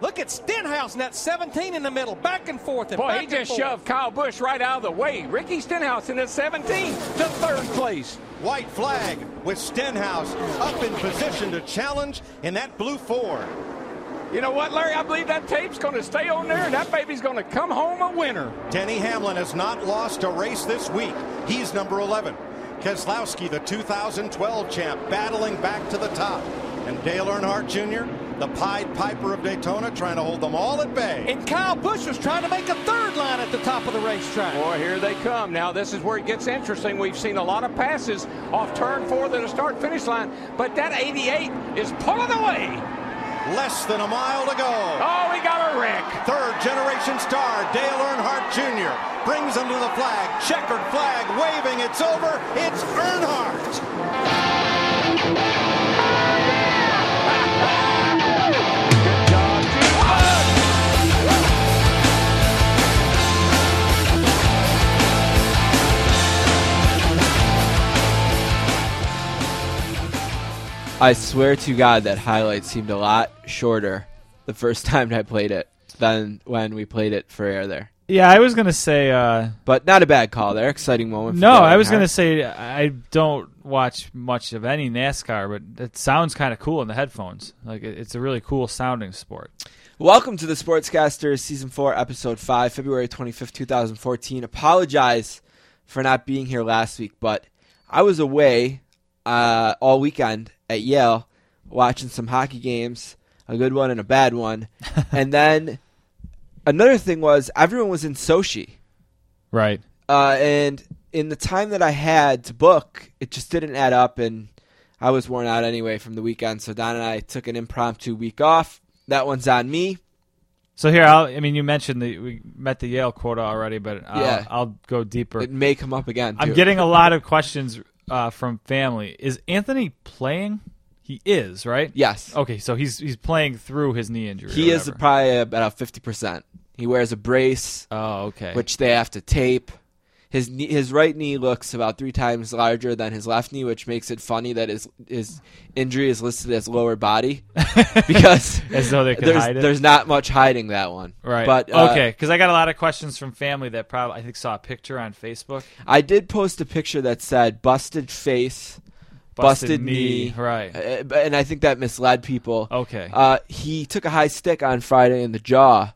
Look at Stenhouse in that 17 in the middle, back and forth. And Boy, back he just and forth. shoved Kyle Busch right out of the way. Ricky Stenhouse in the 17 to third place. White flag with Stenhouse up in position to challenge in that blue four. You know what, Larry? I believe that tape's going to stay on there, and that baby's going to come home a winner. Denny Hamlin has not lost a race this week. He's number 11. Keselowski, the 2012 champ, battling back to the top. And Dale Earnhardt Jr., the Pied Piper of Daytona, trying to hold them all at bay. And Kyle Busch was trying to make a third line at the top of the racetrack. Boy, here they come. Now, this is where it gets interesting. We've seen a lot of passes off turn four to the start finish line, but that 88 is pulling away. Less than a mile to go. Oh, we got a wreck. Third generation star Dale Earnhardt Jr. brings him to the flag. Checkered flag waving. It's over. It's Earnhardt. I swear to God that highlight seemed a lot shorter the first time I played it than when we played it for air there. Yeah, I was gonna say. Uh, But not a bad call there. Exciting moment. for no, I was Earnhardt. gonna say I don't watch much of any NASCAR, but it sounds kind of cool in the headphones. Like it's a really cool sounding sport. Welcome to the Sportscasters Season 4, Episode 5, February 25th, 2014. Apologize for not being here last week, but I was away uh, all weekend at Yale watching some hockey games, a good one and a bad one. and then another thing was everyone was in Sochi. Right. Uh, and in the time that I had to book, it just didn't add up, and I was worn out anyway from the weekend. So Don and I took an impromptu week off. That one's on me. So here, I'll, I mean, you mentioned that we met the Yale quota already, but I'll, Yeah. I'll go deeper. It may come up again. I'm getting a lot of questions uh, from family. Is Anthony playing? He is, right? yes. Okay, so he's he's playing through his knee injury. he is probably about fifty percent. He wears a brace, Oh, okay. which they have to tape. His knee, his right knee looks about three times larger than his left knee, which makes it funny that his his injury is listed as lower body because As though they could there's hide it? there's not much hiding that one. Right. But uh, okay, because I got a lot of questions from family that probably I think saw a picture on Facebook. I did post a picture that said busted face, busted, knee, Right. uh, and I think that misled people. Okay. Uh, he took a high stick on Friday in the jaw,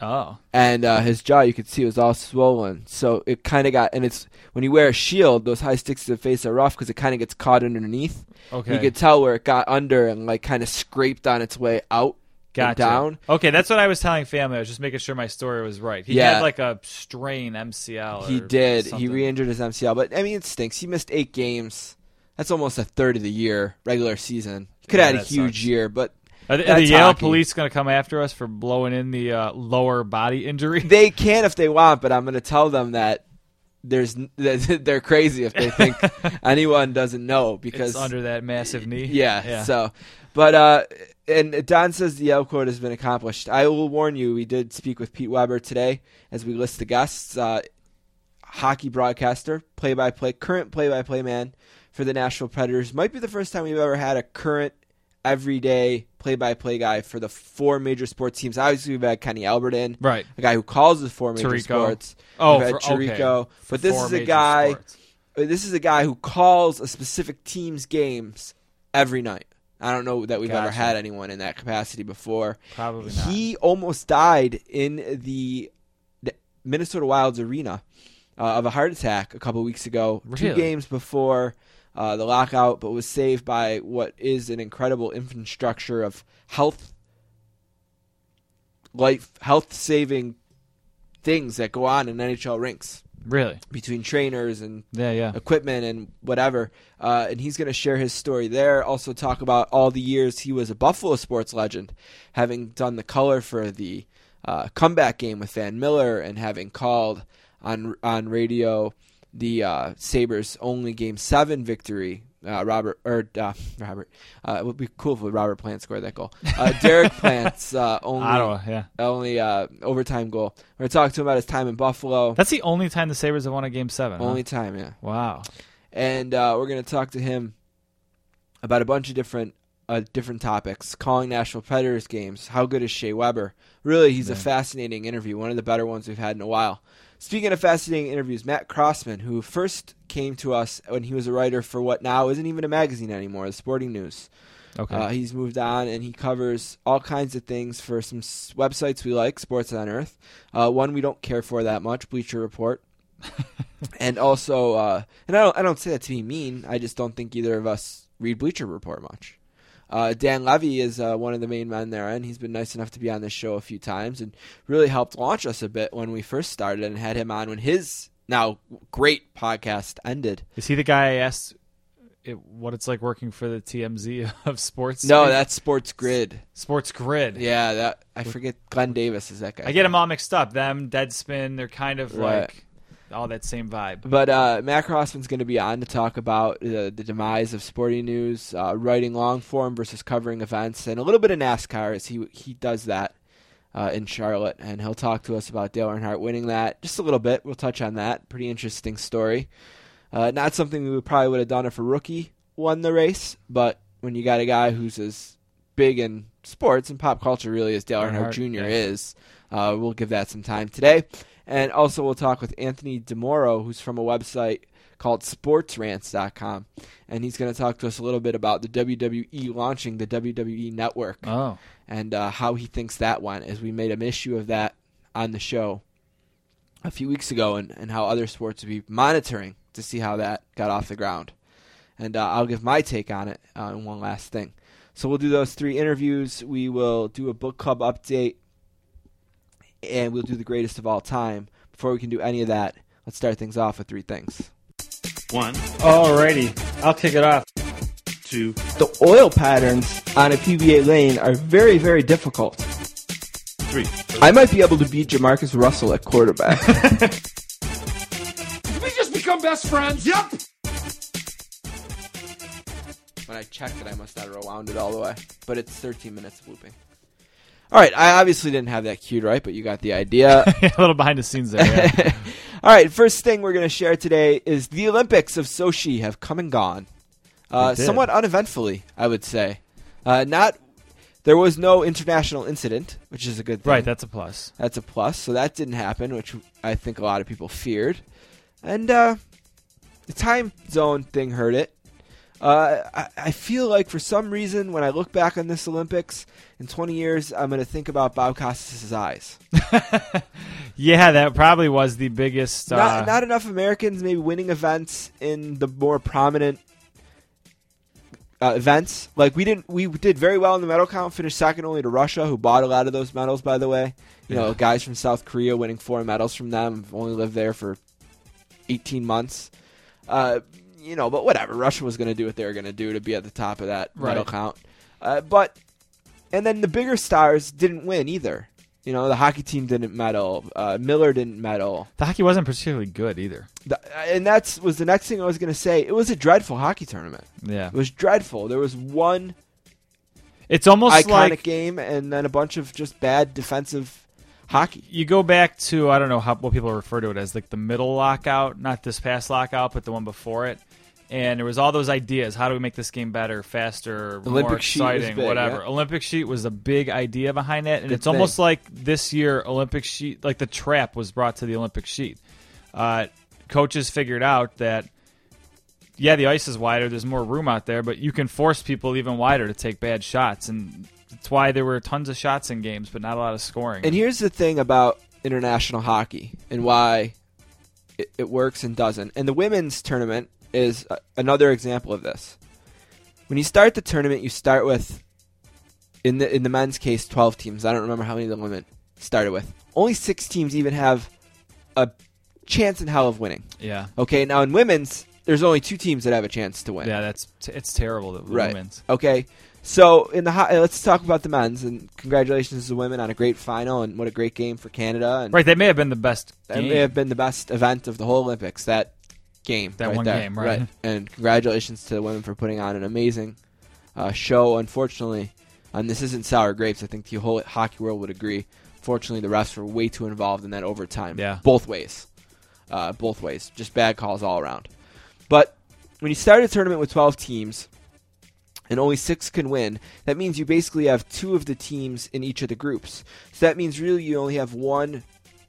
oh. and uh, his jaw you could see was all swollen. So it kind of got, and it's when you wear a shield, those high sticks to the face are rough because it kind of gets caught underneath. Okay. You could tell where it got under and like kind of scraped on its way out and Gotcha. down. Okay, that's what I was telling family. I was just making sure my story was right. He Yeah. had like a strain MCL. He did. He re-injured his MCL, but I mean it stinks. He missed eight games. That's almost a third of the year regular season. Could Yeah, have had a huge sucks. year, but Are the, are the Yale hockey. police going to come after us for blowing in the uh, lower body injury? they can if they want. But I'm going to tell them that there's they're crazy if they think anyone doesn't know because it's under that massive knee. yeah, Yeah. So, but uh, and Don says the Yale quote has been accomplished. I will warn you. We did speak with Pete Weber today as we list the guests. Uh, hockey broadcaster, play-by-play, current play-by-play man for the Nashville Predators. Might be the first time we've ever had a current, everyday play-by-play guy for the four major sports teams. Obviously, we've had Kenny Albert in, Right. a guy who calls the four major Tirico. sports. Oh, We've had for, okay. Tirico. For but this is a guy. sports. Uh, This is a guy who calls a specific team's games every night. I don't know that we've ever had anyone in that capacity before. Probably not. He almost died in the, the Minnesota Wild's arena uh, of a heart attack a couple weeks ago, two games before uh, the lockout, but was saved by what is an incredible infrastructure of health, life, health saving things that go on in NHL rinks Really? between trainers and Yeah, yeah. equipment and whatever. Uh, and he's going to share his story there. Also, talk about all the years he was a Buffalo sports legend, having done the color for the uh, comeback game with Van Miller and having called on on radio the uh, Sabres' only Game Seven victory. Uh, Robert or uh, Robert, uh, it would be cool if Robert Plant scored that goal. Uh, Derek Plant's uh, only Ottawa, yeah. only uh, overtime goal. We're going to talk to him about his time in Buffalo. That's the only time the Sabres have won a game seven. huh? only time, yeah Wow. and uh, we're going to talk to him about a bunch of different uh, different topics, calling Nashville Predators games. How good is Shea Weber? Really, he's a fascinating interview, one of the better ones we've had in a while. Speaking of fascinating interviews, Matt Crossman, who first came to us when he was a writer for what now isn't even a magazine anymore, the Sporting News. Okay. Uh, he's moved on and he covers all kinds of things for some s- websites we like, Sports on Earth. Uh, one we don't care for that much, Bleacher Report. and also, uh, and I don't, I don't say that to be mean. I just don't think either of us read Bleacher Report much. Uh, Dan Levy is uh, one of the main men there, and he's been nice enough to be on this show a few times and really helped launch us a bit when we first started and had him on when his now great podcast ended. Is he the guy I asked it, what it's like working for the TMZ of sports? No, that's Sports Grid. Sports Grid. Yeah, that I forget. Glenn Davis is that guy. I get them all mixed up. Them, Deadspin, they're kind of Right. like all that same vibe. But uh, Matt Crossman's going to be on to talk about the, the demise of sporting news, uh, writing long form versus covering events, and a little bit of NASCAR as he he does that uh, in Charlotte, and he'll talk to us about Dale Earnhardt winning that just a little bit. We'll touch on that. Pretty interesting story. Uh, not something we would probably would have done if a rookie won the race, but when you got a guy who's as big in sports and pop culture really as Dale Earnhardt, Earnhardt, Jr. is, uh, we'll give that some time today. And also, we'll talk with Anthony DiMoro, who's from a website called sportsrants.com. And he's going to talk to us a little bit about the WWE launching the WWE Network Oh, and uh, how he thinks that went, as we made an issue of that on the show a few weeks ago, and, and how other sports would be monitoring to see how that got off the ground. And uh, I'll give my take on it uh, and one last thing. So we'll do those three interviews. We will do a book club update, and we'll do the greatest of all time. Before we can do any of that, let's start things off with three things. One, Alrighty, I'll kick it off. two, The oil patterns on a PBA lane are very, very difficult. three. I might be able to beat JaMarcus Russell at quarterback. we just become best friends? Yep. When I checked it, I must have rewound it all the way. But it's 13 minutes of looping. All right, I obviously didn't have that cued right, but you got the idea. a little behind the scenes there. Yeah. All right, first thing we're going to share today is the Olympics of Sochi have come and gone, uh, somewhat uneventfully, I would say. Uh, not there was no international incident, which is a good thing. right, that's a plus. That's a plus. So that didn't happen, which I think a lot of people feared. And uh, the time zone thing hurt it. Uh, I, I feel like for some reason, when I look back on this Olympics in 20 years, I'm going to think about Bob Costas' eyes. Yeah, that probably was the biggest. Uh, not, not enough Americans maybe winning events in the more prominent uh, events. Like we didn't, we did very well in the medal count. Finished second only to Russia, who bought a lot of those medals. By the way, you know, guys from South Korea winning four medals from them. Only lived there for 18 months. Uh, you know, but whatever. Russia was going to do what they were going to do to be at the top of that medal count. Uh, but and then the bigger stars didn't win either. You know, the hockey team didn't medal. Uh, Miller didn't medal. the hockey wasn't particularly good either. The, and that's was the next thing I was going to say. It was a dreadful hockey tournament. Yeah, It was dreadful. There was one it's almost iconic like game and then a bunch of just bad defensive hockey. you go back to I don't know how what people refer to it as like the middle lockout, not this past lockout, but the one before it. And there was all those ideas. How do we make this game better, faster, more Olympic was exciting, big, whatever? yeah. Olympic sheet was a big idea behind it, and Good it's almost like this year Olympic sheet, like the trap was brought to the Olympic sheet. Uh, coaches figured out that yeah, the ice is wider. There's more room out there, but you can force people even wider to take bad shots, and that's why there were tons of shots in games, but not a lot of scoring. And here's the thing about international hockey and why it, it works and doesn't. And the women's tournament is a, another example of this. When you start the tournament, you start with in the in the men's case 12 teams. I don't remember how many the women started with. Only 6 teams even have a chance in hell of winning. yeah, Okay, now in women's there's only 2 teams that have a chance to win. yeah, that's t- it's terrible that Right. women's. Okay. So in the ho- let's talk about the men's and congratulations to the women on a great final and what a great game for Canada and Right, they may have been the best game. may have been the best event of the whole Olympics. That game, That right one there. game, right. And congratulations to the women for putting on an amazing uh, show. Unfortunately, and this isn't sour grapes. I think the whole hockey world would agree. Fortunately, the refs were way too involved in that overtime. Yeah. both ways, uh, both ways. Just bad calls all around. But when you start a tournament with twelve teams, and only six can win, that means you basically have two of the teams in each of the groups. So that means really you only have one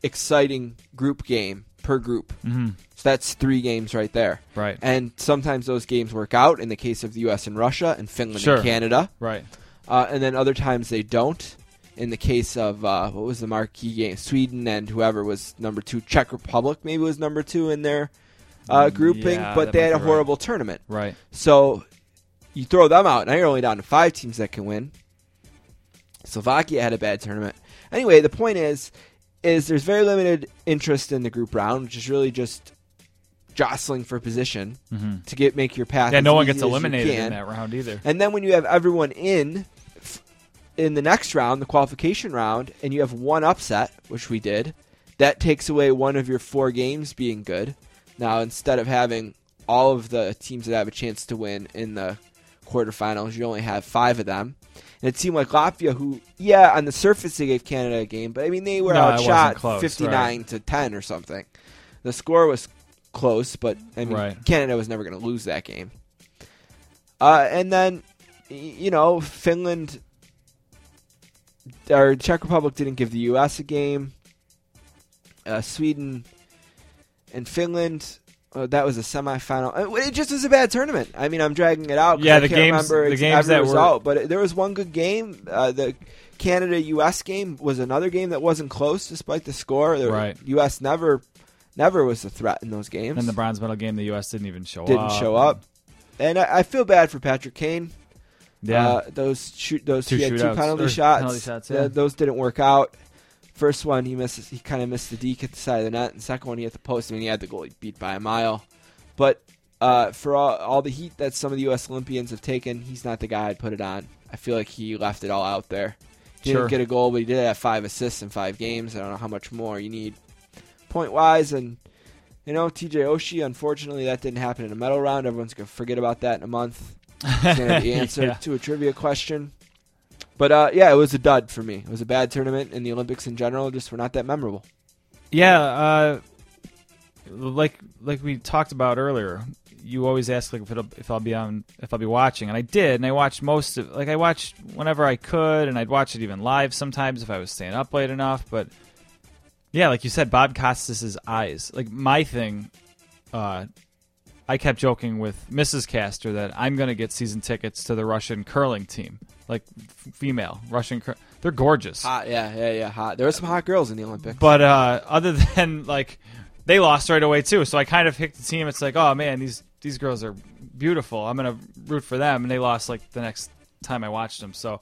exciting group game per group. Mm-hmm. So that's three games right there. Right. And sometimes those games work out in the case of the U.S. and Russia and Finland Sure. and Canada. Right. Uh, and then other times they don't. In the case of uh, what was the marquee game, Sweden and whoever was number two, Czech Republic maybe was number two in their uh, grouping, yeah, but they had a be right. horrible tournament. Right. So you throw them out, now you're only down to five teams that can win. Slovakia had a bad tournament. Anyway, the point is, is there's very limited interest in the group round, which is really just jostling for position to get make your path. Mm-hmm. Yeah, no one gets eliminated in that round either. And then when you have everyone in in the next round, the qualification round, and you have one upset, which we did, that takes away one of your four games being good. Now, instead of having all of the teams that have a chance to win in the quarterfinals, you only have five of them. And it seemed like Latvia, who, yeah, on the surface they gave Canada a game, but I mean, they were No, outshot close, 59 right. to 10 or something. The score was close, but I mean, Right. Canada was never going to lose that game. Uh, and then, you know, Finland or Czech Republic didn't give the U.S. a game. Uh, Sweden and Finland, uh, that was a semifinal. Uh, It just was a bad tournament. I mean, I'm dragging it out. Yeah, I the can't games- remember the ex- games that were- but there was one good game. Uh, the Canada-U.S. game was another game that wasn't close despite the score. The Right. U.S. never, never was a threat in those games In the bronze medal game, the U.S. didn't even show up. didn't show up. And I, I feel bad for Patrick Kane. Yeah. Uh, those shoot those Two he had two penalty shots. penalty shots, Uh, yeah. those didn't work out. First one he misses. He kind of missed the deke at the side of the net. And second one he hit the post. I mean he had the goalie beat by a mile. But uh, for all, all the heat that some of the U.S. Olympians have taken, he's not the guy I'd put it on. I feel like he left it all out there. He Sure. didn't get a goal, but he did have five assists in five games. I don't know how much more you need point wise. And you know, TJ Oshie, unfortunately, that didn't happen in a medal round. Everyone's gonna forget about that in a month. It's gonna be the answer Yeah. to a trivia question. But uh, yeah, it was a dud for me. It was a bad tournament, and the Olympics in general just were not that memorable. Yeah, uh, like like we talked about earlier, you always ask like if it'll, if I'll be on if I'll be watching, and I did, and I watched most of like I watched whenever I could, and I'd watch it even live sometimes if I was staying up late enough. But yeah, like you said, Bob Costas's eyes. Like my thing, uh, I kept joking with Mrs. Castor that I'm going to get season tickets to the Russian curling team, like female Russian. They're gorgeous. Hot, yeah, yeah, yeah, hot. There were some hot girls in the Olympics. But uh, other than like, they lost right away too. So I kind of picked the team. It's like, oh man, these these girls are beautiful. I'm gonna root for them, and they lost like the next time I watched them. So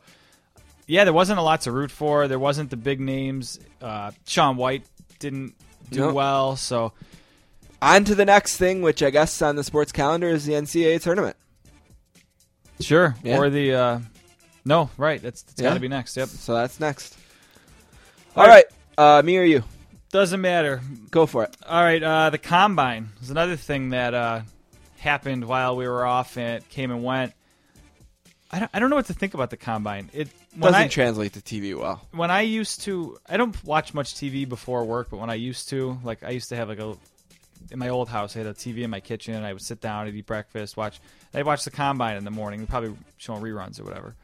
yeah, there wasn't a lot to root for. There wasn't the big names. Uh, Shaun White didn't do Nope. well. So On to the next thing, which I guess on the sports calendar is the NCAA tournament. sure, Yeah. or the uh, no, right? That's, that's got to be next. Yep, So that's next. All right, uh, me or you? doesn't matter. Go for it. All right, uh, the combine is another thing that uh, happened while we were off and it came and went. I don't, I don't know what to think about the combine. It when Doesn't I translate to TV well. when I used to I don't watch much TV before work, but when I used to, like I used to have like a in my old house, I had a TV in my kitchen, and I would sit down, I'd eat breakfast, watch. I'd watch the combine in the morning, probably showing reruns or whatever.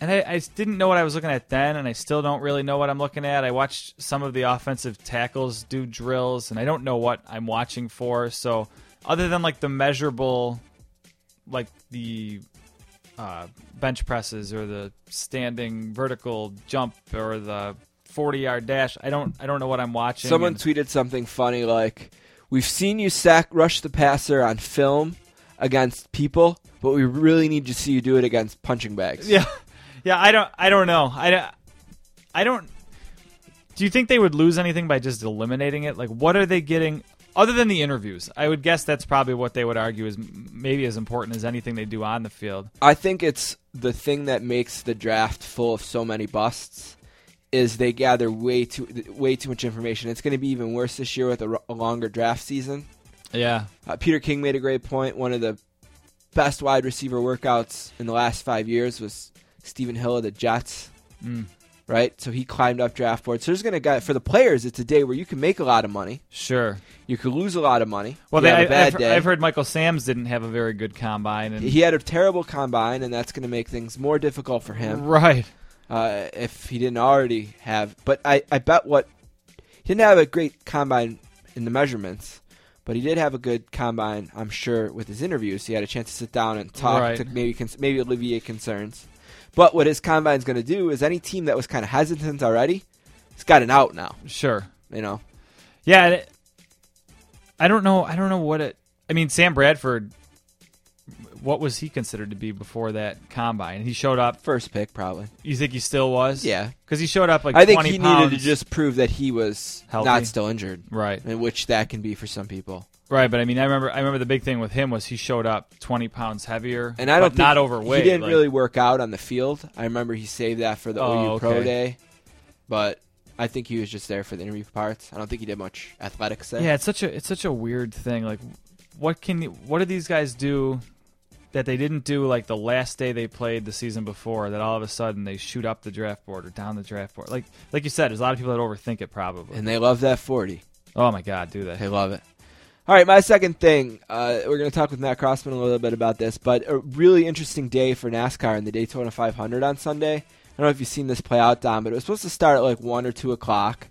And I, I didn't know what I was looking at then, and I still don't really know what I'm looking at. I watched some of the offensive tackles do drills, and I don't know what I'm watching for. So, other than like the measurable, like the uh, bench presses or the standing vertical jump or the 40 yard dash, I don't I don't know what I'm watching. Someone and- tweeted something funny like, "We've seen you sack rush the passer on film against people, but we really need to see you do it against punching bags." Yeah, yeah. I don't. I don't know. I. I don't. Do you think they would lose anything by just eliminating it? Like, what are they getting other than the interviews? I would guess that's probably what they would argue is maybe as important as anything they do on the field. I think it's the thing that makes the draft full of so many busts is they gather way too way too much information. It's going to be even worse this year with a, a longer draft season. Yeah. Uh, Peter King made a great point. One of the best wide receiver workouts in the last five years was Stephen Hill of the Jets. Mm. right? So he climbed up draft boards. So there's going to guy for the players. It's a day where you can make a lot of money. Sure. You could lose a lot of money. Well, they, have bad I've, day. I've heard Michael Sam's didn't have a very good combine, and he had a terrible combine, and that's going to make things more difficult for him right. uh, if he didn't already have. But I, I bet what he didn't have a great combine in the measurements, but he did have a good combine. I'm sure with his interviews, he had a chance to sit down and talk Right. to maybe maybe alleviate concerns. But what his combine's going to do is any team that was kind of hesitant already, it's got an out now. Sure. You know, Yeah, it, I don't know. I don't know what it. I mean, Sam Bradford. What was he considered to be before that combine? He showed up. first pick probably. You think he still was? Yeah. because he showed up like I think 20 he pounds. needed to just prove that he was Healthy. not still injured, right, and which that can be for some people. Right. But I mean, I remember. I remember the big thing with him was he showed up 20 pounds heavier, And I don't but think not overweight. He didn't like- really work out on the field. I remember he saved that for the Oh, OU Pro okay. Day, but I think he was just there for the interview parts. I don't think he did much athletics there. Yeah, it's such a it's such a weird thing. Like, what can you, what do these guys do that they didn't do like the last day they played the season before? That all of a sudden they shoot up the draft board or down the draft board. Like like you said, there's a lot of people that overthink it probably. and they love that forty. oh my god, do They they? love it. All right, my second thing. Uh, we're going to talk with Matt Crossman a little bit about this, but a really interesting day for NASCAR in the Daytona 500 on Sunday. I don't know if you've seen this play out, Don, but it was supposed to start at like one or two o'clock.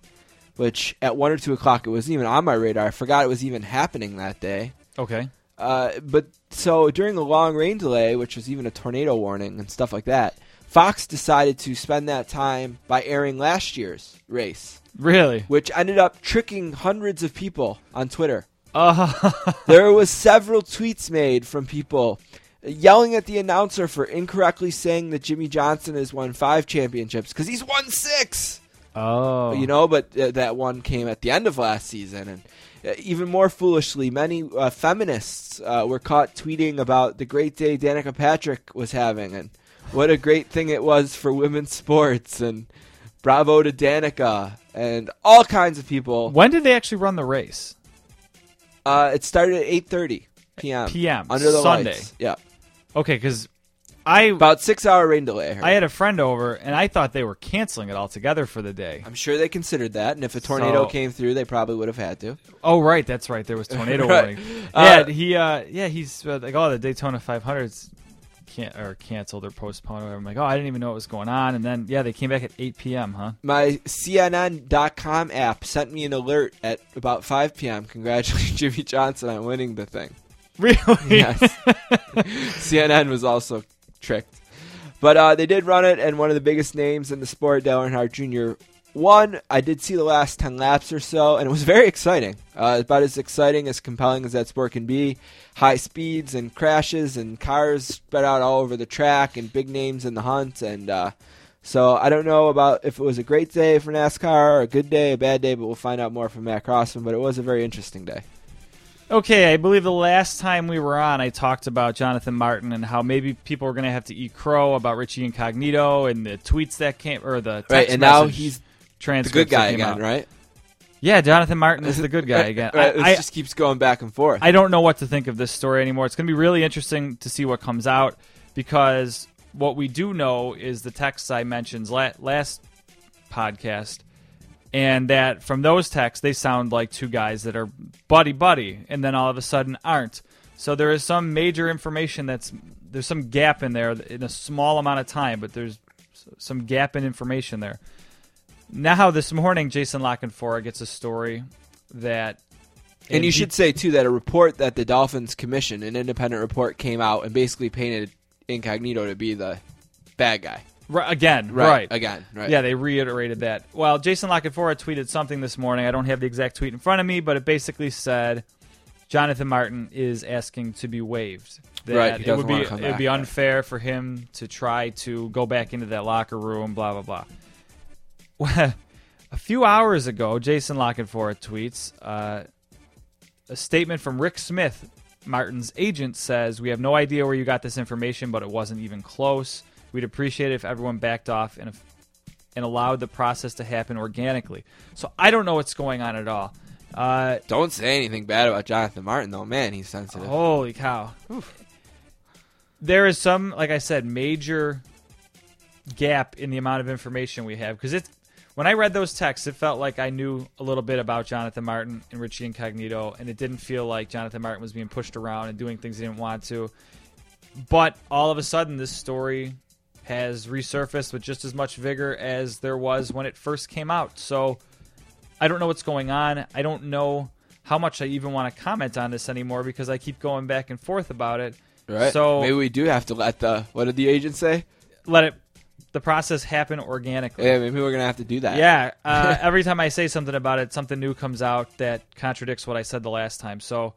Which at one or two o'clock it wasn't even on my radar. I forgot it was even happening that day. Okay. Uh, but so during the long rain delay, which was even a tornado warning and stuff like that, Fox decided to spend that time by airing last year's race, Really? which ended up tricking hundreds of people on Twitter. Uh, there was several tweets made from people yelling at the announcer for incorrectly saying that Jimmie Johnson has won five championships because he's won six. Oh, you know, but uh, that one came at the end of last season, and uh, even more foolishly, many uh, feminists uh, were caught tweeting about the great day Danica Patrick was having, and what a great thing it was for women's sports, and bravo to Danica, and all kinds of people. When did they actually run the race? Uh, it started at eight thirty p.m. PM, under the Sunday. lights. Yeah, Okay, because I about six hour rain delay. I, heard. I had a friend over and I thought they were canceling it altogether for the day. I'm sure they considered that, and if a tornado So- came through, they probably would have had to. Oh right, that's right. There was tornado Right. warning. Uh, yeah, he uh yeah he's uh, like oh the Daytona 500s can't or canceled or postponed. Or whatever. I'm like oh I didn't even know what was going on. And then yeah they came back at 8 p.m. Huh? my CNN.com app sent me an alert at about 5 p.m. congratulating Jimmie Johnson on winning the thing. Really? Yes. CNN was also tricked. But uh, they did run it, and one of the biggest names in the sport, Dale Earnhardt Jr., won. I did see the last 10 laps or so, and it was very exciting. Uh, about as exciting, as compelling as that sport can be. High speeds and crashes and cars spread out all over the track and big names in the hunt. And uh, so I don't know about if it was a great day for NASCAR, or a good day, a bad day, but we'll find out more from Matt Crossman. But it was a very interesting day. Okay, I believe the last time we were on, I talked about Jonathan Martin and how maybe people were going to have to eat crow about Richie Incognito and the tweets that came or the text Right, and now message he's the good guy again, out. right? Yeah, Jonathan Martin is the good guy again. Right, it I, just keeps going back and forth. I don't know what to think of this story anymore. It's going to be really interesting to see what comes out because what we do know is the texts I mentioned la- last podcast, and that from those texts they sound like two guys that are buddy buddy, and then all of a sudden aren't. So there is some major information that's there's some gap in there in a small amount of time, but there's some gap in information there. Now this morning, Jason La Canfora gets a story that. And you should say too that a report that the Dolphins commission, an independent report, came out and basically painted Incognito to be the bad guy. Right, again, right. again, right. Yeah, they reiterated that. Well, Jason La Canfora tweeted something this morning. I don't have the exact tweet in front of me, but it basically said Jonathan Martin is asking to be waived. That Right, it would be it would be unfair for him to try to go back into that locker room. Blah blah blah. Well, a few hours ago, Jason La Canfora tweets uh, a statement from Rick Smith, Martin's agent, says, "We have no idea where you got this information, but it wasn't even close. We'd appreciate it if everyone backed off and if, and allowed the process to happen organically." So I don't know what's going on at all. Uh, Don't say anything bad about Jonathan Martin, though. Man, he's sensitive. Holy cow. There is some, like I said, major gap in the amount of information we have because it's when I read those texts, it felt like I knew a little bit about Jonathan Martin and Richie Incognito, and it didn't feel like Jonathan Martin was being pushed around and doing things he didn't want to. But all of a sudden, this story has resurfaced with just as much vigor as there was when it first came out. So I don't know what's going on. I don't know how much I even want to comment on this anymore because I keep going back and forth about it. Right. So maybe we do have to let the what did the agent say? let it the process happen organically. Yeah, maybe we're gonna have to do that. Yeah, uh, every time I say something about it, something new comes out that contradicts what I said the last time. So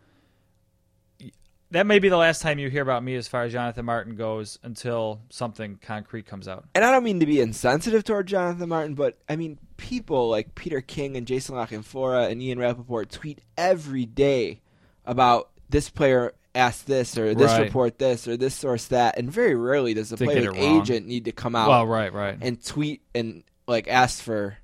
that may be the last time you hear about me as far as Jonathan Martin goes until something concrete comes out. And I don't mean to be insensitive toward Jonathan Martin, but I mean people like Peter King and Jason La Canfora and Ian Rapoport tweet every day about this player asked this or this Right. report this or this source that, and very rarely does the To player agent need to come out Well, right, right. and tweet and like ask for.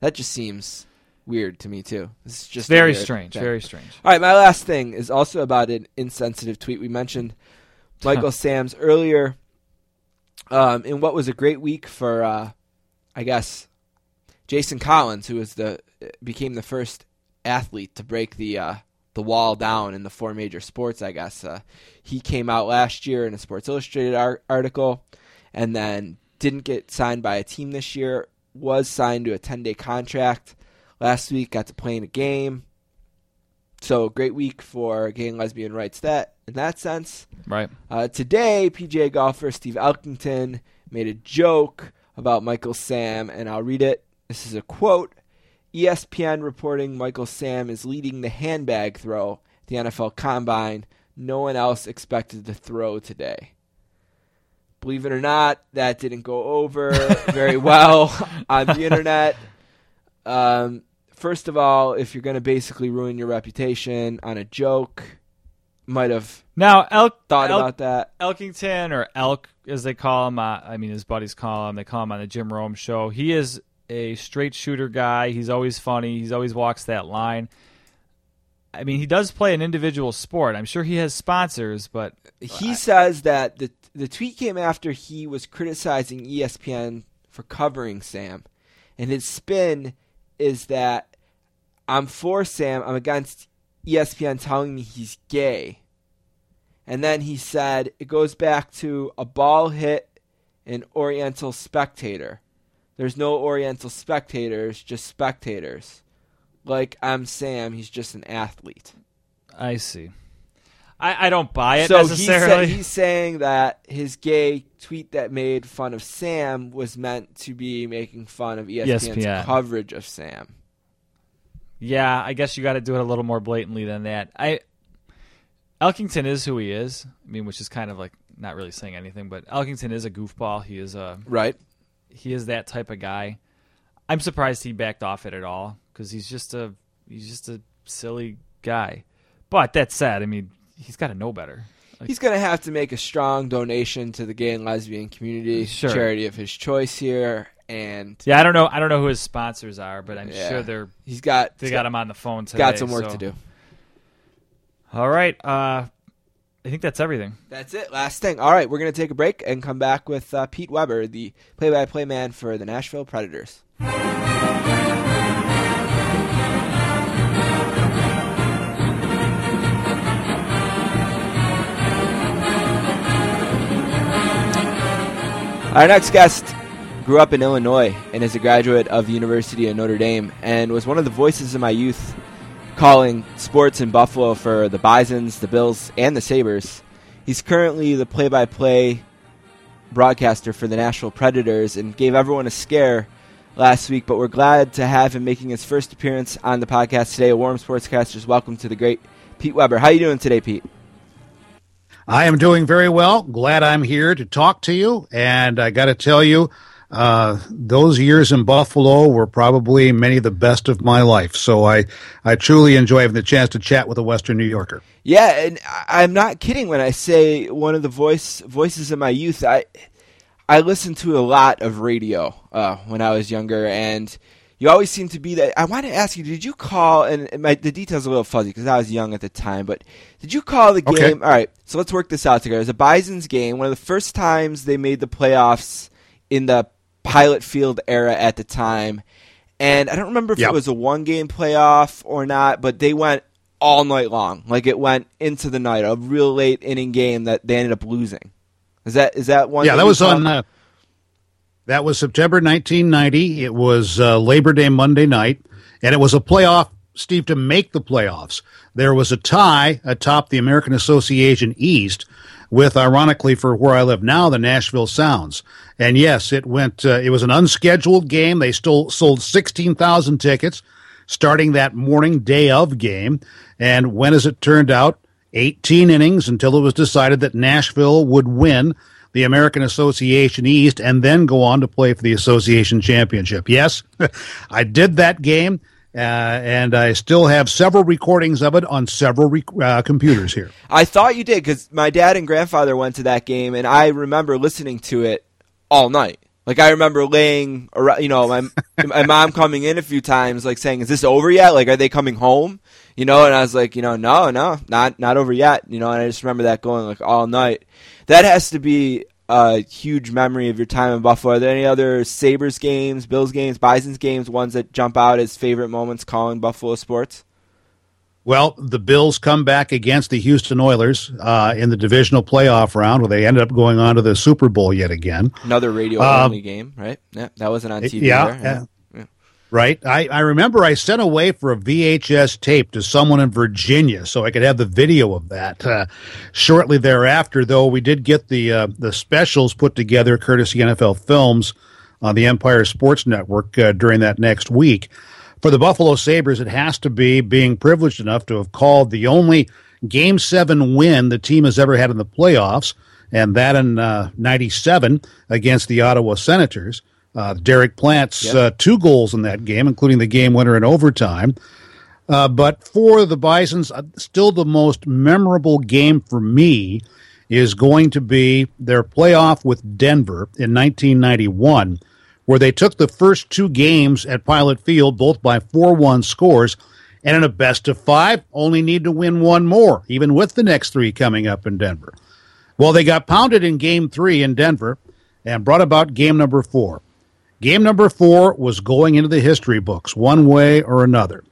That just seems weird to me too. This is just very strange, thing. very strange. All right, my last thing is also about an insensitive tweet. We mentioned Michael Sam's earlier um, in what was a great week for, uh, I guess, Jason Collins, who was the became the first athlete to break the uh, the wall down in the four major sports. I guess uh, he came out last year in a Sports Illustrated ar- article, and then didn't get signed by a team this year. Was signed to a ten day contract last week. Got to play in a game. So great week for gay and lesbian rights. That in that sense. Right. Uh, today, PGA golfer Steve Elkington made a joke about Michael Sam, and I'll read it. This is a quote. ESPN reporting Michael Sam is leading the handbag throw at the NFL Combine. No one else expected to throw today. Believe it or not, that didn't go over very well on the internet. Um, first of all, if you're going to basically ruin your reputation on a joke, might have Now, Elk thought Elk- about that. Elkington or Elk, as they call him. Uh, I mean, his buddies call him. They call him on the Jim Rome show. He is a straight shooter guy. He's always funny. He's always walks that line. I mean, he does play an individual sport. I'm sure he has sponsors, but He says that the the tweet came after he was criticizing ESPN for covering Sam, and his spin is that I'm for Sam. I'm against ESPN telling me he's gay. And then he said it goes back to a ball hit an Oriental spectator. There's no Oriental spectators, just spectators. Like I'm Sam, he's just an athlete. I see. I, I don't buy it so he said, he's saying that his gay tweet that made fun of Sam was meant to be making fun of ESPN's ESPN. coverage of Sam. Yeah, I guess you got to do it a little more blatantly than that. I Elkington is who he is. I mean, which is kind of like not really saying anything, but Elkington is a goofball. He is a Right? He is that type of guy. I'm surprised he backed off it at all because he's just a he's just a silly guy. But that said, I mean, he's got to know better. Like, He's going to have to make a strong donation to the gay and lesbian community, Sure. charity of his choice here, and yeah, I don't know. I don't know who his sponsors are, but I'm Yeah. sure they're he's got they he's got him on the phone today. got some work so- to do. All right, uh, I think that's everything. That's it. Last thing. All right, we're going to take a break and come back with uh, Pete Weber, the play-by-play man for the Nashville Predators. Our next guest grew up in Illinois and is a graduate of the University of Notre Dame and was one of the voices of my youth calling sports in Buffalo for the Bisons, the Bills, and the Sabres. He's currently the play by play broadcaster for the Nashville Predators and gave everyone a scare last week, but we're glad to have him making his first appearance on the podcast today. A warm sportscasters welcome to the great Pete Weber. How are you doing today, Pete? I am doing very well. Glad I'm here to talk to you. And I got to tell you, uh, those years in Buffalo were probably many of the best of my life. So I, I truly enjoy having the chance to chat with a Western New Yorker. Yeah, and I'm not kidding when I say one of the voice voices of my youth. I I listened to a lot of radio uh, when I was younger, and you always seem to be that. I want to ask you: Did you call? And and my, the details are a little fuzzy because I was young at the time. But did you call the game? Okay. All right, so let's work this out together. It was a Bison's game, one of the first times they made the playoffs in the pilot field era at the time. And I don't remember if Yep. it was a one game playoff or not, but they went all night long. Like it went into the night, a real late inning game that they ended up losing. Is that is that one? yeah, that was on. Uh, that was September 1990. It was uh, Labor Day Monday night, and it was a playoff. Steve to make the playoffs. There was a tie atop the American Association East, with ironically for where I live now, the Nashville Sounds. And yes, it went. Uh, it was an unscheduled game. They still sold 16,000 tickets starting that morning day of game, and when, as it turned out, 18 innings until it was decided that Nashville would win the American Association East and then go on to play for the association championship. Yes, I did that game, uh, and I still have several recordings of it on several rec- uh, computers here. I thought you did because my dad and grandfather went to that game, and I remember listening to it all night. Like I remember laying, around, you know, my my mom coming in a few times, like saying, "Is this over yet? Like, are they coming home?" You know, and I was like, you know, no, no, not not over yet. You know, and I just remember that going like all night. That has to be a huge memory of your time in Buffalo. Are there any other Sabres games, Bills games, Bison's games, ones that jump out as favorite moments calling Buffalo sports? Well, the Bills come back against the Houston Oilers uh, in the divisional playoff round, where they ended up going on to the Super Bowl yet again. Another radio Um, only game, right? Yeah, that wasn't on TV. yeah, there. yeah. Right. I, I remember I sent away for a VHS tape to someone in Virginia so I could have the video of that. Uh, shortly thereafter, though, we did get the uh, the specials put together courtesy NFL Films on the Empire Sports Network uh, during that next week. For the Buffalo Sabres, it has to be being privileged enough to have called the only Game 7 win the team has ever had in the playoffs, and that in uh, 97 against the Ottawa Senators. Uh, Derek Plant's uh, two goals in that game, including the game winner in overtime. Uh, but for the Bisons, uh, still the most memorable game for me is going to be their playoff with Denver in 1991, where they took the first two games at Pilot Field, both by 4 1 scores, and in a best of five, only need to win one more, even with the next three coming up in Denver. Well, they got pounded in game three in Denver and brought about game number four. Game number four was going into the history books one way or another.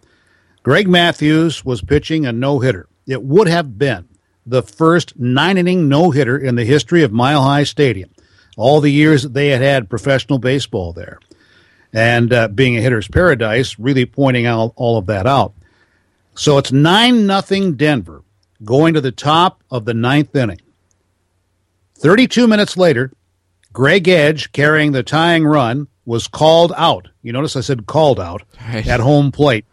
Greg Matthews was pitching a no hitter. It would have been the first nine inning no hitter in the history of Mile High Stadium, all the years that they had had professional baseball there. And uh, being a hitter's paradise, really pointing out all of that out. So it's 9 nothing Denver going to the top of the ninth inning. 32 minutes later, Greg Edge, carrying the tying run, was called out. You notice I said called out Right. at home plate.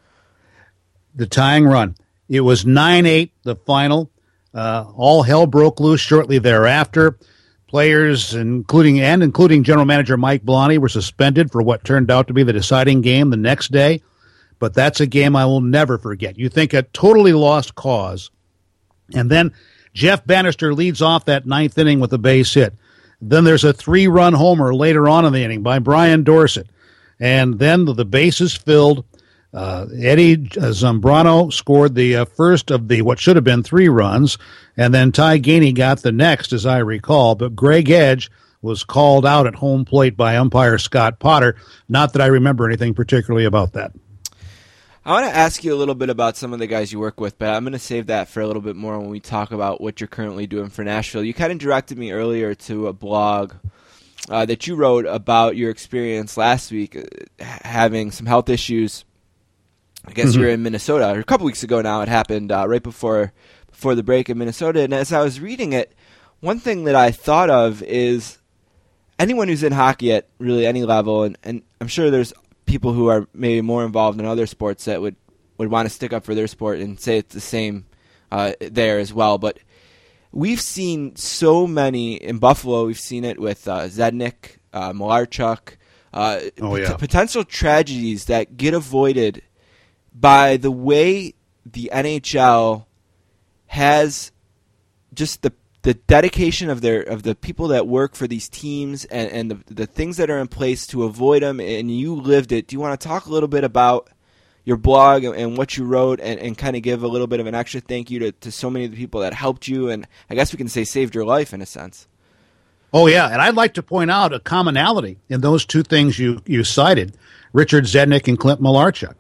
The tying run. It was 9 8, the final. Uh, all hell broke loose shortly thereafter. Players, including and including general manager Mike Billoni, were suspended for what turned out to be the deciding game the next day. But that's a game I will never forget. You think a totally lost cause. And then Jeff Banister leads off that ninth inning with a base hit. Then there's a three run homer later on in the inning by Brian Dorsett. And then the bases filled. Uh, Eddie Zambrano scored the uh, first of the what should have been three runs, and then Ty Gainey got the next, as I recall. But Greg Edge was called out at home plate by umpire Scott Potter. Not that I remember anything particularly about that. I want to ask you a little bit about some of the guys you work with, but I'm going to save that for a little bit more when we talk about what you're currently doing for Nashville. You kind of directed me earlier to a blog uh, that you wrote about your experience last week uh, having some health issues. I guess you were in Minnesota a couple weeks ago now. It happened uh, right before before the break in Minnesota. And as I was reading it, one thing that I thought of is anyone who's in hockey at really any level, and, and I'm sure there's people who are maybe more involved in other sports that would, would want to stick up for their sport and say it's the same uh, there as well. But we've seen so many in Buffalo. We've seen it with uh, Zednik, uh, Malarchuk, uh, Oh, yeah. pot- potential tragedies that get avoided by the way the NHL has just the the dedication of their of the people that work for these teams and, and the the things that are in place to avoid them and you lived it. Do you want to talk a little bit about your blog and, and what you wrote and, and kind of give a little bit of an extra thank you to, to so many of the people that helped you and I guess we can say saved your life in a sense. Oh yeah, and I'd like to point out a commonality in those two things you you cited, Richard Zednik and Clint Malarchuk.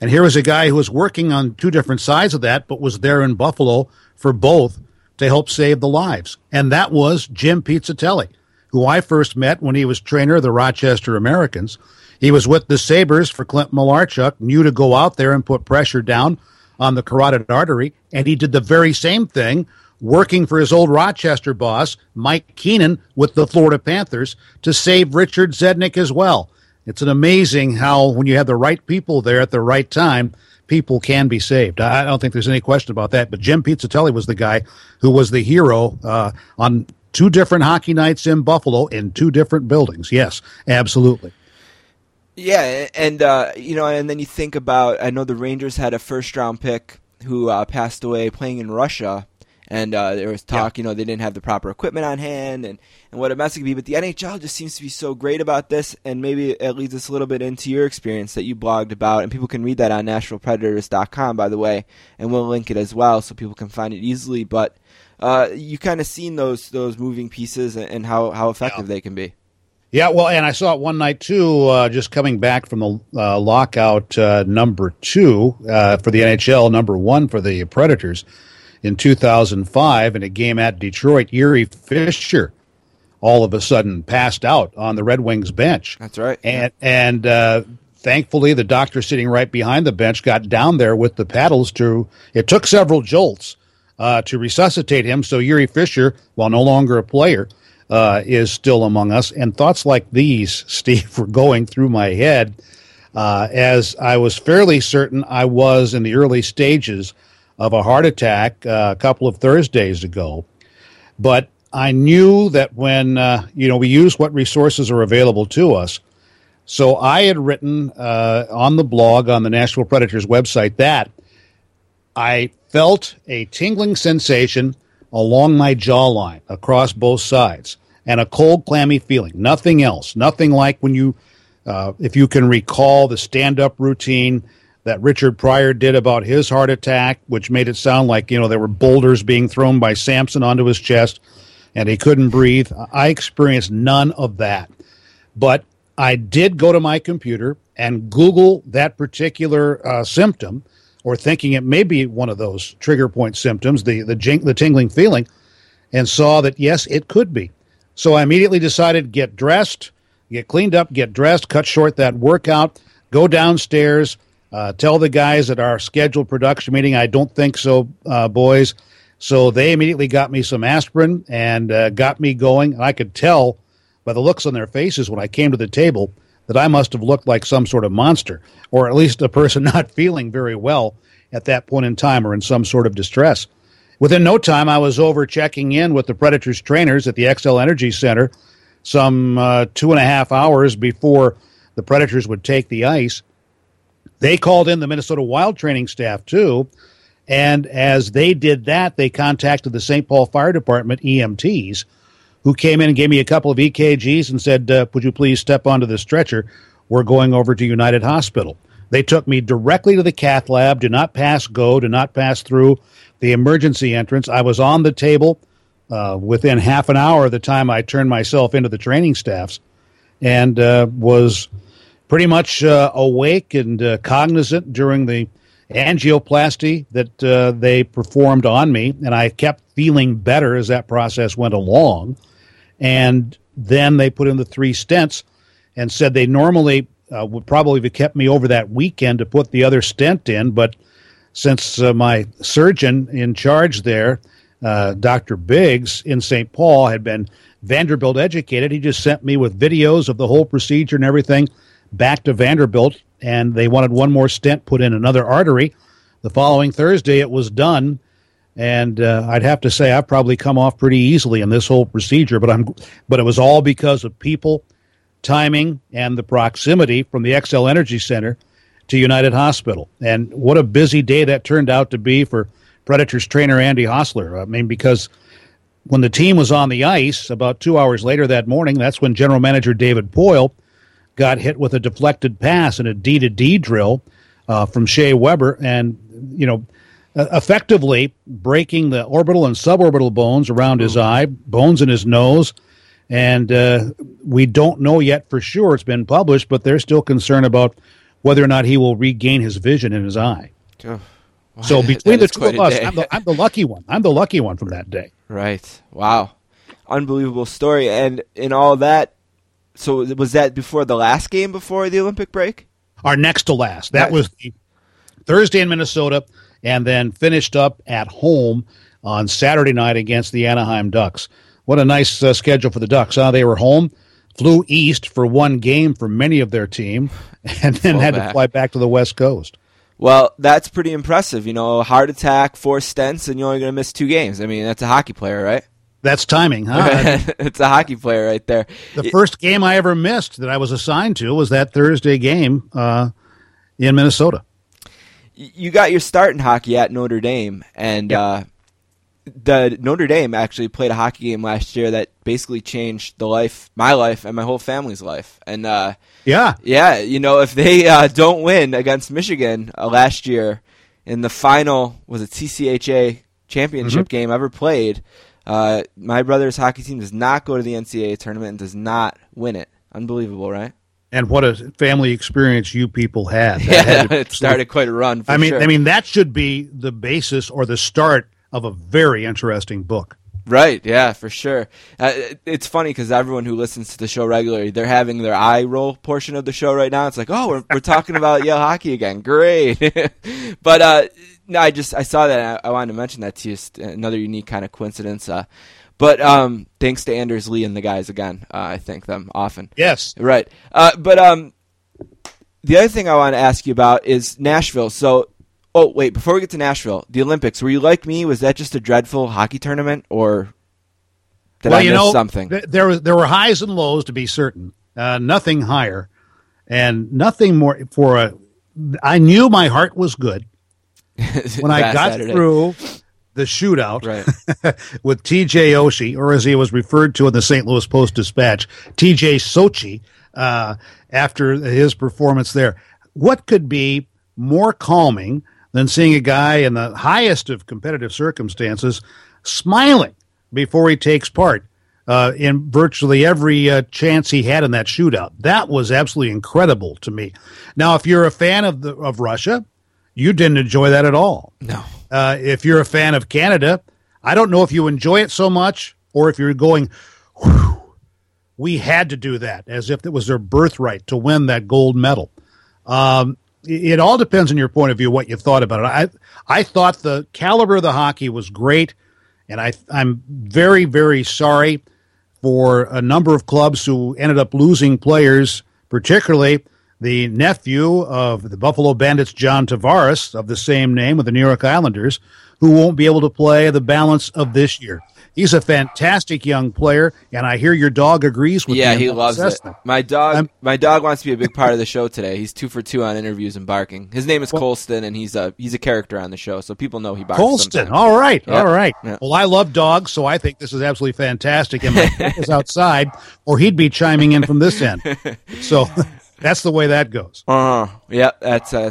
And here was a guy who was working on two different sides of that, but was there in Buffalo for both to help save the lives. And that was Jim Pizzutelli, who I first met when he was trainer of the Rochester Americans. He was with the Sabres for Clint Malarchuk, knew to go out there and put pressure down on the carotid artery, and he did the very same thing working for his old Rochester boss, Mike Keenan, with the Florida Panthers to save Richard Zednik as well. It's an amazing how when you have the right people there at the right time, people can be saved. I don't think there's any question about that. But Jim Pizzutelli was the guy who was the hero uh, on two different hockey nights in Buffalo in two different buildings. Yes, absolutely. Yeah, and uh, you know, and then you think about I know the Rangers had a first round pick who uh, passed away playing in Russia, and uh, there was talk, yeah. you know, they didn't have the proper equipment on hand, and, and what a mess it could be. But the NHL just seems to be so great about this, and maybe it leads us a little bit into your experience that you blogged about, and people can read that on NashvillePredators.com, by the way, and we'll link it as well so people can find it easily. But uh, you kind of seen those those moving pieces and, and how how effective yeah. they can be. Yeah, well, and I saw it one night too, uh, just coming back from the uh, lockout uh, number two uh, for the NHL, number one for the Predators in 2005 in a game at Detroit. Jiri Fisher all of a sudden passed out on the Red Wings bench. That's right. And and uh, thankfully, the doctor sitting right behind the bench got down there with the paddles to. It took several jolts uh, to resuscitate him. So Jiri Fisher, while no longer a player uh, is still among us. And thoughts like these, Steve, were going through my head uh, as I was fairly certain I was in the early stages of a heart attack uh, a couple of Thursdays ago. But I knew that when, uh, you know, we use what resources are available to us. So I had written uh, on the blog on the Nashville Predators website that I felt a tingling sensation along my jawline across both sides and a cold, clammy feeling. Nothing else. Nothing like when you, uh, if you can recall the stand up routine that Richard Pryor did about his heart attack, which made it sound like, you know, there were boulders being thrown by Samson onto his chest and he couldn't breathe. I experienced none of that. But I did go to my computer and Google that particular uh, symptom or thinking it may be one of those trigger point symptoms, the the, jing- the tingling feeling, and saw that yes, it could be. So I immediately decided get dressed, get cleaned up, get dressed, cut short that workout, go downstairs, uh, tell the guys at our scheduled production meeting, I don't think so, uh, boys. So they immediately got me some aspirin and uh, got me going. And I could tell by the looks on their faces when I came to the table that I must have looked like some sort of monster, or at least a person not feeling very well at that point in time or in some sort of distress. Within no time, I was over checking in with the Predators trainers at the Xcel Energy Center some uh, two and a half hours before the Predators would take the ice. They called in the Minnesota Wild training staff too. And as they did that, they contacted the St. Paul Fire Department EMTs who came in and gave me a couple of EKGs and said, uh, Would you please step onto the stretcher? We're going over to United Hospital. They took me directly to the cath lab, do not pass go, do not pass through the emergency entrance. I was on the table uh, within half an hour of the time I turned myself into the training staffs and uh, was pretty much uh, awake and uh, cognizant during the angioplasty that uh, they performed on me. And I kept feeling better as that process went along. And then they put in the three stents and said they normally uh, would probably have kept me over that weekend to put the other stent in, but since uh, my surgeon in charge there, uh, Dr. Biggs in St. Paul, had been Vanderbilt educated, he just sent me with videos of the whole procedure and everything back to Vanderbilt, and they wanted one more stent put in another artery. The following Thursday, it was done and uh, I'd have to say I've probably come off pretty easily in this whole procedure. But I'm, but it was all because of people, timing, and the proximity from the Xcel Energy Center to United Hospital. And what a busy day that turned out to be for Predators trainer Andy Hosler. I mean, because when the team was on the ice about two hours later that morning, that's when General Manager David Poile got hit with a deflected pass in a D to D drill uh, from Shea Weber, and you know effectively breaking the orbital and suborbital bones around his eye, bones in his nose, and uh, we don't know yet for sure. It's been published, but they're still concerned about whether or not he will regain his vision in his eye. Oh, So between the two of us. I'm the, I'm the lucky one. I'm the lucky one from that day. Right. Wow. Unbelievable story. And in all that, so was that before the last game before the Olympic break? Our next to last. That Nice. was the Thursday in Minnesota, and then finished up at home on Saturday night against the Anaheim Ducks. What a nice uh, schedule for the Ducks. Huh? They were home, flew east for one game for many of their team, and then had to fly back to the West Coast. Well, that's pretty impressive. You know, heart attack, four stents, and you're only going to miss two games. I mean, that's a hockey player, right? That's timing, huh? it's a hockey player right there. the first game I ever missed that I was assigned to was that Thursday game uh, in Minnesota. you got your start in hockey at Notre Dame, and Yep. uh, the Notre Dame actually played a hockey game last year that basically changed the life, my life, and my whole family's life. And uh, Yeah, yeah, you know, if they uh, don't win against Michigan uh, last year in the final, was it CCHA championship game ever played? Uh, my brother's hockey team does not go to the NCAA tournament and does not win it. Unbelievable, right? and what a family experience you people had. That Yeah, had to it started quite a run. For I mean, sure. I mean that should be the basis or the start of a very interesting book. Right, yeah, for sure. Uh, it's funny because everyone who listens to the show regularly, they're having their eye roll portion of the show right now. It's like, oh, we're, we're talking about Yale hockey again. Great. but uh, no, I just I saw that. I, I wanted to mention that to you. Another unique kind of coincidence. Uh, but um, thanks to Anders Lee and the guys again. Uh, I thank them often. Yes, Right. Uh, but um, the other thing I want to ask you about is Nashville. So, oh wait, before we get to Nashville, the Olympics. Were you like me? Was that just a dreadful hockey tournament, or did well, I you miss know, something? th- there was there were highs and lows to be certain. Uh, nothing higher, and nothing more for a. I knew my heart was good when I got Saturday. through the shootout Right. with TJ Oshie, or as he was referred to in the St. Louis Post Dispatch, TJ Sochi, uh, after his performance there. What could be more calming than seeing a guy in the highest of competitive circumstances smiling before he takes part uh, in virtually every uh, chance he had in that shootout? That was absolutely incredible to me. Now, if you're a fan of the of Russia, you didn't enjoy that at all. No. Uh, if you're a fan of Canada, I don't know if you enjoy it so much or if you're going, "Whew, we had to do that as if it was their birthright to win that gold medal. Um, it it all depends on your point of view, what you thought about it. I I thought the caliber of the hockey was great, and I I'm very very sorry for a number of clubs who ended up losing players, particularly the nephew of the Buffalo Bandits, John Tavares, of the same name with the New York Islanders, who won't be able to play the balance of this year. He's a fantastic young player, and I hear your dog agrees with Yeah, me. in he loves it. My dog, I'm- my dog wants to be a big part of the show today. He's two for two on interviews and barking. His name is Colston, and he's a he's a character on the show, so people know he barks. Colston. sometimes. All right. Yeah. All right. Yeah. Well, I love dogs, so I think this is absolutely fantastic. And my dog is outside, or he'd be chiming in from this end. So that's the way that goes. Uh, huh. yeah, that's uh,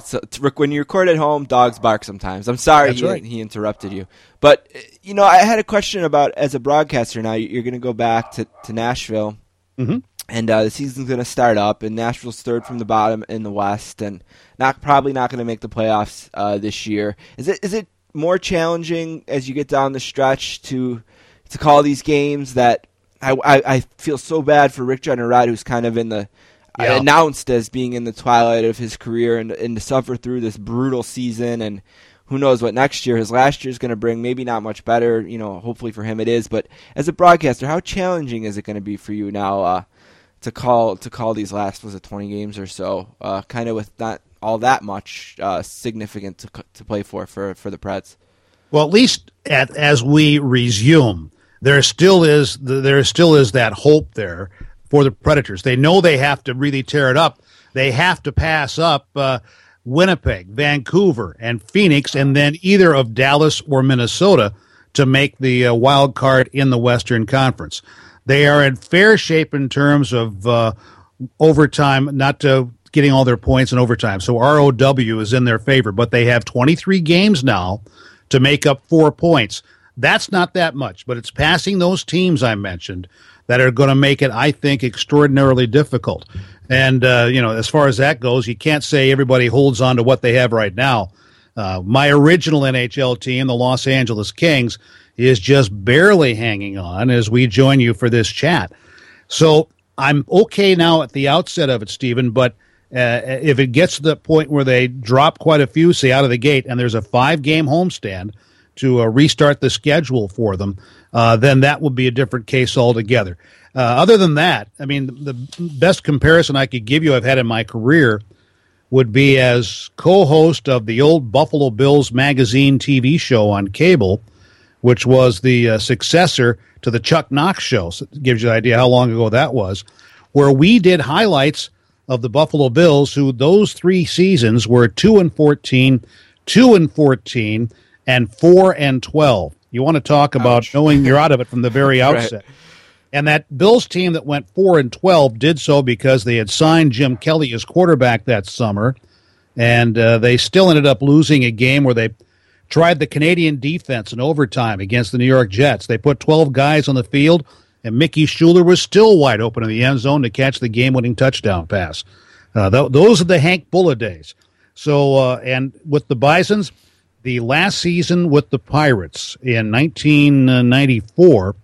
When you record at home, dogs bark sometimes. I'm sorry he, right. he interrupted you, but uh, you know, I had a question about as a broadcaster. Now you're going to go back to to Nashville, Mhm. and uh, the season's going to start up, and Nashville's third from the bottom in the West, and not probably not going to make the playoffs uh, this year. Is it is it more challenging as you get down the stretch to to call these games that? I, I, I feel so bad for Rick Jeanneret, who's kind of in the Yeah. announced as being in the twilight of his career and, and to suffer through this brutal season and who knows what next year his last year is going to bring maybe not much better you know hopefully for him it is but as a broadcaster how challenging is it going to be for you now uh, to call to call these last was it 20 games or so uh, kind of with not all that much uh, significant to, to play for for for the Preds Well, at least at, as we resume, there still is there still is that hope there for the Predators. They know they have to really tear it up. They have to pass up uh, Winnipeg, Vancouver, and Phoenix, and then either of Dallas or Minnesota to make the uh, wild card in the Western Conference. They are in fair shape in terms of uh, overtime, not uh, getting all their points in overtime. So ROW is in their favor, but they have 23 games now to make up four points. That's not that much, but it's passing those teams I mentioned that are going to make it, I think, extraordinarily difficult. And uh, you know, as far as that goes, you can't say everybody holds on to what they have right now. Uh, my original NHL team, the Los Angeles Kings, is just barely hanging on as we join you for this chat. So I'm okay now at the outset of it, Stephen, but uh, if it gets to the point where they drop quite a few, say out of the gate, and there's a five game homestand to uh, restart the schedule for them, uh, then that would be a different case altogether. Uh, other than that, I mean, the best comparison I could give you I've had in my career would be as co host of the old Buffalo Bills magazine TV show on cable, which was the uh, successor to the Chuck Knox show. So it gives you an idea how long ago that was, where we did highlights of the Buffalo Bills, who those three seasons were 2 and 14, 2 and 14, and 4 and 12. You want to talk about Ouch. knowing you're out of it from the very outset. right. And that Bills team that went 4 and 12 did so because they had signed Jim Kelly as quarterback that summer. And uh, they still ended up losing a game where they tried the Canadian defense in overtime against the New York Jets. They put 12 guys on the field, and Mickey Shuler was still wide open in the end zone to catch the game winning touchdown pass. Uh, th- those are the Hank Bullough days. So, uh, and with the Bisons, the last season with the Pirates in 1994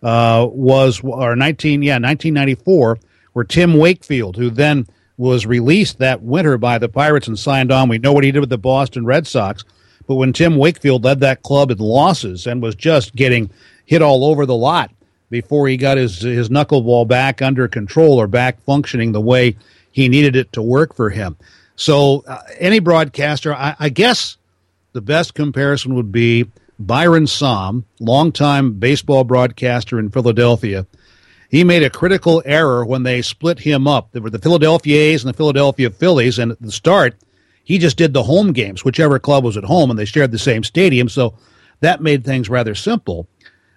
uh, was, or 19, yeah, 1994, where Tim Wakefield, who then was released that winter by the Pirates and signed on. We know what he did with the Boston Red Sox. But when Tim Wakefield led that club in losses and was just getting hit all over the lot before he got his his knuckleball back under control or back functioning the way he needed it to work for him. So uh, any broadcaster, I, I guess the best comparison would be Byrum Saam, longtime baseball broadcaster in Philadelphia. He made a critical error when they split him up. There were the Philadelphia A's and the Philadelphia Phillies, and at the start, he just did the home games, whichever club was at home, and they shared the same stadium. So that made things rather simple.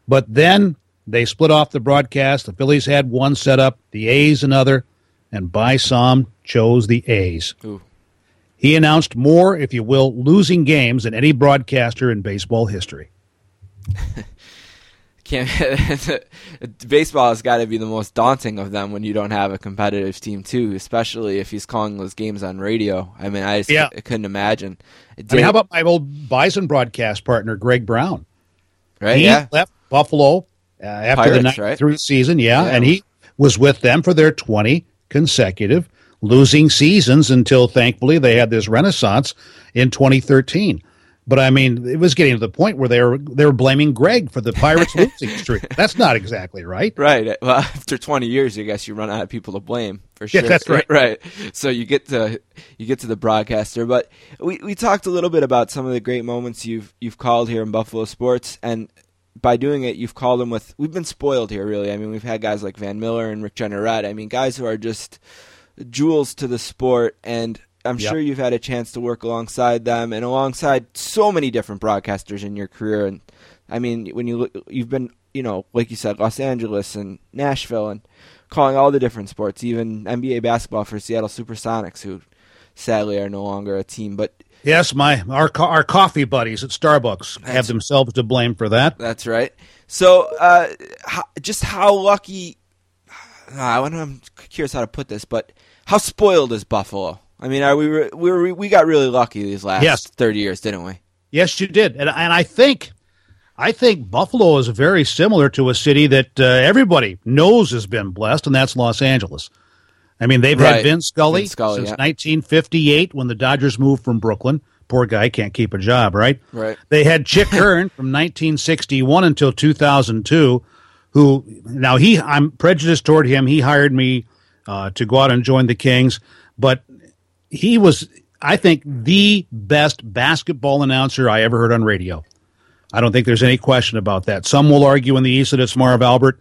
But then they split off the broadcast. The Phillies had one set up, the A's another, and By Saam chose the A's. Ooh. He announced more, if you will, losing games than any broadcaster in baseball history. Can't, baseball has got to be the most daunting of them when you don't have a competitive team too, especially if he's calling those games on radio. I mean, I just yeah. I couldn't imagine. Did, I mean, how about my old Bison broadcast partner, Greg Brown? Right, he yeah. left Buffalo uh, after Pirates, the 93 right? season, yeah, yeah, and he was with them for their 20 consecutive losing seasons until thankfully they had this renaissance in 2013. But I mean, it was getting to the point where they were they were blaming Greg for the Pirates losing streak. That's not exactly right. Right. Uh, well, after 20 years, I guess you run out of people to blame for sure. Yeah, that's right. Right. So you get to you get to the broadcaster, but we we talked a little bit about some of the great moments you've you've called here in Buffalo sports, and by doing it, you've called them with. We've been spoiled here, really. I mean, we've had guys like Van Miller and Rick Jeanneret. I mean, guys who are just jewels to the sport, and I'm yep. sure you've had a chance to work alongside them and alongside so many different broadcasters in your career. And I mean, when you look, you've been, you know, like you said, Los Angeles and Nashville, and calling all the different sports, even NBA basketball for Seattle SuperSonics, who sadly are no longer a team. But yes, my our our coffee buddies at Starbucks have themselves to blame for that. That's right. So, uh, how, just how lucky? I I'm curious how to put this, but how spoiled is Buffalo? I mean, are we we we got really lucky these last yes. thirty years, didn't we? Yes, you did, and and I think I think Buffalo is very similar to a city that uh, everybody knows has been blessed, and that's Los Angeles. I mean, they've right. had Vin Scully, Vin Scully since yeah. 1958 when the Dodgers moved from Brooklyn. Poor guy can't keep a job, right? Right. They had Chick Hearn from 1961 until 2002, who now he I'm prejudiced toward him. He hired me uh, to go out and join the Kings, but he was, I think, the best basketball announcer I ever heard on radio. I don't think there's any question about that. Some will argue in the East that it's Marv Albert,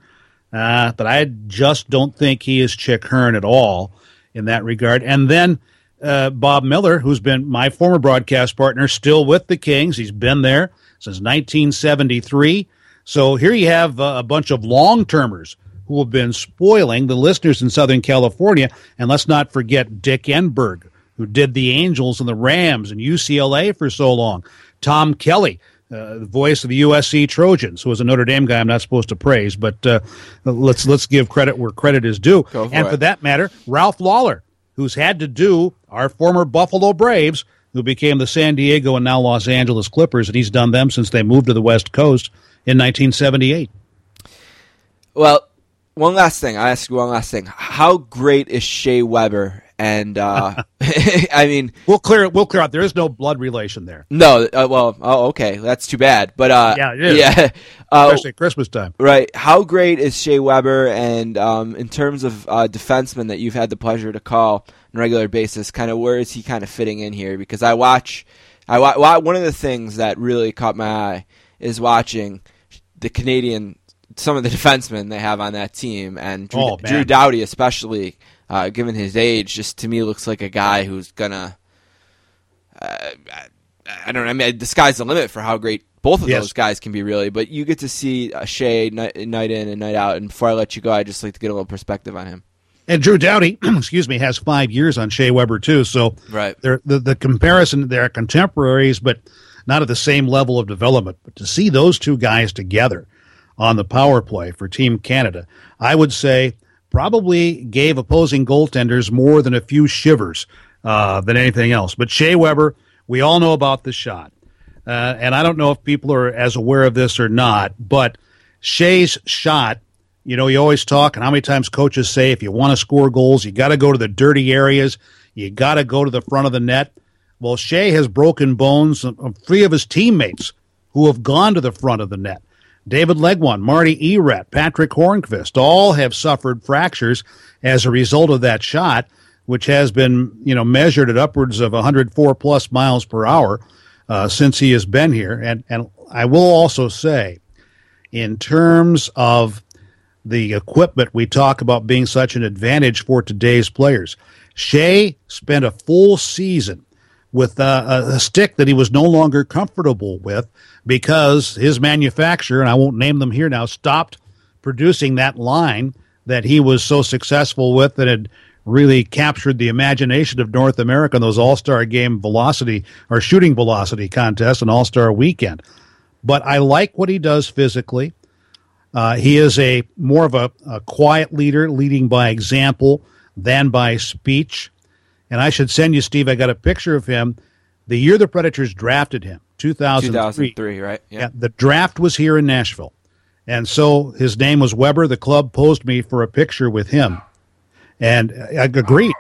uh, but I just don't think he is Chick Hearn at all in that regard. And then uh, Bob Miller, who's been my former broadcast partner, still with the Kings. He's been there since 1973. So here you have uh, a bunch of long termers who have been spoiling the listeners in Southern California. And let's not forget Dick Enberg, who did the Angels and the Rams and UCLA for so long. Tom Kelly, uh, the voice of the USC Trojans, who was a Notre Dame guy I'm not supposed to praise, but uh, let's let's give credit where credit is due. For and it. for that matter, Ralph Lawler, who's had to do our former Buffalo Braves, who became the San Diego and now Los Angeles Clippers, and he's done them since they moved to the West Coast in 1978. Well, one last thing. I ask you one last thing. How great is Shea Weber? And uh, I mean, We'll clear we'll clear out. There is no blood relation there, no. Uh, well, oh, okay, that's too bad. But uh, Yeah, yeah. Uh, especially at Christmas time. Right. How great is Shea Weber? And um, in terms of uh, defensemen that you've had the pleasure to call on a regular basis, kind of where is he kind of fitting in here? Because I watch, I wa- one of the things that really caught my eye is watching the Canadian, some of the defensemen they have on that team, and Drew, Oh. Drew Doughty especially, uh, given his age, just to me looks like a guy who's gonna. Uh, I, I don't know. I mean, the sky's the limit for how great both of Yes. those guys can be, really. But you get to see uh, Shea night, night in and night out. And before I let you go, I just like to get a little perspective on him. And Drew Doughty, excuse me, has five years on Shea Weber too. So Right. they're, the the comparison they're contemporaries, but not at the same level of development. But to see those two guys together on the power play for Team Canada, I would say probably gave opposing goaltenders more than a few shivers uh, than anything else. But Shea Weber, we all know about the shot. Uh, and I don't know if people are as aware of this or not, but Shea's shot, you know, you always talk, and how many times coaches say if you want to score goals, you got to go to the dirty areas, you got to go to the front of the net. Well, Shea has broken bones of of three of his teammates who have gone to the front of the net. David Legwand, Marty Erat, Patric Hornqvist, all have suffered fractures as a result of that shot, which has been, you know, measured at upwards of 104 plus miles per hour uh, since he has been here. And and I will also say, in terms of the equipment we talk about being such an advantage for today's players, Shea spent a full season with uh, a, stick that he was no longer comfortable with because his manufacturer, and I won't name them here now, stopped producing that line that he was so successful with that had really captured the imagination of North America in those All Star Game velocity or shooting velocity contests and All Star Weekend. But I like what he does physically. Uh, he is a more of a, a quiet leader, leading by example than by speech. And I should send you, Steve. I got a picture of him the year the Predators drafted him, 2003. 2003, right? Yeah, the draft was here in Nashville. And so his name was Weber. The club posed me for a picture with him. And I agreed,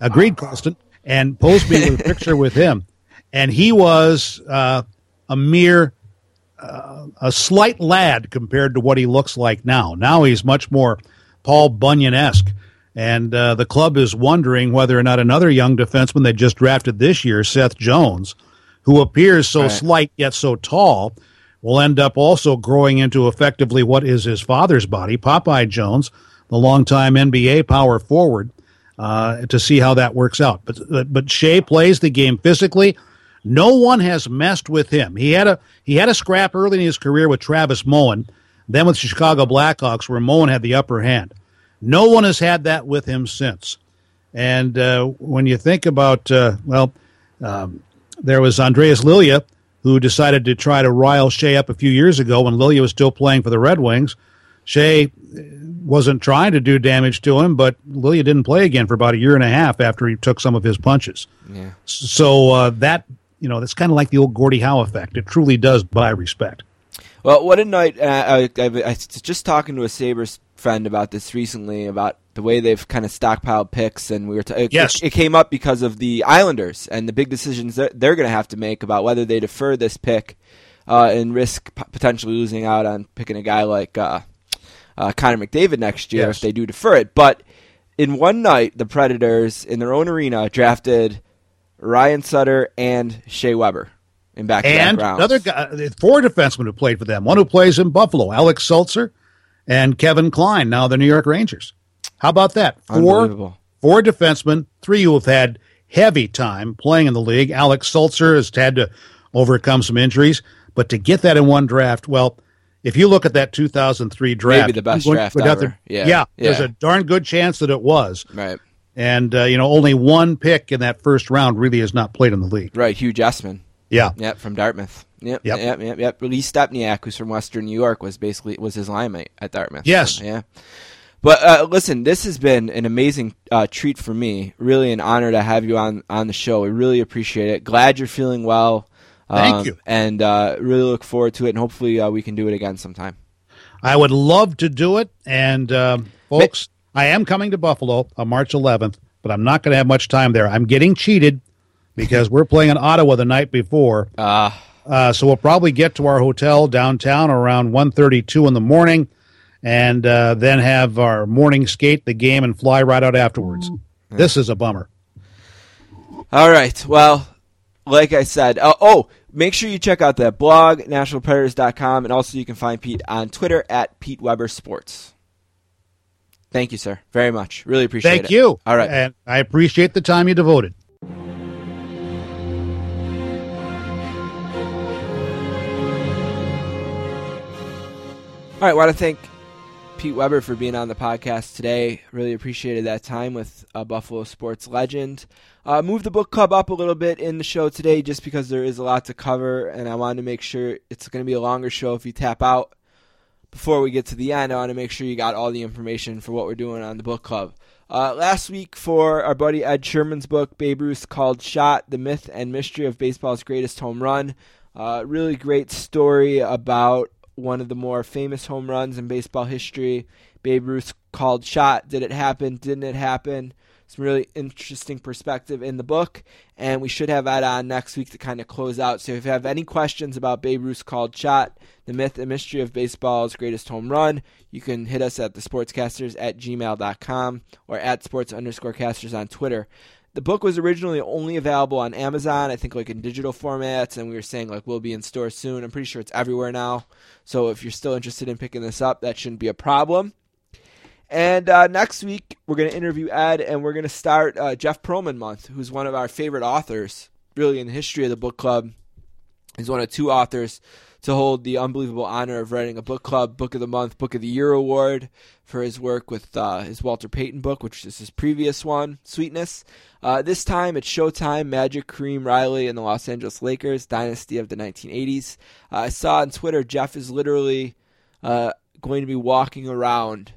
agreed, Colston, and posed me with a picture with him. And he was uh, a mere, uh, a slight lad compared to what he looks like now. Now he's much more Paul Bunyan esque. And uh, the club is wondering whether or not another young defenseman they just drafted this year, Seth Jones, who appears so Right. slight yet so tall, will end up also growing into effectively what is his father's body, Popeye Jones, the longtime NBA power forward, uh, to see how that works out. But, but but Shea plays the game physically. No one has messed with him. He had a he had a scrap early in his career with Travis Moen, then with the Chicago Blackhawks, where Moen had the upper hand. No one has had that with him since. And uh, when you think about, uh, well, um, there was Andreas Lilja, who decided to try to rile Shea up a few years ago when Lilja was still playing for the Red Wings. Shea uh, wasn't trying to do damage to him, but Lilja didn't play again for about a year and a half after he took some of his punches. Yeah. So uh, that, you know, that's kind of like the old Gordie Howe effect. It truly does buy respect. Well, what a night! Uh, I, I, I was just talking to a Sabres friend about this recently about the way they've kind of stockpiled picks, and we were. T- it, Yes. it, it came up because of the Islanders and the big decisions they're, they're going to have to make about whether they defer this pick uh, and risk p- potentially losing out on picking a guy like uh, uh, Connor McDavid next year Yes. if they do defer it. But in one night, the Predators in their own arena drafted Ryan Suter and Shea Weber in back-to-back and another guy, four defensemen who played for them. One who plays in Buffalo, Alex Sulzer, and Kevin Klein, now the New York Rangers. How about that? Four, four defensemen, three who have had heavy time playing in the league. Alex Sulzer has had to overcome some injuries, but to get that in one draft, well, if you look at that 2003 draft, Maybe the best draft ever. the- Yeah. yeah, there's a darn good chance that it was. Right. And uh, you know, only one pick in that first round really has not played in the league. Right, Hugh Jessiman. Yeah. Yep, from Dartmouth. Yep, Yep. yep, yep, yep. Lee Stempniak, who's from Western New York, was basically was his line mate at Dartmouth. Yes. So, yeah. But uh, listen, this has been an amazing uh, treat for me. Really, an honor to have you on on the show. We really appreciate it. Glad you're feeling well. Thank Um, you. And uh, really look forward to it. And hopefully, uh, we can do it again sometime. I would love to do it. And, um, folks, I am coming to Buffalo on March 11th, but I'm not going to have much time there. I'm getting cheated because we're playing in Ottawa the night before. Uh, Uh, so we'll probably get to our hotel downtown around 1.32 in the morning and uh, then have our morning skate the game and fly right out afterwards. This is a bummer. All right. Well, like I said, uh, oh, make sure you check out that blog, nashvillepredators.com, and also you can find Pete on Twitter at Pete Weber Sports. Thank you, sir, very much. Really appreciate it. Thank you. All right. And I appreciate the time you devoted. All right. Want to thank Pete Weber for being on the podcast today. Really appreciated that time with a Buffalo sports legend. Uh, move the book club up a little bit in the show today just because there is a lot to cover, and I wanted to make sure it's going to be a longer show if you tap out. Before we get to the end, I want to make sure you got all the information for what we're doing on the book club. Uh, last week, for our buddy Ed Sherman's book, Babe Ruth called Shot The Myth and Mystery of Baseball's Greatest Home Run. Uh, really great story about one of the more famous home runs in baseball history. Babe Ruth called shot. Did it happen? Didn't it happen? Some really interesting perspective in the book, and we should have that on next week to kind of close out. So if you have any questions about Babe Ruth's called shot, the myth and mystery of baseball's greatest home run, you can hit us at the sportscasters at gmail.com or at sports underscore casters on Twitter. The book was originally only available on Amazon, I think like in digital formats, and we were saying like we'll be in stores soon. I'm pretty sure it's everywhere now. So if you're still interested in picking this up, that shouldn't be a problem. And uh, next week we're going to interview Ed, and we're going to start uh, Jeff Pearlman month, who's one of our favorite authors, really in the history of the book club. He's one of two authors to hold the unbelievable honor of writing a book club book of the month, book of the year award for his work with uh, his Walter Payton book, which is his previous one, Sweetness. Uh, this time it's Showtime, Magic, Kareem Riley, and the Los Angeles Lakers, Dynasty of the 1980s. Uh, I saw on Twitter Jeff is literally uh, going to be walking around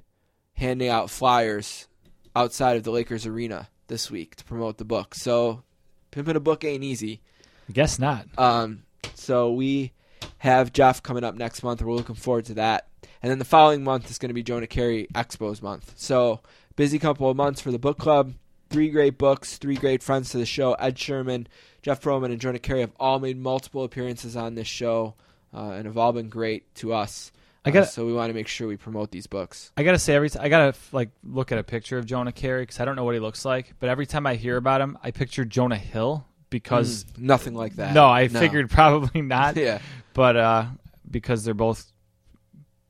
handing out flyers outside of the Lakers arena this week to promote the book. So pimping a book ain't easy. I guess not. Um, so we have Jeff coming up next month. We're looking forward to that. And then the following month is going to be Jonah Keri Expos month. So busy couple of months for the book club. Three great books, three great friends to the show. Ed Sherman, Jeff Pearlman, and Jonah Keri have all made multiple appearances on this show uh, and have all been great to us. I got- Uh, so we want to make sure we promote these books. I gotta say every I gotta like look at a picture of Jonah Keri because I don't know what he looks like. But every time I hear about him, I picture Jonah Hill because Mm, nothing like that. no, I figured probably not. Yeah. But uh, because they're both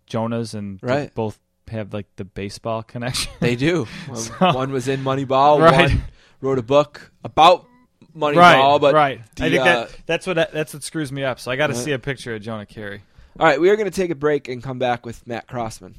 Jonahs and Right. both have like the baseball connection. They do. So- one was in Moneyball. Right. One wrote a book about Moneyball, right, but right. the, I think uh, that that's what that's what screws me up. So I got to Right. see a picture of Jonah Keri. All right, we are going to take a break and come back with Matt Crossman.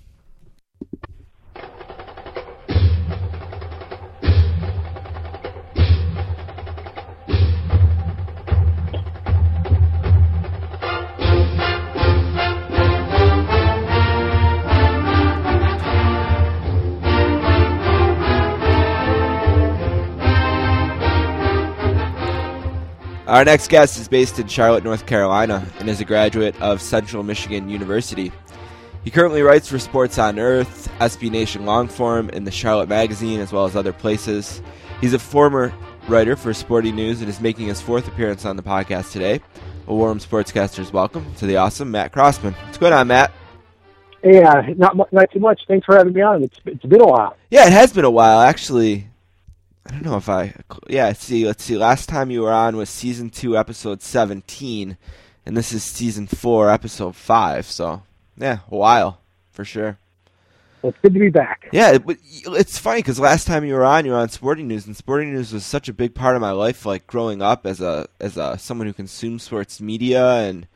Our next guest is based in Charlotte, North Carolina, and is a graduate of Central Michigan University. He currently writes for Sports on Earth, SB Nation Longform, and the Charlotte Magazine, as well as other places. He's a former writer for Sporting News and is making his fourth appearance on the podcast today. A warm sportscaster's welcome to the awesome Matt Crossman. What's going on, Matt? Yeah, not not too much. Thanks for having me on. It's it's been a while. Yeah, it has been a while, actually. I don't know if I. Yeah, let's see. Let's see. Last time you were on was season two, episode seventeen, and this is season four, episode five. So, yeah, a while for sure. Well, it's good to be back. Yeah, it, it's funny because last time you were on, you were on Sporting News, and Sporting News was such a big part of my life, like growing up as a as a someone who consumes sports media, and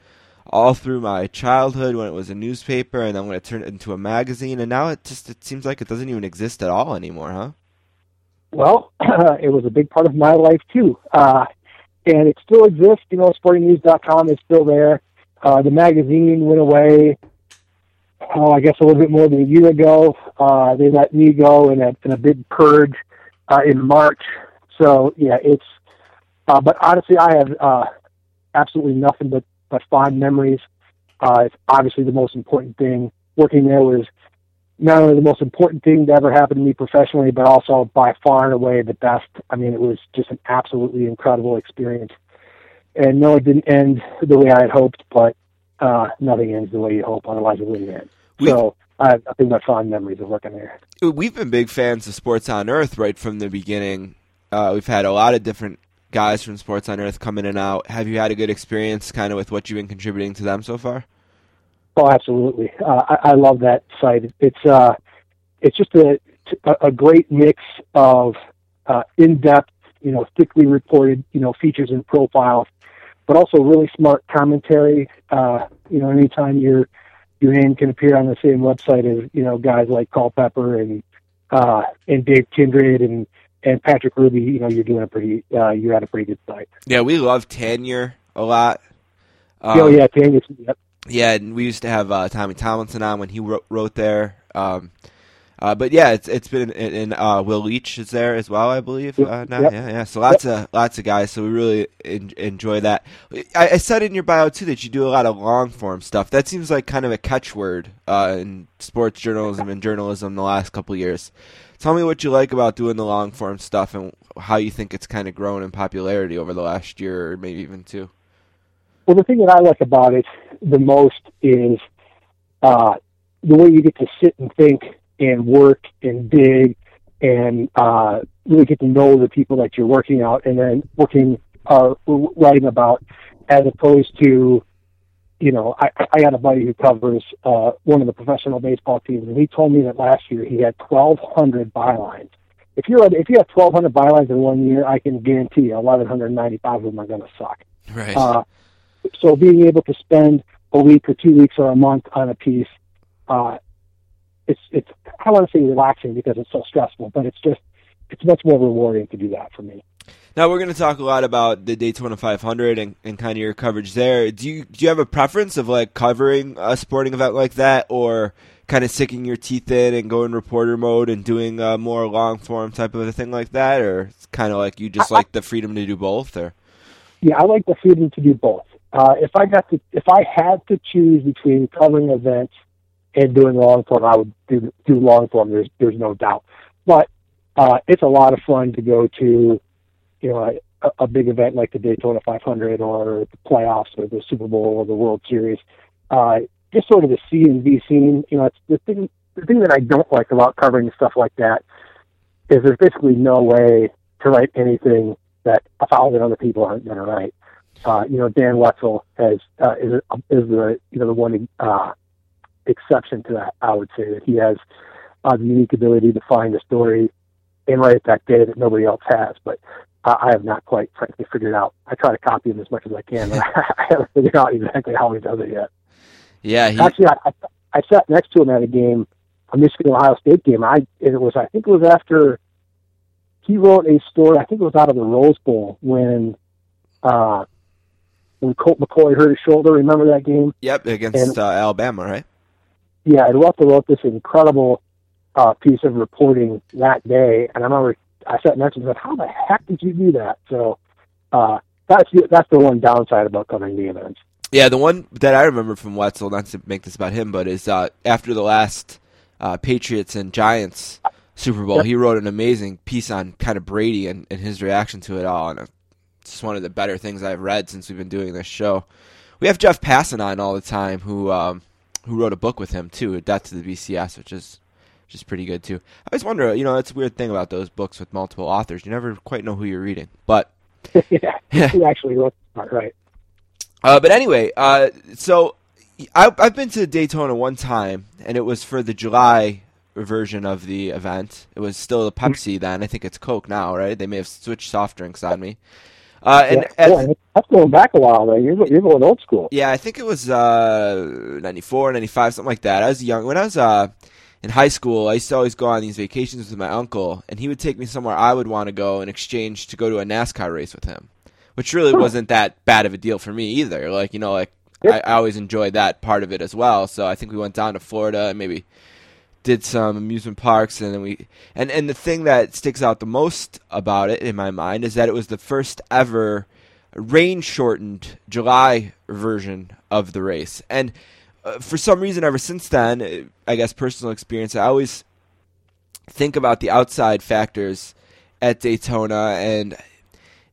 all through my childhood when it was a newspaper, and then when it turned it into a magazine, and now it just it seems like it doesn't even exist at all anymore, huh? Well, it was a big part of my life too. Uh, and it still exists. You know, sportingnews.com is still there. Uh, the magazine went away. Oh, I guess a little bit more than a year ago. Uh, they let me go in a in a big purge uh, in March. So yeah, it's. Uh, but honestly, I have uh, absolutely nothing but but fond memories. Uh, it's obviously the most important thing. Working there was not only the most important thing to ever happen to me professionally, but also by far and away the best. I mean, it was just an absolutely incredible experience. And no, it didn't end the way I had hoped, but uh, nothing ends the way you hope, otherwise it wouldn't end. We- So I have nothing but fond memories of working there. We've been big fans of Sports on Earth right from the beginning. Uh, we've had a lot of different guys from Sports on Earth come in and out. Have you had a good experience kind of with what you've been contributing to them so far? Oh, absolutely. Uh, I, I love that site. It's uh, it's just a a great mix of uh, in-depth, you know, thickly reported, you know, features and profiles, but also really smart commentary. Uh, you know, anytime your your name can appear on the same website as you know guys like Culpepper and uh, and Dave Kindred and and Patrick Hruby, you know, you're doing a pretty uh, you're at a pretty good site. Yeah, we love tenure a lot. oh Um, yeah, Tanya, yep. Yeah, and we used to have uh, Tommy Tomlinson on when he wrote, wrote there. Um, uh, but yeah, it's it's been in, in uh, Will Leitch is there as well, I believe. Uh, now, Yep. yeah, yeah. So lots of lots of guys. So we really en- enjoy that. I, I said in your bio too that you do a lot of long form stuff. That seems like kind of a catchword uh, in sports journalism and journalism the last couple of years. Tell me what you like about doing the long form stuff and how you think it's kind of grown in popularity over the last year or maybe even two. Well, the thing that I like about it the most is uh, the way you get to sit and think and work and dig and uh, really get to know the people that you're working out and then working uh, writing about, as opposed to, you know, I, I got a buddy who covers uh, one of the professional baseball teams, and he told me that last year he had 1,200 bylines. If you're if you have 1,200 bylines in one year, I can guarantee you 1,195 of them are going to suck. Right. Uh, so being able to spend a week or two weeks or a month on a piece, uh, it's it's I want to say relaxing because it's so stressful, but it's just it's much more rewarding to do that for me. Now we're going to talk a lot about the Daytona 500 and, and kind of your coverage there. Do you do you have a preference of like covering a sporting event like that, or kind of sticking your teeth in and going reporter mode and doing a more long form type of a thing like that, or it's kind of like you just like the freedom to do both, or Yeah, I like the freedom to do both. Uh, if I got to, if I had to choose between covering events and doing long form, I would do do long form. There's there's no doubt. But uh, it's a lot of fun to go to, you know, a, a big event like the Daytona 500 or the playoffs or the Super Bowl or the World Series. Uh, just sort of the see and be seen. You know, it's the thing. The thing that I don't like about covering stuff like that is there's basically no way to write anything that a thousand other people aren't going to write. Uh, you know, Dan Wetzel has uh, is is the you know the one uh, exception to that. I would say that he has uh, the unique ability to find a story and write it that day that nobody else has. But uh, I have not quite, frankly, figured out. I try to copy him as much as I can, but I haven't figured out exactly how he does it yet. yeah, he, Actually, I, I, I sat next to him at a game, a Michigan Ohio State game. I it was I think it was after he wrote a story. I think it was out of the Rose Bowl when uh, when Colt McCoy hurt his shoulder. Remember that game? yep, against And- uh, Alabama, right? Yeah, and Russell wrote this incredible uh, piece of reporting that day, and I remember I sat next to him and said, "How the heck did you do that?" So uh, that's the, that's the one downside about covering the events. Yeah, the one that I remember from Wetzel, not to make this about him, but is uh, after the last uh, Patriots and Giants Super Bowl, Yep. he wrote an amazing piece on kind of Brady and, and his reaction to it all, and it's one of the better things I've read since we've been doing this show. We have Jeff Passan on all the time, who um, who wrote a book with him too, Death to the BCS, which is which is pretty good too. I always wonder, you know, it's a weird thing about those books with multiple authors. You never quite know who you're reading, but yeah, he actually the right. Uh, but anyway, uh, so I, I've been to Daytona one time, and it was for the July version of the event. It was still a Pepsi then. I think it's Coke now, right? They may have switched soft drinks on me. Uh, and yeah, that's going back a while, man. You're, you're going old school. yeah, I think it was uh, 94, 95, something like that. I was young. When I was uh, in high school, I used to always go on these vacations with my uncle, and he would take me somewhere I would want to go in exchange to go to a NASCAR race with him. which really wasn't that bad of a deal for me either. Like you know, like I, I always enjoyed that part of it as well. So I think we went down to Florida and maybe did some amusement parks and then we and and the thing that sticks out the most about it in my mind is that it was the first ever rain shortened July version of the race. And uh, for some reason ever since then, I guess personal experience, I always think about the outside factors at Daytona and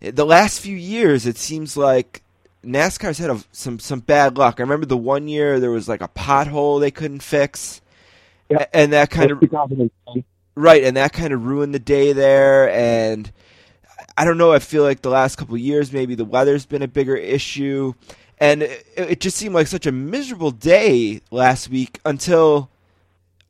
the last few years it seems like NASCAR's had a, some some bad luck. I remember the one year there was like a pothole they couldn't fix Yep. and that kind of right, and that kind of ruined the day there. And I don't know. I feel like the last couple of years, maybe the weather's been a bigger issue, and it, it just seemed like such a miserable day last week until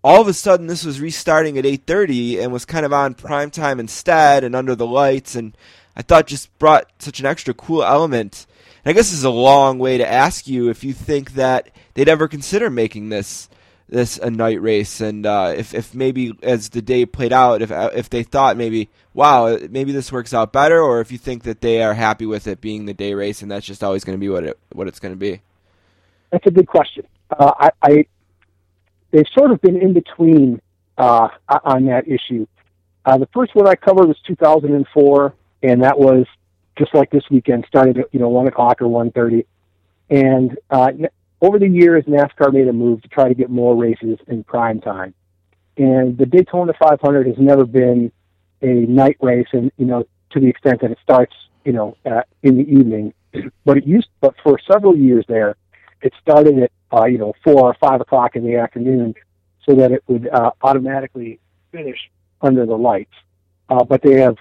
all of a sudden this was restarting at 8:30 and was kind of on prime time instead and under the lights and I thought just brought such an extra cool element. And I guess this is a long way to ask you if you think that they'd ever consider making this this a night race and uh, if if maybe as the day played out if if they thought maybe wow maybe this works out better or if you think that they are happy with it being the day race and that's just always going to be what it what it's going to be. That's a good question. Uh, I, I they've sort of been in between uh, on that issue. Uh, the first one I covered was 2004, and that was just like this weekend, started at you know one o'clock or one thirty. And uh, over the years, NASCAR made a move to try to get more races in prime time. And the Daytona 500 has never been a night race, and you know to the extent that it starts you know uh, in the evening. But it used, but for several years there, it started at uh, you know four or five o'clock in the afternoon, so that it would uh, automatically finish under the lights. Uh, but they have,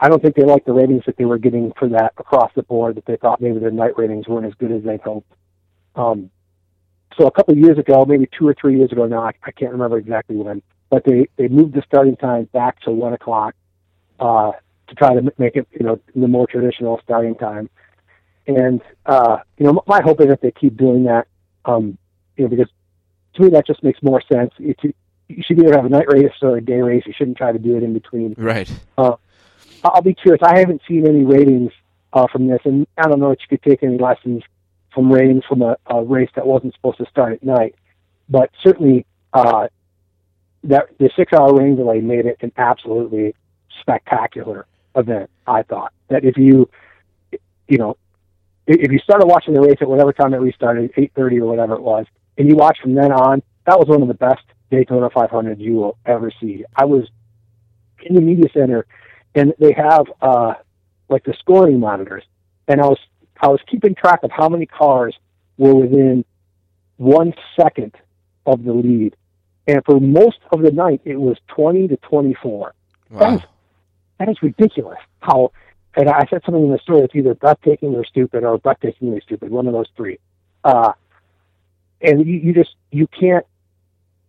I don't think they liked the ratings that they were getting for that across the board. That they thought maybe their night ratings weren't as good as they hoped. Um, so a couple of years ago, maybe two or three years ago now, I, I can't remember exactly when, but they they moved the starting time back to one o'clock uh, to try to make it you know the more traditional starting time. And uh, you know, my hope is that they keep doing that. Um, you know, because to me that just makes more sense. It's, you should either have a night race or a day race. You shouldn't try to do it in between. Right. Uh, I'll be curious. I haven't seen any ratings uh, from this, and I don't know if you could take any lessons from rain from a, a race that wasn't supposed to start at night. But certainly, uh, that the six-hour rain delay made it an absolutely spectacular event. I thought that if you, you know, if you started watching the race at whatever time it restarted, eight thirty or whatever it was, and you watch from then on, that was one of the best Daytona 500 you will ever see. I was in the media center, and they have uh, like the scoring monitors, and I was I was keeping track of how many cars were within one second of the lead, and for most of the night it was 20 to 24. That Wow. is that is ridiculous. How and I said something in the story that's either breathtaking or stupid or breathtakingly stupid, one of those three. Uh, and you, you just you can't.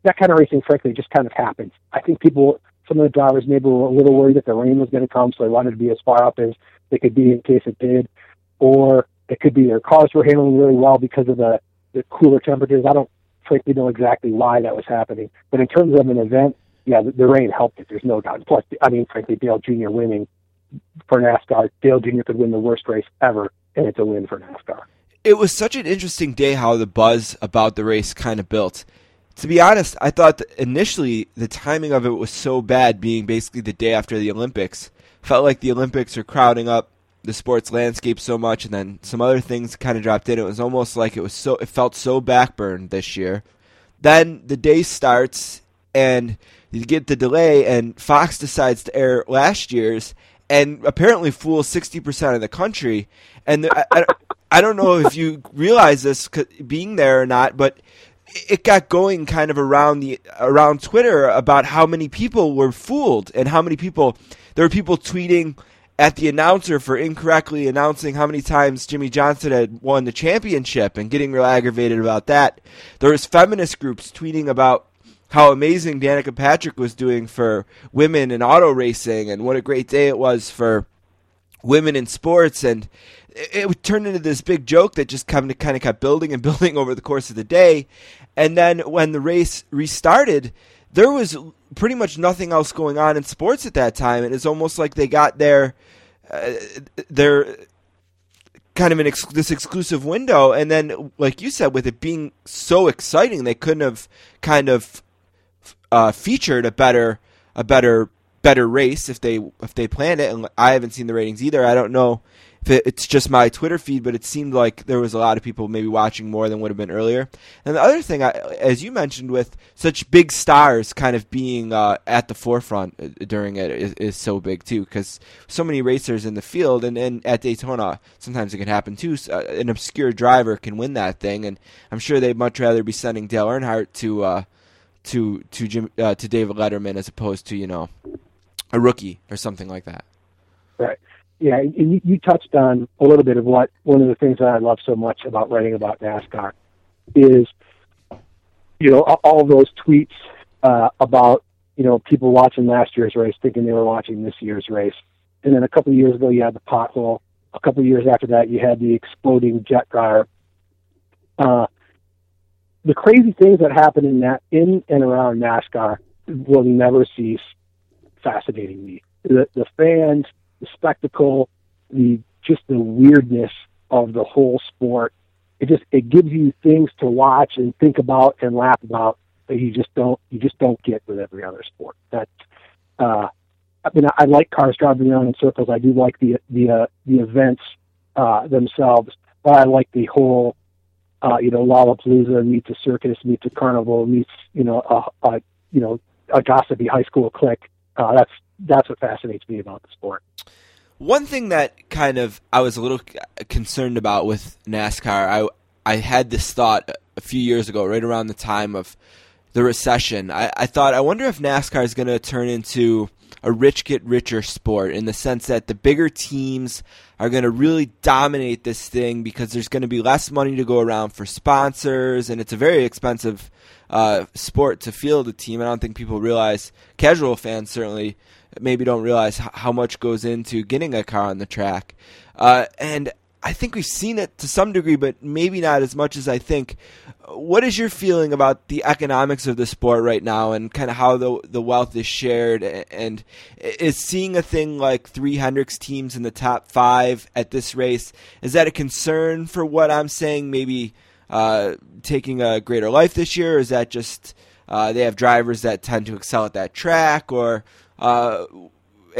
That kind of racing, frankly, just kind of happens. I think people, some of the drivers, maybe were a little worried that the rain was going to come, so they wanted to be as far up as they could be in case it did, or it could be their cars were handling really well because of the the cooler temperatures. I don't frankly know exactly why that was happening, but in terms of an event, yeah, the, the rain helped it. There's no doubt. Plus, I mean, frankly, Dale Jr. winning for NASCAR, Dale Jr. could win the worst race ever, and it's a win for NASCAR. it was such an interesting day how the buzz about the race kind of built. To be honest, I thought initially the timing of it was so bad, being basically the day after the Olympics. Felt like the Olympics are crowding up the sports landscape so much, and then some other things kind of dropped in. It was almost like it was so it felt so backburned this year. Then the day starts, and you get the delay, and Fox decides to air last year's, and apparently fools sixty percent of the country. And the, I, I, I don't know if you realize this being there or not, but it got going kind of around the around Twitter about how many people were fooled and how many people there were people tweeting at the announcer for incorrectly announcing how many times Jimmie Johnson had won the championship and getting real aggravated about that. There was feminist groups tweeting about how amazing Danica Patrick was doing for women in auto racing and what a great day it was for women in sports and it, turned into this big joke that just kind of kind of kept building and building over the course of the day and then when the race restarted there was pretty much nothing else going on in sports at that time and it's almost like they got their uh, their kind of an ex- this exclusive window, and then like you said, with it being so exciting, they couldn't have kind of uh, featured a better a better better race if they if they planned it. And I haven't seen the ratings either. I don't know it's just my Twitter feed, but it seemed like there was a lot of people maybe watching more than would have been earlier. And the other thing, I, as you mentioned, with such big stars kind of being uh, at the forefront uh, during it is, is so big too, because so many racers in the field, and, and at Daytona sometimes it can happen too. Uh, an obscure driver can win that thing, and I'm sure they'd much rather be sending Dale Earnhardt to. Uh, to to Jim uh, to David Letterman as opposed to you know a rookie or something like that. Right. Yeah, and you, you touched on a little bit of what one of the things that I love so much about writing about NASCAR is, you know, all those tweets uh, about you know people watching last year's race thinking they were watching this year's race, and then a couple of years ago you had the pothole. A couple of years after that you had the exploding jet dryer. Uh, the crazy things that happen in that in and around NASCAR will never cease fascinating me. The the fans, the spectacle, the just the weirdness of the whole sport. It just it gives you things to watch and think about and laugh about that you just don't you just don't get with every other sport. That uh, I mean, I, I like cars driving around in circles. I do like the the uh, the events uh, themselves, but I like the whole uh, you know Lollapalooza meets a circus meets a carnival meets you know a, a you know a gossipy high school clique uh, that's that's what fascinates me about the sport. One thing that kind of I was a little concerned about with NASCAR, I I had this thought a few years ago, right around the time of the recession. I, I thought, I wonder if NASCAR is going to turn into a rich get richer sport in the sense that the bigger teams are going to really dominate this thing because there's going to be less money to go around for sponsors, and it's a very expensive uh, sport to field a team. I don't think people realize, casual fans certainly maybe don't realize how much goes into getting a car on the track. Uh, and I think we've seen it to some degree, but maybe not as much as I think. What is your feeling about the economics of the sport right now, and kind of how the the wealth is shared? And is seeing a thing like three Hendricks teams in the top five at this race is that a concern for what I'm saying? Maybe uh, taking a greater life this year, or is that just uh, they have drivers that tend to excel at that track, or uh,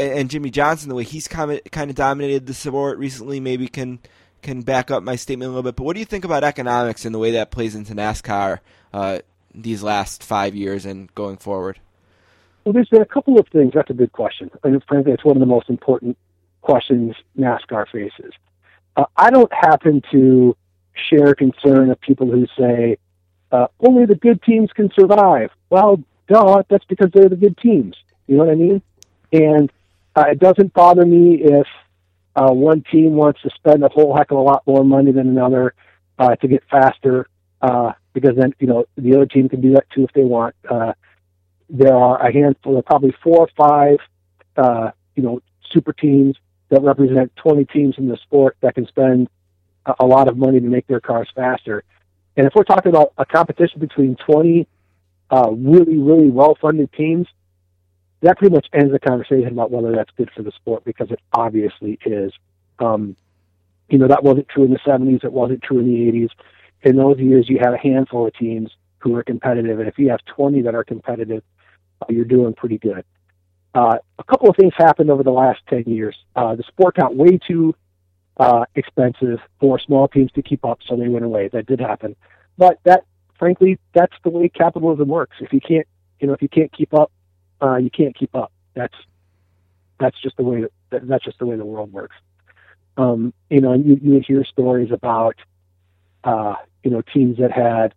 and, Jimmie Johnson, the way he's kind of dominated the sport recently, maybe can can back up my statement a little bit. But what do you think about economics and the way that plays into NASCAR uh, these last five years and going forward? Well, there's been a couple of things. That's a good question. And frankly, it's one of the most important questions NASCAR faces. Uh, I don't happen to share concern of people who say uh, only the good teams can survive. Well, duh, that's because they're the good teams. You know what I mean? And uh, it doesn't bother me if uh, one team wants to spend a whole heck of a lot more money than another uh, to get faster, uh, because then you know the other team can do that too if they want. Uh, there are a handful, of probably four or five, uh, you know, super teams that represent 20 teams in the sport that can spend a, a lot of money to make their cars faster. And if we're talking about a competition between 20 uh, really, really well-funded teams, that pretty much ends the conversation about whether that's good for the sport because it obviously is. Um, you know, that wasn't true in the 70s. It wasn't true in the 80s. In those years, you had a handful of teams who were competitive. And if you have 20 that are competitive, uh, you're doing pretty good. Uh, a couple of things happened over the last 10 years. Uh, the sport got way too uh, expensive for small teams to keep up, so they went away. That did happen. But that, frankly, that's the way capitalism works. If you can't, you know, if you can't keep up uh, you can't keep up. That's that's just the way that, that's just the way the world works. Um, you know, you you would hear stories about uh, you know teams that had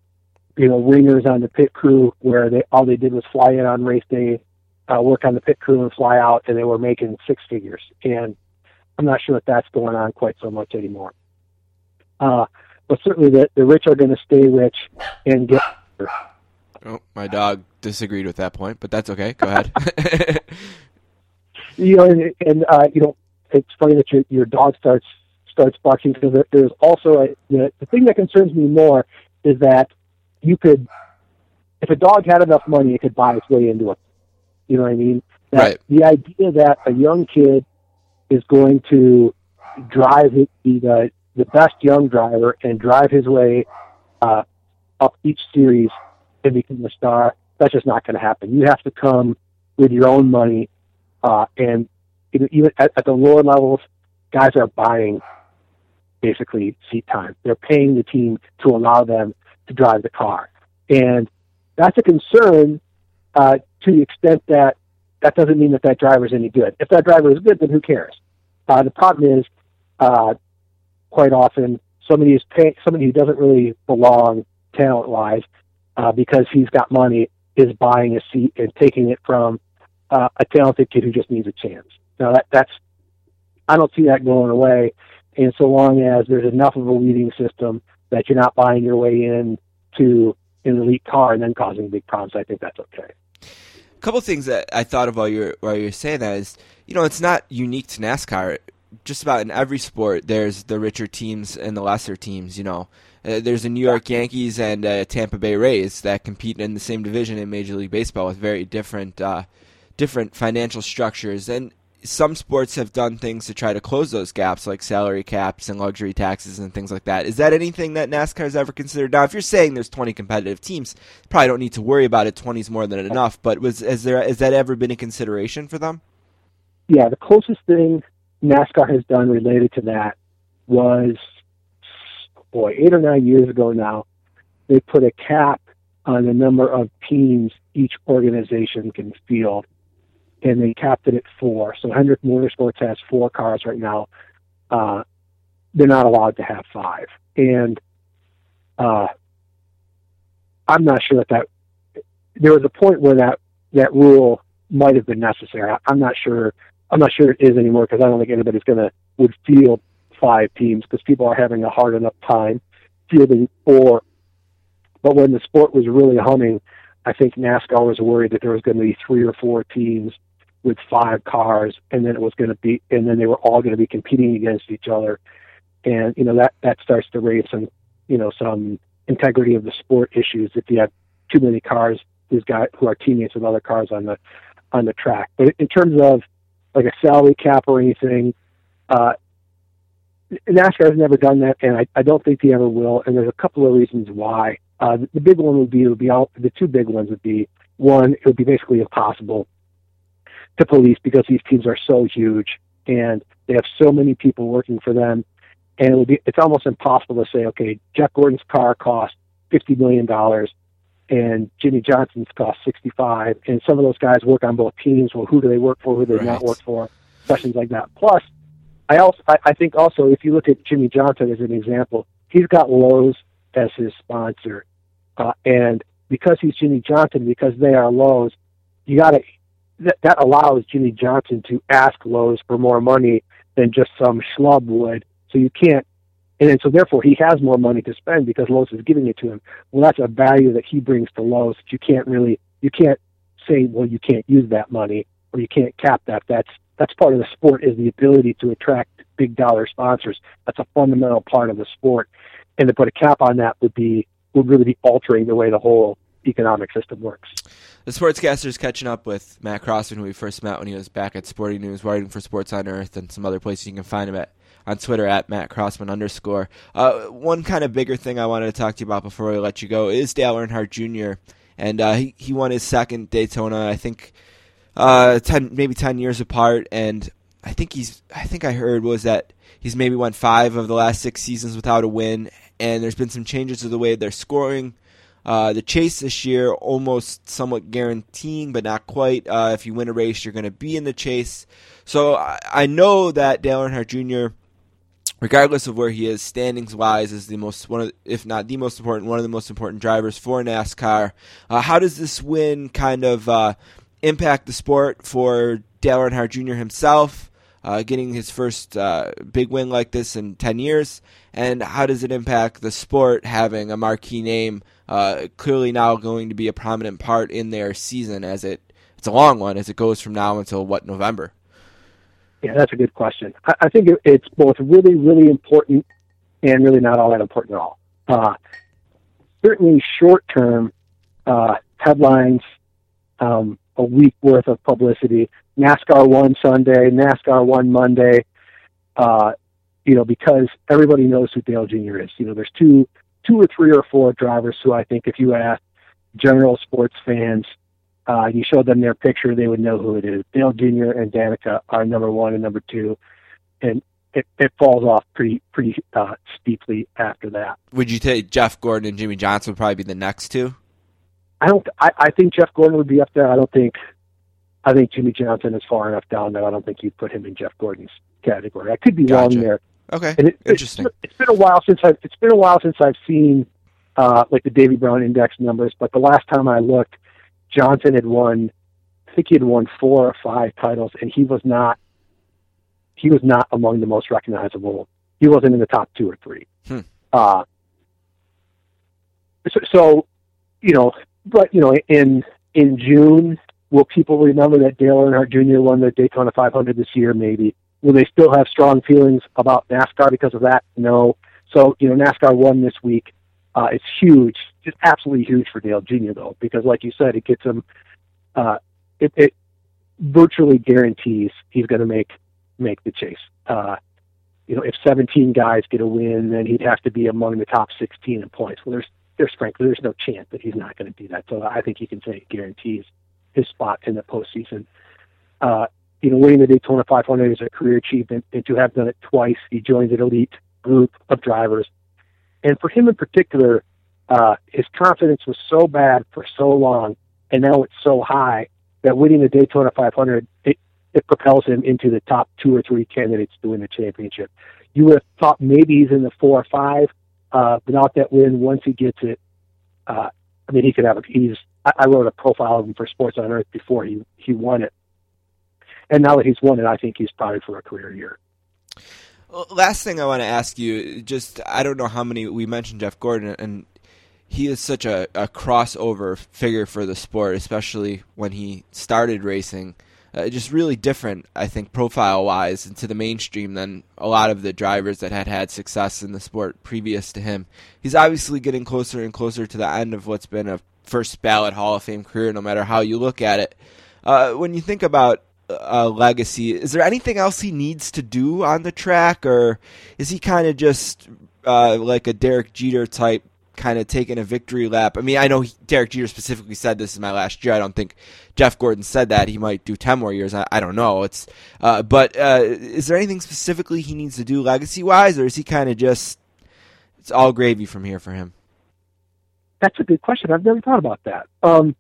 you know ringers on the pit crew where they all they did was fly in on race day, uh, work on the pit crew and fly out, and they were making six figures. And I'm not sure that that's going on quite so much anymore. Uh, but certainly the, the rich are going to stay rich and get. Oh, my dog disagreed with that point, but that's okay. Go ahead. you know, and, and uh, you know, it's funny that your your dog starts starts barking because there's also a you know, the thing that concerns me more is that you could, if a dog had enough money, it could buy its way into it. You know what I mean? That right. The idea that a young kid is going to drive it, be the the best young driver and drive his way uh, up each series and become a star. That's just not going to happen. You have to come with your own money, uh, and even at, at the lower levels, guys are buying basically seat time. They're paying the team to allow them to drive the car, and that's a concern uh, to the extent that that doesn't mean that that driver is any good. If that driver is good, then who cares? Uh, the problem is, uh, quite often, somebody is pay- somebody who doesn't really belong talent wise uh, because he's got money is buying a seat and taking it from uh, a talented kid who just needs a chance. Now that that's I don't see that going away, and so long as there's enough of a weeding system that you're not buying your way in to an elite car and then causing big problems, I think that's okay. A couple things that I thought of while you're while you're saying that is, you know, it's not unique to NASCAR. Just about in every sport, there's the richer teams and the lesser teams. You know, uh, there's the New York Yankees and uh, Tampa Bay Rays that compete in the same division in Major League Baseball with very different uh, different financial structures. And some sports have done things to try to close those gaps, like salary caps and luxury taxes and things like that. Is that anything that NASCAR has ever considered? Now, if you're saying there's 20 competitive teams, probably don't need to worry about it. 20 is more than enough. But was has there has that ever been a consideration for them? Yeah, the closest thing NASCAR has done related to that was, boy, eight or nine years ago now. They put a cap on the number of teams each organization can field and they capped it at four. So Hendrick Motorsports has four cars right now. Uh, they're not allowed to have five, and uh, I'm not sure that that there was a point where that that rule might have been necessary. I, I'm not sure. I'm not sure it is anymore because I don't think anybody's going to would field five teams because people are having a hard enough time fielding four. But when the sport was really humming, I think NASCAR was worried that there was going to be three or four teams with five cars, and then it was going to be, and then they were all going to be competing against each other, and you know that that starts to raise some, you know, some integrity of the sport issues if you have too many cars who's got who are teammates with other cars on the on the track. But in terms of like a salary cap or anything, uh, NASCAR has never done that, and I, I don't think they ever will. And there's a couple of reasons why. Uh, the, the big one would be it would be all, the two big ones would be one, it would be basically impossible to police because these teams are so huge and they have so many people working for them. And it would be, it's almost impossible to say, okay, Jeff Gordon's car cost $50 million and Jimmie Johnson's cost 65 and some of those guys work on both teams. Well, who do they work for? Who do they right. not work for? Questions like that. Plus, I also, I, I think also if you look at Jimmie Johnson as an example, he's got Lowe's as his sponsor. Uh, and because he's Jimmie Johnson, because they are Lowe's, you got to that, that allows Jimmie Johnson to ask Lowe's for more money than just some schlub would. So you can't, and then so therefore he has more money to spend because Lowe's is giving it to him. Well, that's a value that he brings to Lowe's that you can't really, you can't say, well, you can't use that money or you can't cap that. That's that's part of the sport is the ability to attract big dollar sponsors. That's a fundamental part of the sport, and to put a cap on that would be would really be altering the way the whole economic system works. The sportscaster is catching up with Matt Crossman, who we first met when he was back at Sporting News, writing for Sports on Earth and some other places you can find him at on Twitter at Matt Crossman underscore. Uh, one kind of bigger thing I wanted to talk to you about before we let you go is Dale Earnhardt Jr. And uh, he he won his second Daytona, I think, uh, ten maybe ten years apart, and I think he's I think I heard was that he's maybe won five of the last six seasons without a win, and there's been some changes to the way they're scoring uh, the chase this year almost somewhat guaranteeing, but not quite. Uh, if you win a race, you're going to be in the chase. So I, I know that Dale Earnhardt Jr., regardless of where he is standings wise, is the most one of, if not the most important, one of the most important drivers for NASCAR. Uh, how does this win kind of uh, impact the sport for Dale Earnhardt Jr. himself? Uh, getting his first uh, big win like this in 10 years, and how does it impact the sport having a marquee name uh, clearly now going to be a prominent part in their season as it it's a long one as it goes from now until what November. Yeah, that's a good question. I, I think it, it's both really, really important and really not all that important at all. Uh, certainly, short term uh, headlines, um, a week worth of publicity. NASCAR won Sunday. NASCAR won Monday. Uh, you know, because everybody knows who Dale Jr. is. You know, there's two, two or three or four drivers who I think if you ask general sports fans, uh, you showed them their picture, they would know who it is. Dale Jr. and Danica are number one and number two, and it, it falls off pretty pretty uh, steeply after that. Would you say Jeff Gordon and Jimmie Johnson would probably be the next two? I don't. I, I think Jeff Gordon would be up there. I don't think. I think Jimmie Johnson is far enough down that I don't think you'd put him in Jeff Gordon's category. I could be Gotcha. wrong there. Okay, And it, interesting. It's, it's been a while since I've it's been a while since I've seen uh, like the Davie Brown index numbers. But the last time I looked, Johnson had won. I think he had won four or five titles, and he was not. He was not among the most recognizable. He wasn't in the top two or three. Hmm. Uh, so, so, you know, but you know, in in June, will people remember that Dale Earnhardt Jr. won the Daytona 500 this year? Maybe. Will they still have strong feelings about NASCAR because of that? No. So, you know, NASCAR won this week. Uh, it's huge, just absolutely huge for Dale Jr. though, because like you said, it gets him. Uh, it, it virtually guarantees he's going to make make the chase. Uh, you know, if 17 guys get a win, then he'd have to be among the top 16 in points. Well, there's there's frankly there's no chance that he's not going to do that. So I think he can say it guarantees his spot in the postseason. Uh, you know, winning the Daytona 500 is a career achievement, and to have done it twice, he joins an elite group of drivers. And for him in particular, uh, his confidence was so bad for so long, and now it's so high that winning the Daytona 500 it, it propels him into the top two or three candidates to win the championship. You would have thought maybe he's in the four or five. Uh, that win, once he gets it, uh, I mean, he could have. A, he's. I, I wrote a profile of him for Sports on Earth before he he won it, and now that he's won it, I think he's probably for a career year. Well, Last thing I want to ask you, just I don't know how many we mentioned Jeff Gordon, and he is such a, a crossover figure for the sport, especially when he started racing. Uh, just really different, I think, profile wise into the mainstream than a lot of the drivers that had had success in the sport previous to him. He's obviously getting closer and closer to the end of what's been a first ballot Hall of Fame career, no matter how you look at it. Uh, when you think about uh, legacy, is there anything else he needs to do on the track, or is he kind of just uh, like a Derek Jeter type, kind of taking a victory lap? I mean, I know he, Derek Jeter specifically said this is my last year. I don't think Jeff Gordon said that. He might do ten more years. I, I don't know. It's uh, but uh, is there anything specifically he needs to do legacy wise, or is he kind of just it's all gravy from here for him? That's a good question. I've never thought about that. Um,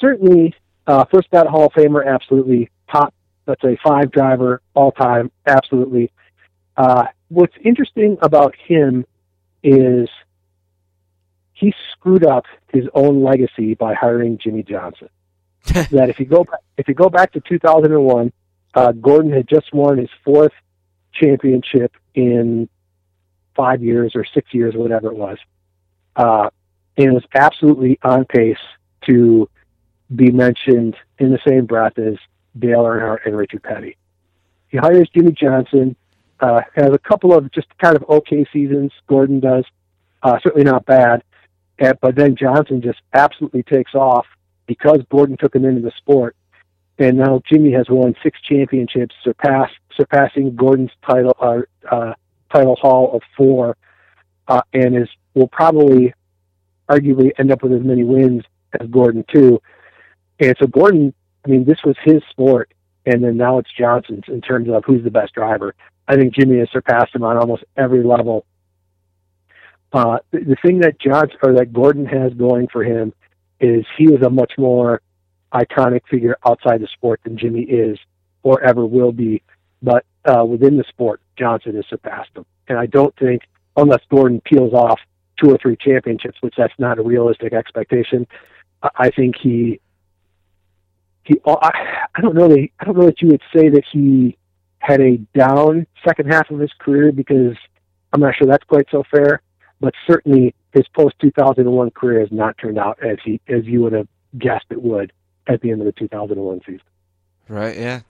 certainly, uh, first ballot Hall of Famer, absolutely. Top, let's say five driver all time, absolutely. Uh, what's interesting about him is he screwed up his own legacy by hiring Jimmie Johnson. that if you go back, if you go back to 2001, uh, Gordon had just won his fourth championship in five years or six years or whatever it was, uh, and was absolutely on pace to be mentioned in the same breath as Dale Earnhardt and Richard Petty. He hires Jimmie Johnson, uh, has a couple of just kind of okay seasons. Gordon does, uh, certainly not bad, and, but then Johnson just absolutely takes off because Gordon took him into the sport. And now Jimmie has won six championships, surpass, surpassing Gordon's title uh, uh, title haul of four, uh, and is will probably arguably end up with as many wins as Gordon too. And so Gordon, I mean, this was his sport, and then now it's Johnson's in terms of who's the best driver. I think Jimmie has surpassed him on almost every level. Uh, the, the thing that Johnson or that Gordon has going for him is he is a much more iconic figure outside the sport than Jimmie is or ever will be. But uh, within the sport, Johnson has surpassed him. And I don't think, unless Gordon peels off two or three championships, which that's not a realistic expectation, I I think he he. I, I don't know that I don't know that you would say that he had a down second half of his career because I'm not sure that's quite so fair. But certainly his post 2001 career has not turned out as he as you would have guessed it would at the end of the 2001 season. Right. Yeah.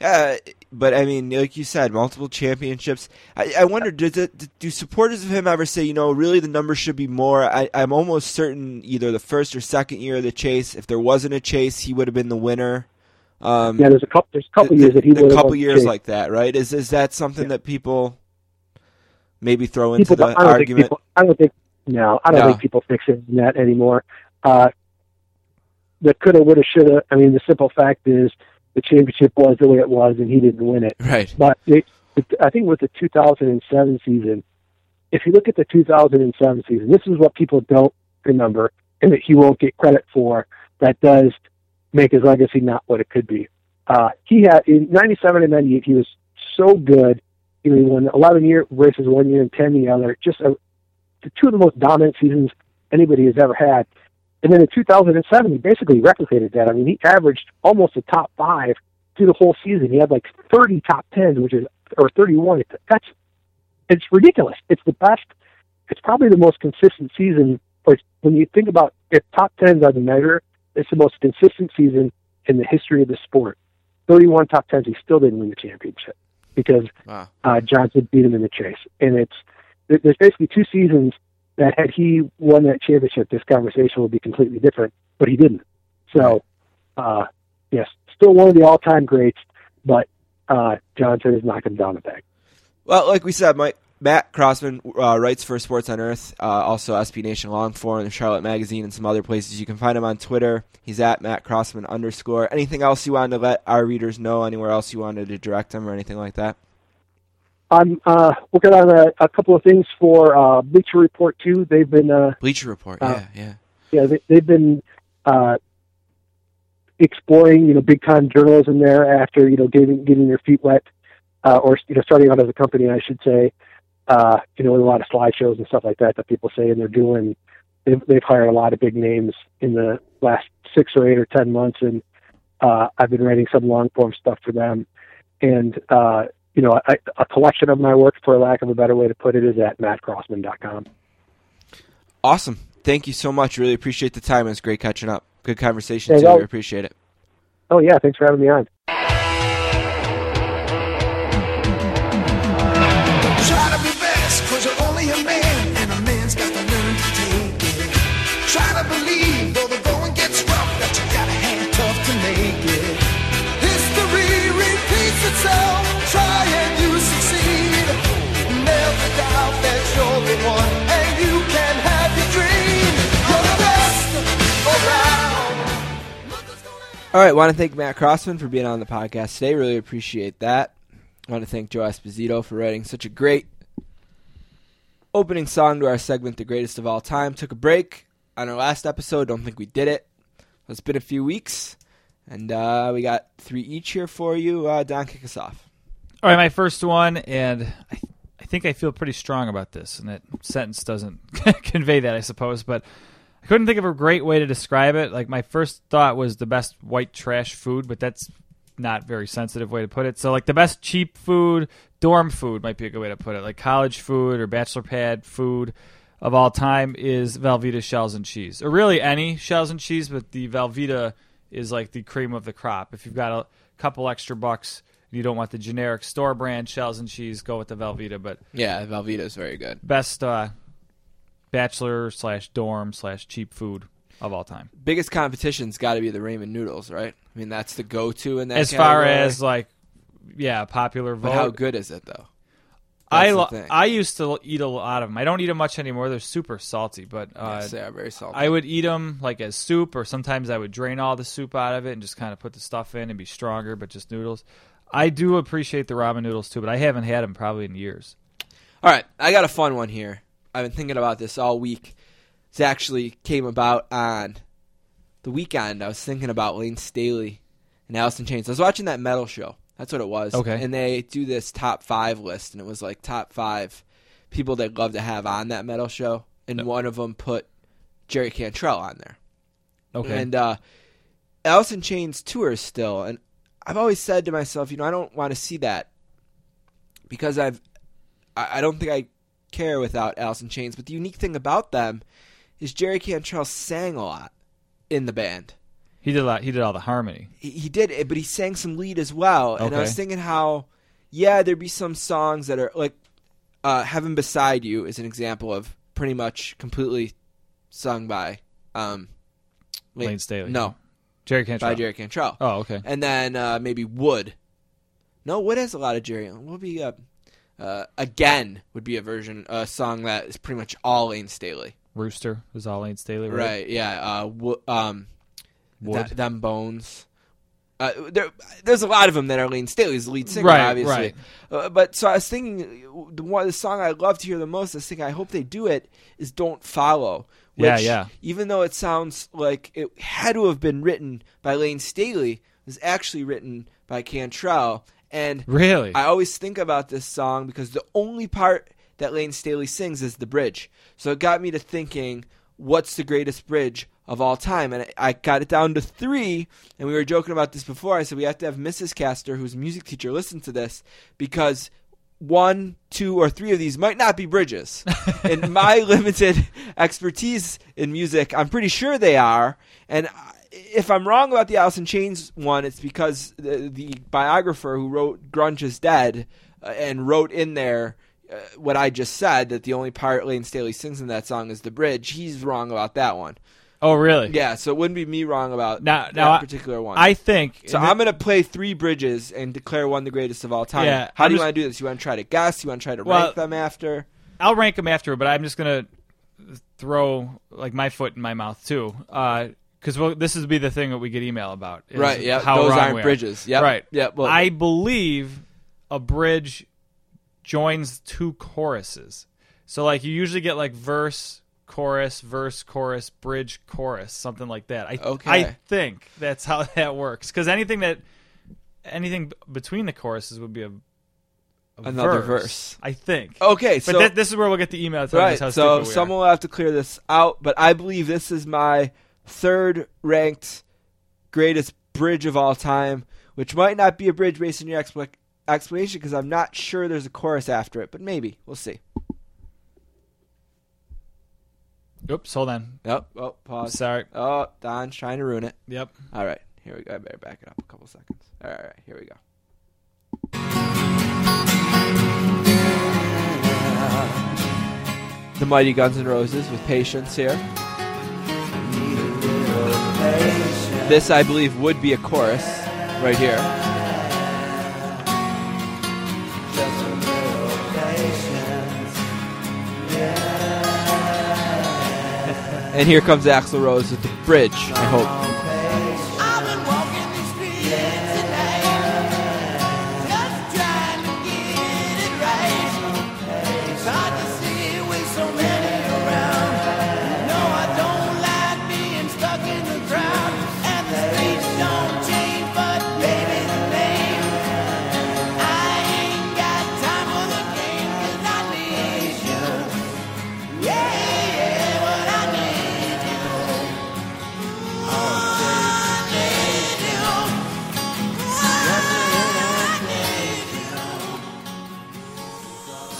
Yeah. But I mean, like you said, multiple championships. I, I wonder, does it, do supporters of him ever say, you know, really the number should be more? I, I'm almost certain either the first or second year of the chase, if there wasn't a chase, he would have been the winner. Um, Yeah, there's a couple. There's a couple the- years that he have couple years chase. like that, right? Is is that something Yeah. that people maybe throw into people, the I don't think argument. people. I don't think no. I don't No. think people fix it in that anymore. Uh, the coulda, woulda, shoulda. I mean, the simple fact is the championship was the way it was, and he didn't win it. Right. But it, it, I think with the 2007 season, if you look at the 2007 season, this is what people don't remember, and that he won't get credit for. That does make his legacy not what it could be. Uh, he had in '97 and '98, he was so good. You know, he won 11 year races one year and 10 the other. Just a, two of the most dominant seasons anybody has ever had. And then in 2007, he basically replicated that. I mean, he averaged almost a top five through the whole season. He had like 30 top tens, which is or 31. It's, that's it's ridiculous. It's the best. It's probably the most consistent season. Or when you think about if top tens are the measure, it's the most consistent season in the history of the sport. 31 top tens. He still didn't win the championship because Wow. uh, Johnson beat him in the chase. And it's there's basically two seasons that had he won that championship, this conversation would be completely different. But he didn't. So, uh, yes, still one of the all-time greats, but uh, Johnson is knocking him down a peg. Well, like we said, Mike, Matt Crossman uh, writes for Sports on Earth, uh, also SB Nation Long Form, the Charlotte Magazine, and some other places. You can find him on Twitter. He's at Matt Crossman underscore. Anything else you wanted to let our readers know? Anywhere else you wanted to direct them or anything like that? I'm uh, working on a, a couple of things for uh, Bleacher Report too. They've been uh, Bleacher Report. Uh, yeah, yeah. yeah, they, they've been uh, exploring, you know, big time journalism there after, you know, getting getting their feet wet, uh, or you know, starting out as a company, I should say. Uh, you know, with a lot of slideshows and stuff like that that people say and they're doing. They've, they've hired a lot of big names in the last six or eight or ten months, and uh, I've been writing some long form stuff for them. And uh, you know, I, a collection of my work, for lack of a better way to put it, is at mattcrossman.com. Awesome. Thank you so much. Really appreciate the time. It was great catching up. Good conversation, Yeah, too. We appreciate it. Oh yeah, thanks for having me on. All right, want to thank Matt Crossman for being on the podcast today. Really appreciate that. want to thank Joe Esposito for writing such a great opening song to our segment, The Greatest of All Time. Took a break on our last episode. Don't think we did it. It's been a few weeks, and uh, we got three each here for you. Uh, Don, kick us off. All right, my first one, and I, I think I feel pretty strong about this, and that sentence doesn't convey that, I suppose, but I couldn't think of a great way to describe it. Like, my first thought was the best white trash food, but that's not very sensitive way to put it. So, like, the best cheap food, dorm food might be a good way to put it. Like, college food or bachelor pad food of all time is Velveeta shells and cheese, or really any shells and cheese, but the Velveeta is like the cream of the crop. If you've got a couple extra bucks, and you don't want the generic store brand shells and cheese, go with the Velveeta. But Yeah, Velveeta is very good. best uh, bachelor slash dorm slash cheap food of all time. Biggest competition's got to be the ramen noodles, right? I mean, that's the go-to in that. as far category. as like, yeah, popular vote. but how good is it though? I That's the lo- I used to eat a lot of them. I don't eat them much anymore. They're super salty, but uh, yes, they are very salty. I would eat them like as soup, or sometimes I would drain all the soup out of it and just kind of put the stuff in and be stronger, but just noodles. I do appreciate the ramen noodles too, but I haven't had them probably in years. All right, I got a fun one here. I've been thinking about this all week. This actually came about on the weekend. I was thinking about Layne Staley and Alice in Chains. I was watching that metal show. That's what it was. Okay. And they do this top five list, and it was like top five people they'd love to have on that metal show. And one of them put Jerry Cantrell on there. Okay. And uh, in Chains tours still, and I've always said to myself, you know, I don't want to see that because I've, I, I don't think I care without Alice in Chains. But the unique thing about them is Jerry Cantrell sang a lot in the band. he did a lot. He did all the harmony. He, he did it, but he sang some lead as well. And I was thinking how, yeah, there'd be some songs that are like, uh, "Heaven Beside You" is an example of pretty much completely sung by um, Layne Staley. No, Jerry Cantrell. by Jerry Cantrell. Oh, okay. And then uh, maybe Would. No, Would has a lot of Jerry. What would be uh, Uh, again would be a version, a song that is pretty much all Layne Staley. Rooster was all Layne Staley, right? Right? Yeah. Uh, wo- um, Would. th- them bones. Uh, there, there's a lot of them that are Layne Staley's lead singer, Right, obviously. right. Uh, but so I was thinking, the one the song I love to hear the most, I was thinking, I hope they do it, is "Don't Follow." Which, Yeah, yeah. Even though it sounds like it had to have been written by Layne Staley, it was actually written by Cantrell. And Really? I always think about this song because the only part that Layne Staley sings is the bridge. So it got me to thinking, what's the greatest bridge of all time? And I got it down to three. And we were joking about this before. I said we have to have Mrs. Castor, who's a music teacher, listen to this because one, two, or three of these might not be bridges. in my limited expertise in music, I'm pretty sure they are. And I- if I'm wrong about the Alice in Chains one, it's because the, the biographer who wrote Grunge is Dead uh, and wrote in there uh, what I just said that the only part Layne Staley sings in that song is the bridge. He's wrong about that one. Oh, really? Yeah, so it wouldn't be me wrong about Now, that now particular one. I think so. I'm going to play three bridges and declare one the greatest of all time. Yeah, How I'm do you want to do this? You want to try to guess? You want to try to Well- rank them after? I'll rank them after, but I'm just gonna throw like my foot in my mouth too, because well, this is be the thing that we get email about. is Right, yeah, How those aren't bridges. Yep, Right. yep, well- I believe a bridge joins two choruses. So like you usually get like verse, chorus, verse, chorus, bridge, chorus, something like that. I Okay. I think that's how that works. Because anything that anything b- between the choruses would be a, Another verse, verse. I think. Okay, but so thi- this is where we'll get the email right. us how So stupid we are. someone will have to clear this out. But I believe this is my third ranked greatest bridge of all time, which might not be a bridge based on your expla- explanation because I'm not sure there's a chorus after it, but maybe we'll see. Oops, hold on. Yep. Oh, pause. Sorry. Oh, Don's trying to ruin it. Yep. All right. Here we go. I better back it up a couple seconds. All right. All right. Here we go. The Mighty Guns N' Roses with Patience here. This, I believe, would be a chorus right here. And here comes Axl Rose with the bridge, I hope.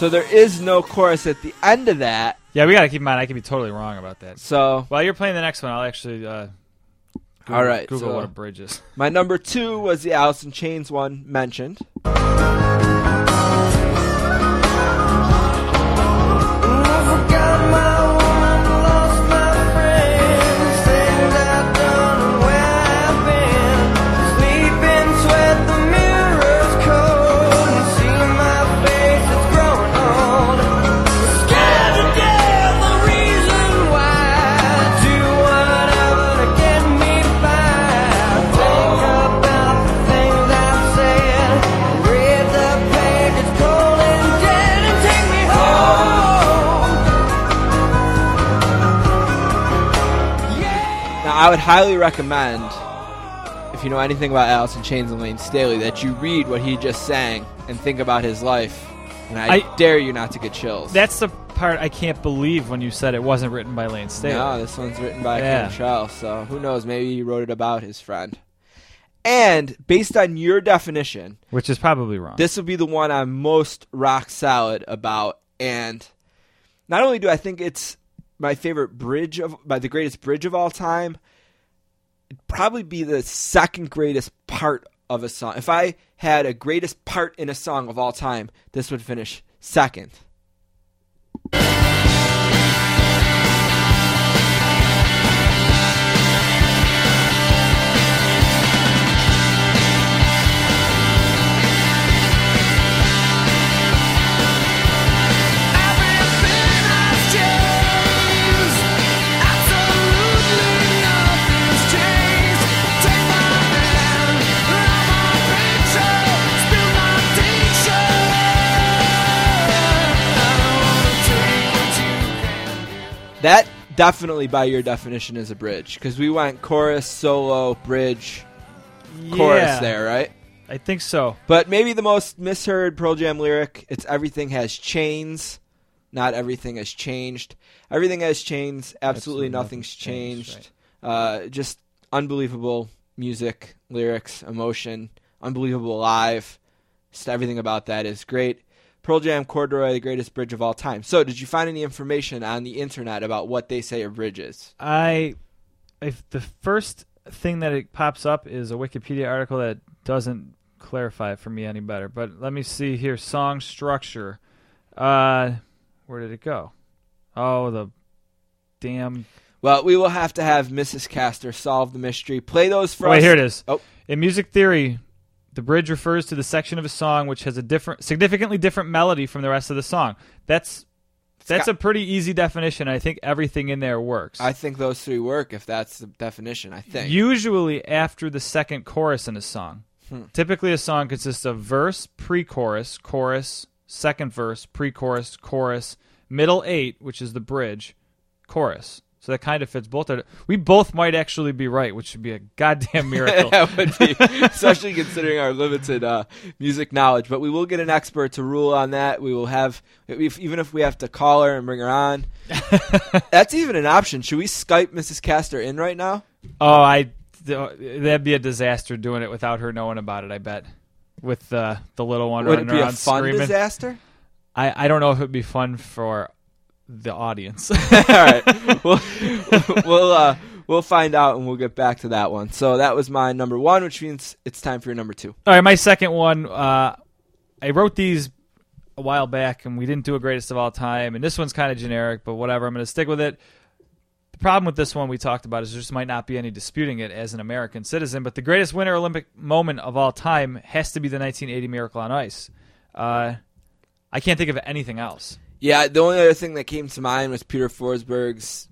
So there is no chorus at the end of that. Yeah, we got to keep in mind I could be totally wrong about that. So while you're playing the next one, I'll actually uh, Google, all right, Google so what a bridge is. My number two was the Alice in Chains one mentioned. I would highly recommend, if you know anything about in Chains and Layne Staley, that you read what he just sang and think about his life. And I, I- dare you not to get chills. That's the part I can't believe when you said it wasn't written by Layne Staley. No, this one's written by Yeah. Cantrell, so who knows? Maybe he wrote it about his friend. And based on your definition, Which is probably wrong. this will be the one I'm most rock solid about. And not only do I think it's my favorite bridge of, by the greatest bridge of all time, probably be the second greatest part of a song. If I had a greatest part in a song of all time, this would finish second. That definitely, by your definition, is a bridge because we went chorus, solo, bridge, chorus Yeah, there, right? I think so. But maybe the most misheard Pearl Jam lyric, it's everything has chains, not everything has changed. Everything has changed, absolutely, Absolutely nothing's nothing's changed, changed. Uh, just unbelievable music, lyrics, emotion, unbelievable live. Just everything about that is great. Pearl Jam Corduroy, the greatest bridge of all time. So, did you find any information on the internet about what they say a bridge is? I, if the first thing that it pops up is a Wikipedia article that doesn't clarify it for me any better. But let me see here. Song structure. Uh, where did it go? Oh, the damn. Well, we will have to have Mrs. Castor solve the mystery. Play those for Wait, us. here it is. Oh, In music theory, the bridge refers to the section of a song which has a different, significantly different melody from the rest of the song. That's that's a pretty easy definition. I think everything in there works. I think those three work if that's the definition. I think. Usually after the second chorus in a song. Hmm. Typically, a song consists of verse, pre-chorus, chorus, second verse, pre-chorus, chorus, middle eight, which is the bridge, chorus. So that kind of fits both. Of we both might actually be right, which would be a goddamn miracle. that would be, especially considering our limited uh, music knowledge. But we will get an expert to rule on that. We will have, if, even if we have to call her and bring her on. That's even an option. Should we Skype Mrs. Castor in right now? Oh, I that'd be a disaster doing it without her knowing about it. I bet with uh, the little one Would it be a fun screaming. disaster? I I don't know if it'd be fun for the audience. All right, we'll we'll uh, we'll find out and we'll get back to that one. So that was my number one, which means it's time for your number two. All right, my second one. Uh, I wrote these a while back, and we didn't do a greatest of all time. And this one's kind of generic, but whatever. I'm going to stick with it. The problem with this one we talked about is there just might not be any disputing it as an American citizen. But the greatest Winter Olympic moment of all time has to be the 1980 Miracle on Ice. Uh, I can't think of anything else. Yeah, the only other thing that came to mind was Peter Forsberg's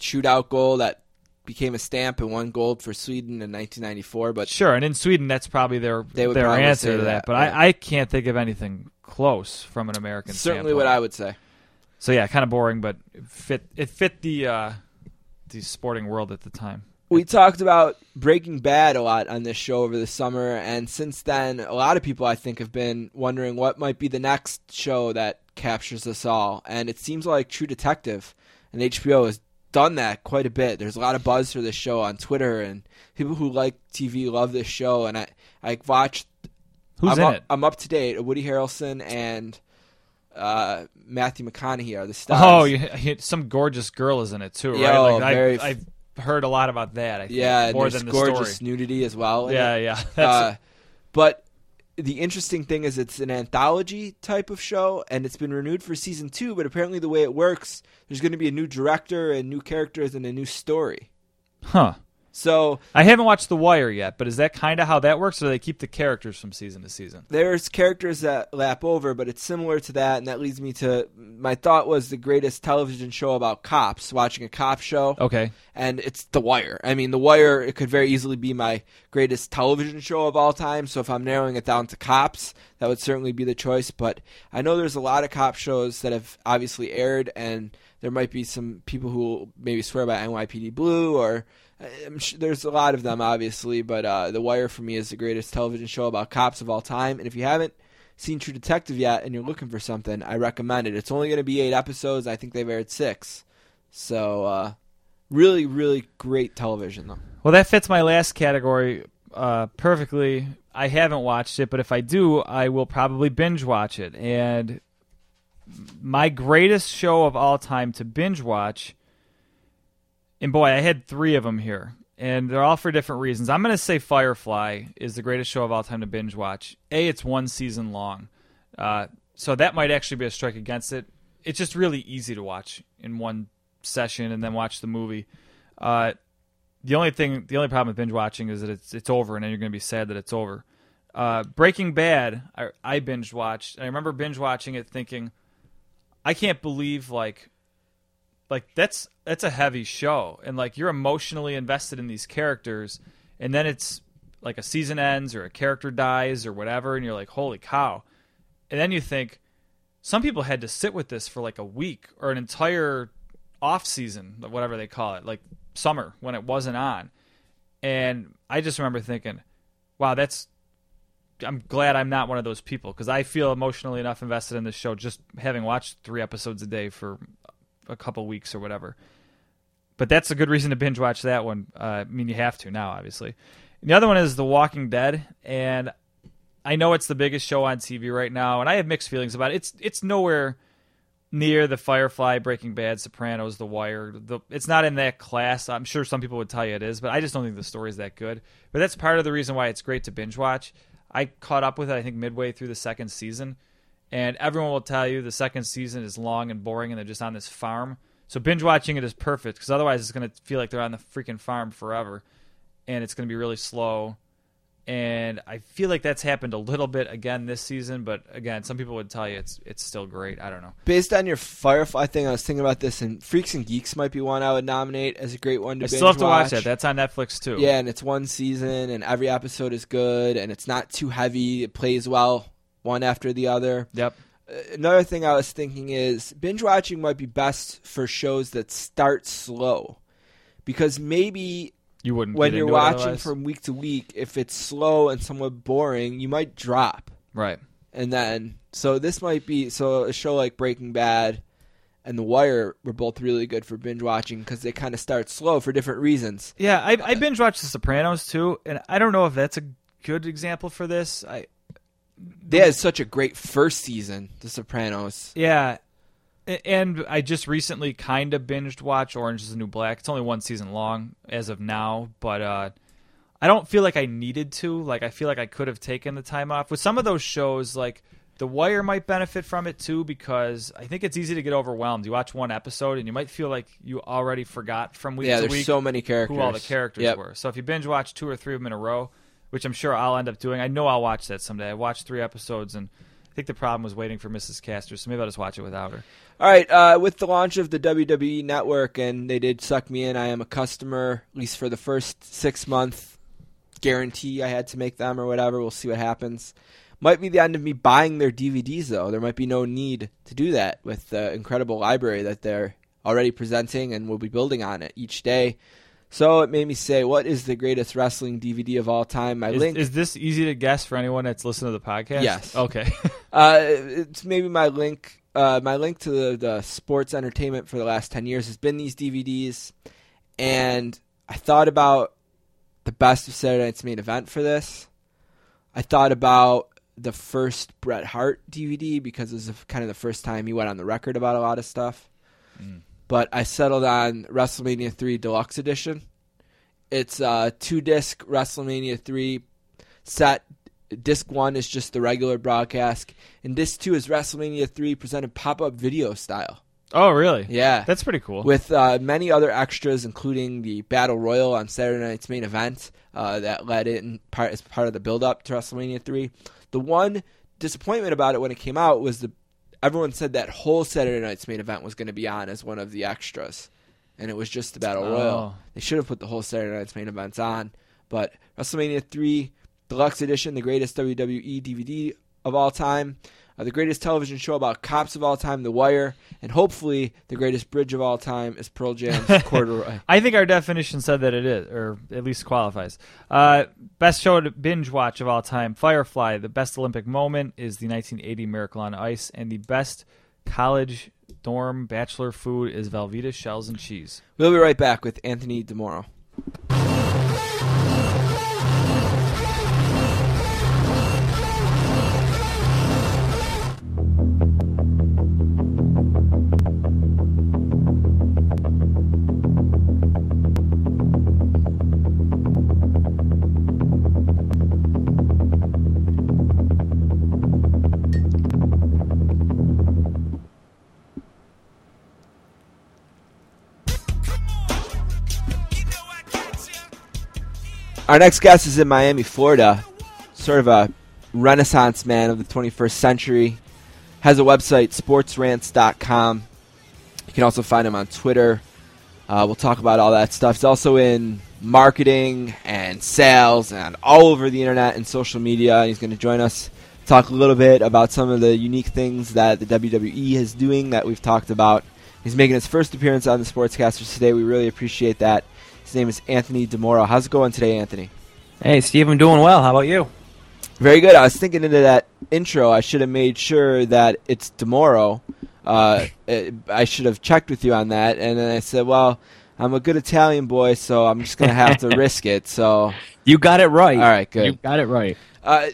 shootout goal that became a stamp and won gold for Sweden in 1994. But Sure, and in Sweden, that's probably their They would their probably answer to that. that, But right. I, I can't think of anything close from an American. certainly standpoint. what I would say. So yeah, kind of boring, but it fit it fit the uh, the sporting world at the time. We talked about Breaking Bad a lot on this show over the summer, and since then, a lot of people I think have been wondering what might be the next show that captures us all. And it seems like True Detective and HBO has done that quite a bit. There's a lot of buzz for this show on Twitter, and people who like TV love this show. And I I watched. Who's I'm in up, it? I'm up to date. Woody Harrelson and uh, Matthew McConaughey are the stars. Oh, you, some gorgeous girl is in it too, right? Yeah, oh, like, very I, I've heard a lot about that. I think, yeah, more than the gorgeous story. nudity as well. Yeah, it. yeah. Uh, but the interesting thing is it's an anthology type of show, and it's been renewed for season two. But apparently, the way it works, there's going to be a new director and new characters and a new story. huh? So I haven't watched The Wire yet, but is that kind of how that works, or do they keep the characters from season to season? there's characters that lap over, but it's similar to that, and that leads me to my thought was the greatest television show about cops. Watching a cop show. Okay, and it's The Wire. I mean, The Wire it could very easily be my greatest television show of all time. So if I'm narrowing it down to cops, that would certainly be the choice. But I know there's a lot of cop shows that have obviously aired, and there might be some people who will maybe swear by NYPD Blue or. Sure there's a lot of them, obviously, but uh, The Wire for me is the greatest television show about cops of all time. And if you haven't seen True Detective yet and you're looking for something, I recommend it. It's only going to be eight episodes. I think they've aired six. So, uh, really, really great television, though. well that fits my last category uh, perfectly. I haven't watched it, but if I do, I will probably binge watch it. And my greatest show of all time to binge watch, and boy, I had three of them here, and they're all for different reasons. I'm going to say Firefly is the greatest show of all time to binge watch. A, it's one season long, uh, so that might actually be a strike against it. It's just really easy to watch in one session and then watch the movie. Uh, the only thing, the only problem with binge watching is that it's it's over, and then you're going to be sad that it's over. Uh, Breaking Bad, I, I binge watched. I remember binge watching it, thinking, I can't believe like, like that's that's a heavy show, and like you're emotionally invested in these characters, and then it's like a season ends or a character dies or whatever, and you're like, holy cow, and then you think, some people had to sit with this for like a week or an entire off season, whatever they call it, like summer when it wasn't on. And I just remember thinking, wow, that's I'm glad I'm not one of those people. Because I feel emotionally enough invested in this show just having watched three episodes a day for a couple weeks or whatever. But that's a good reason to binge watch that one. Uh, I mean, you have to now, obviously. And the other one is The Walking Dead, and I know it's the biggest show on TV right now, and I have mixed feelings about it. It's it's nowhere near the Firefly, Breaking Bad, Sopranos, The Wire. The, it's not in that class. I'm sure some people would tell you it is, but I just don't think the story is that good. But that's part of the reason why it's great to binge watch. I caught up with it, I think, midway through the second season, and everyone will tell you the second season is long and boring, and they're just on this farm. So binge watching it is perfect because otherwise it's going to feel like they're on the freaking farm forever, and it's going to be really slow. And I feel like that's happened a little bit again this season, but again, some people would tell you it's it's still great. I don't know. Based on your Firefly thing, I was thinking about this, and Freaks and Geeks might be one I would nominate as a great one to I binge still have to watch watch that. That's on Netflix too. Yeah, and it's one season, and every episode is good, and it's not too heavy. It plays well one after the other. Yep. Uh, Another thing I was thinking is binge watching might be best for shows that start slow, because maybe You wouldn't when you're watching from week to week, if it's slow and somewhat boring, you might drop. right. And then, so this might be so a show like Breaking Bad and The Wire were both really good for binge watching because they kind of start slow for different reasons. Yeah, I, I binge watched The Sopranos too, and I don't know if that's a good example for this. I They had such a great first season, The Sopranos. Yeah. And I just recently kind of binged watch Orange is the New Black. It's only one season long as of now, but uh, I don't feel like I needed to. Like, I feel like I could have taken the time off. With some of those shows, like The Wire might benefit from it too, because I think it's easy to get overwhelmed. You watch one episode and you might feel like you already forgot from week Yeah, to there's week so many characters. who all the characters Yep. were. So if you binge watch two or three of them in a row, which I'm sure I'll end up doing, I know I'll watch that someday. I watched three episodes and I think the problem was waiting for Mrs. Castor, so maybe I'll just watch it without her. All right, uh, with the launch of the WWE Network, and they did suck me in. I am a customer, at least for the first six month guarantee I had to make them or whatever. We'll see what happens. Might be the end of me buying their DVDs, though. There might be no need to do that with the incredible library that they're already presenting and will be building on it each day. So it made me say, what is the greatest wrestling DVD of all time? My Is, link is this easy to guess for anyone that's listened to the podcast? Yes. Okay. Uh, it's maybe my link. Uh, my link to the, the sports entertainment for the last ten years has been these DVDs, and I thought about the best of Saturday Night's main event for this. I thought about the first Bret Hart DVD because it was kind of the first time he went on the record about a lot of stuff. But I settled on WrestleMania 3 Deluxe Edition. It's a two disc WrestleMania 3 set. Disc 1 is just the regular broadcast, and Disc 2 is WrestleMania 3 presented pop up video style. oh, really? Yeah. That's pretty cool. With uh, many other extras, including the Battle Royal on Saturday night's main event uh, that led in part as part of the build up to WrestleMania 3. The one disappointment about it when it came out was the everyone said that whole Saturday night's main event was going to be on as one of the extras, and it was just the Battle Royal. Oh. They should have put the whole Saturday night's main events on, but WrestleMania 3 Deluxe Edition, the greatest WWE DVD of all time, uh, the greatest television show about cops of all time, The Wire, and hopefully the greatest bridge of all time is Pearl Jam's Corduroy. I think our definition said that it is, or at least qualifies. Uh, best show to binge watch of all time Firefly. The best Olympic moment is the 1980 Miracle on Ice, and the best college dorm bachelor food is Velveeta shells and cheese. We'll be right back with Anthony DiMoro. Our next guest is in Miami, Florida. Sort of a renaissance man of the 21st century. Has a website, sportsrants.com. You can also find him on Twitter. Uh, we'll talk about all that stuff. He's also in marketing and sales and all over the internet and social media. He's going to join us, talk a little bit about some of the unique things that the WWE is doing that we've talked about. He's making his first appearance on the Sportscasters today. We really appreciate that. His name is Anthony DiMoro. How's it going today, Anthony? Hey, Steve, I'm doing well. How about you? Very good. I was thinking into that intro, I should have made sure that it's DiMoro. Uh, it, I should have checked with you on that, and then I said, "Well, I'm a good Italian boy, so I'm just gonna have to risk it." So You got it right. All right, good. You got it right. Uh,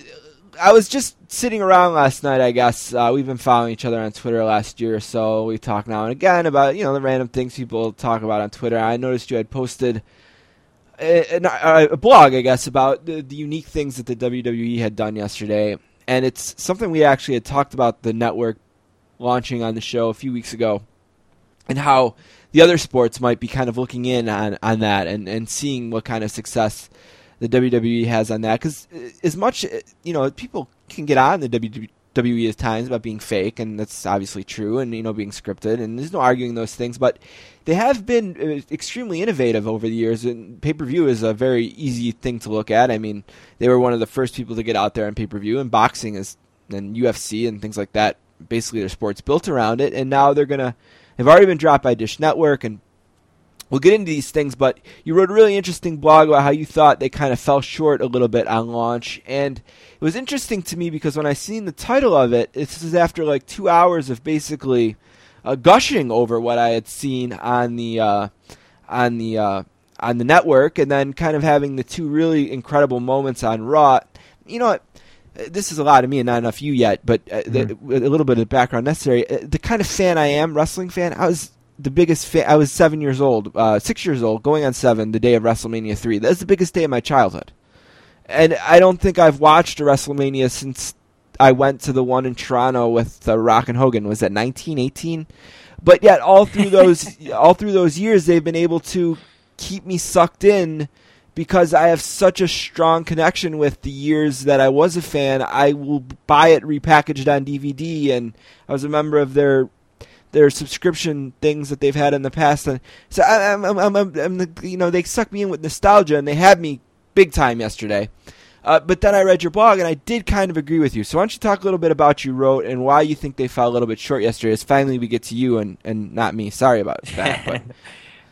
I was just sitting around last night. I guess uh, we've been following each other on Twitter last year or so. We talk now and again about you know the random things people talk about on Twitter. I noticed you had posted a, a, a blog, I guess, about the, the unique things that the WWE had done yesterday, and it's something we actually had talked about the network launching on the show a few weeks ago, and how the other sports might be kind of looking in on, on that and, and seeing what kind of success the WWE has on that. Because as much, you know, people can get on the WWE at times about being fake, and that's obviously true, and, you know, being scripted, and there's no arguing those things, but they have been uh, extremely innovative over the years, and pay per view is a very easy thing to look at. I mean, they were one of the first people to get out there on pay per view, and boxing is, and UFC and things like that, basically their sports built around it, and now they're to, They've already been dropped by Dish Network, and we'll get into these things, but you wrote a really interesting blog about how you thought they kind of fell short a little bit on launch. And it was interesting to me because when I seen the title of it, this is after like two hours of basically uh, gushing over what I had seen on the uh, on the uh, on the network, and then kind of having the two really incredible moments on Raw. You know what? This is a lot of me and not enough you yet, but uh, the, a little bit of background necessary. Uh, The kind of fan I am, wrestling fan, I was the biggest fan. I was seven years old, uh, six years old, going on seven, the day of WrestleMania three. That's the biggest day of my childhood, and I don't think I've watched a WrestleMania since I went to the one in Toronto with uh, Rock and Hogan. Was that nineteen eighteen? But yet, all through those all through those years, they've been able to keep me sucked in because I have such a strong connection with the years that I was a fan. I will buy it repackaged on DVD, and I was a member of their their subscription things that they've had in the past. And so I, I'm, I'm, I'm, I'm the, you know, they suck me in with nostalgia, and they had me big time yesterday. Uh, but then I read your blog, and I did kind of agree with you. So why don't you talk a little bit about you wrote and why you think they fell a little bit short yesterday? As finally we get to you and, and not me. Sorry about that. But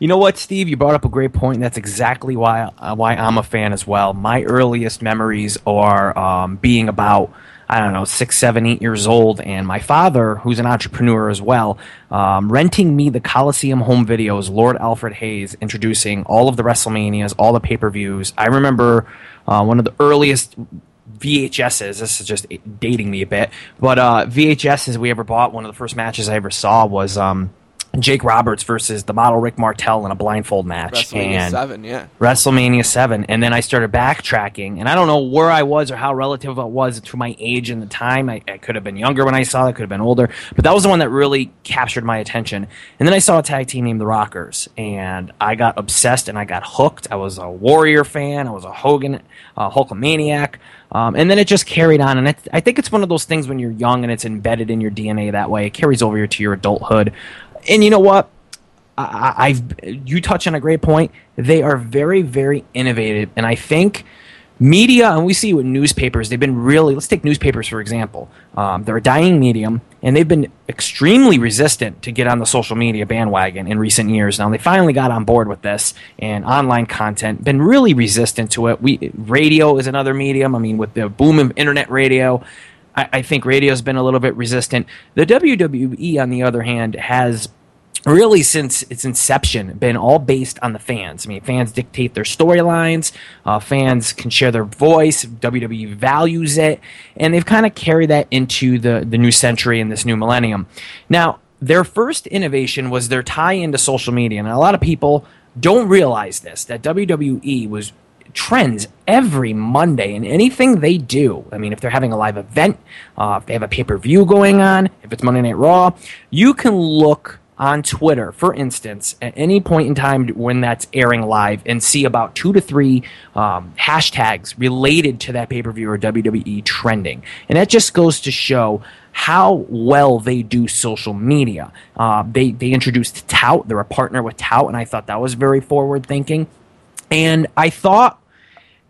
You know what, Steve? You brought up a great point. That's exactly why uh, why I'm a fan as well. My earliest memories are um, being about I don't know six, seven, eight years old, and my father, who's an entrepreneur as well, um, renting me the Coliseum home videos. Lord Alfred Hayes introducing all of the WrestleManias, all the pay per views. I remember uh, one of the earliest VHSs. This is just dating me a bit, but uh, VHSs we ever bought. One of the first matches I ever saw was. Um, Jake Roberts versus the model Rick Martel in a blindfold match. WrestleMania and seven, yeah. WrestleMania 7. And then I started backtracking. And I don't know where I was or how relative it was to my age and the time. I, I could have been younger when I saw it, could have been older. But that was the one that really captured my attention. And then I saw a tag team named The Rockers. And I got obsessed and I got hooked. I was a Warrior fan. I was a Hogan, uh, Hulkamaniac. Um, and then it just carried on. And it, I think it's one of those things when you're young and it's embedded in your DNA that way. It carries over to your adulthood. And you know what? I, I've you touch on a great point. They are very, very innovative, and I think media, and we see with newspapers, they've been really. Let's take newspapers for example. Um, they're a dying medium, and they've been extremely resistant to get on the social media bandwagon in recent years. Now they finally got on board with this, and online content been really resistant to it. We radio is another medium. I mean, with the boom of internet radio. I, I think radio's been a little bit resistant. The WWE, on the other hand, has really since its inception been all based on the fans. I mean, fans dictate their storylines, uh, fans can share their voice, WWE values it, and they've kind of carried that into the, the new century and this new millennium. Now, their first innovation was their tie into social media, and a lot of people don't realize this that WWE was trends every Monday in anything they do. I mean, if they're having a live event, uh, if they have a pay per view going on, if it's Monday Night Raw, you can look on Twitter, for instance, at any point in time when that's airing live and see about two to three um, hashtags related to that pay per view or WWE trending. And that just goes to show how well they do social media. Uh, they, they introduced Tout, they're a partner with Tout, and I thought that was very forward thinking. And I thought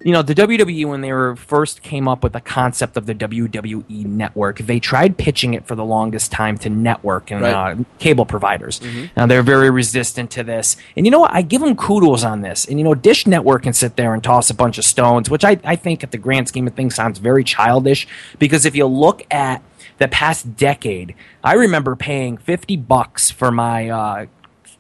you know, the WWE when they were first came up with the concept of the WWE network, they tried pitching it for the longest time to network and Right. uh, cable providers. Now they're very resistant to this, and you know what? I give them kudos on this. And you know, Dish Network can sit there and toss a bunch of stones, which I, I think, at the grand scheme of things, sounds very childish. Because if you look at the past decade, I remember paying fifty bucks for my. Uh,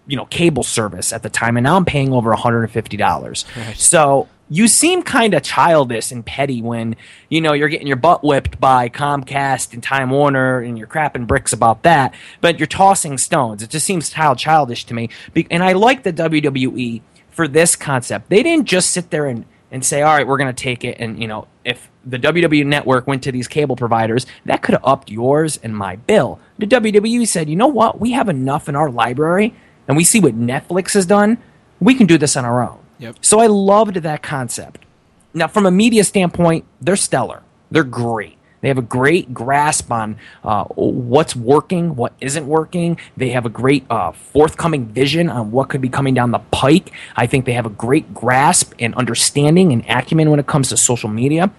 you know cable service at the time and now i'm paying over $150 so you seem kind of childish and petty when you know you're getting your butt whipped by comcast and time warner and you're crapping bricks about that but you're tossing stones it just seems child childish to me and i like the wwe for this concept they didn't just sit there and and say, all right, we're going to take it. And, you know, if the WWE network went to these cable providers, that could have upped yours and my bill. The WWE said, you know what? We have enough in our library and we see what Netflix has done. We can do this on our own. Yep. So I loved that concept. Now, from a media standpoint, they're stellar. They're great. They have a great grasp on uh, what's working, what isn't working. They have a great uh, forthcoming vision on what could be coming down the pike. I think they have a great grasp and understanding and acumen when it comes to social media.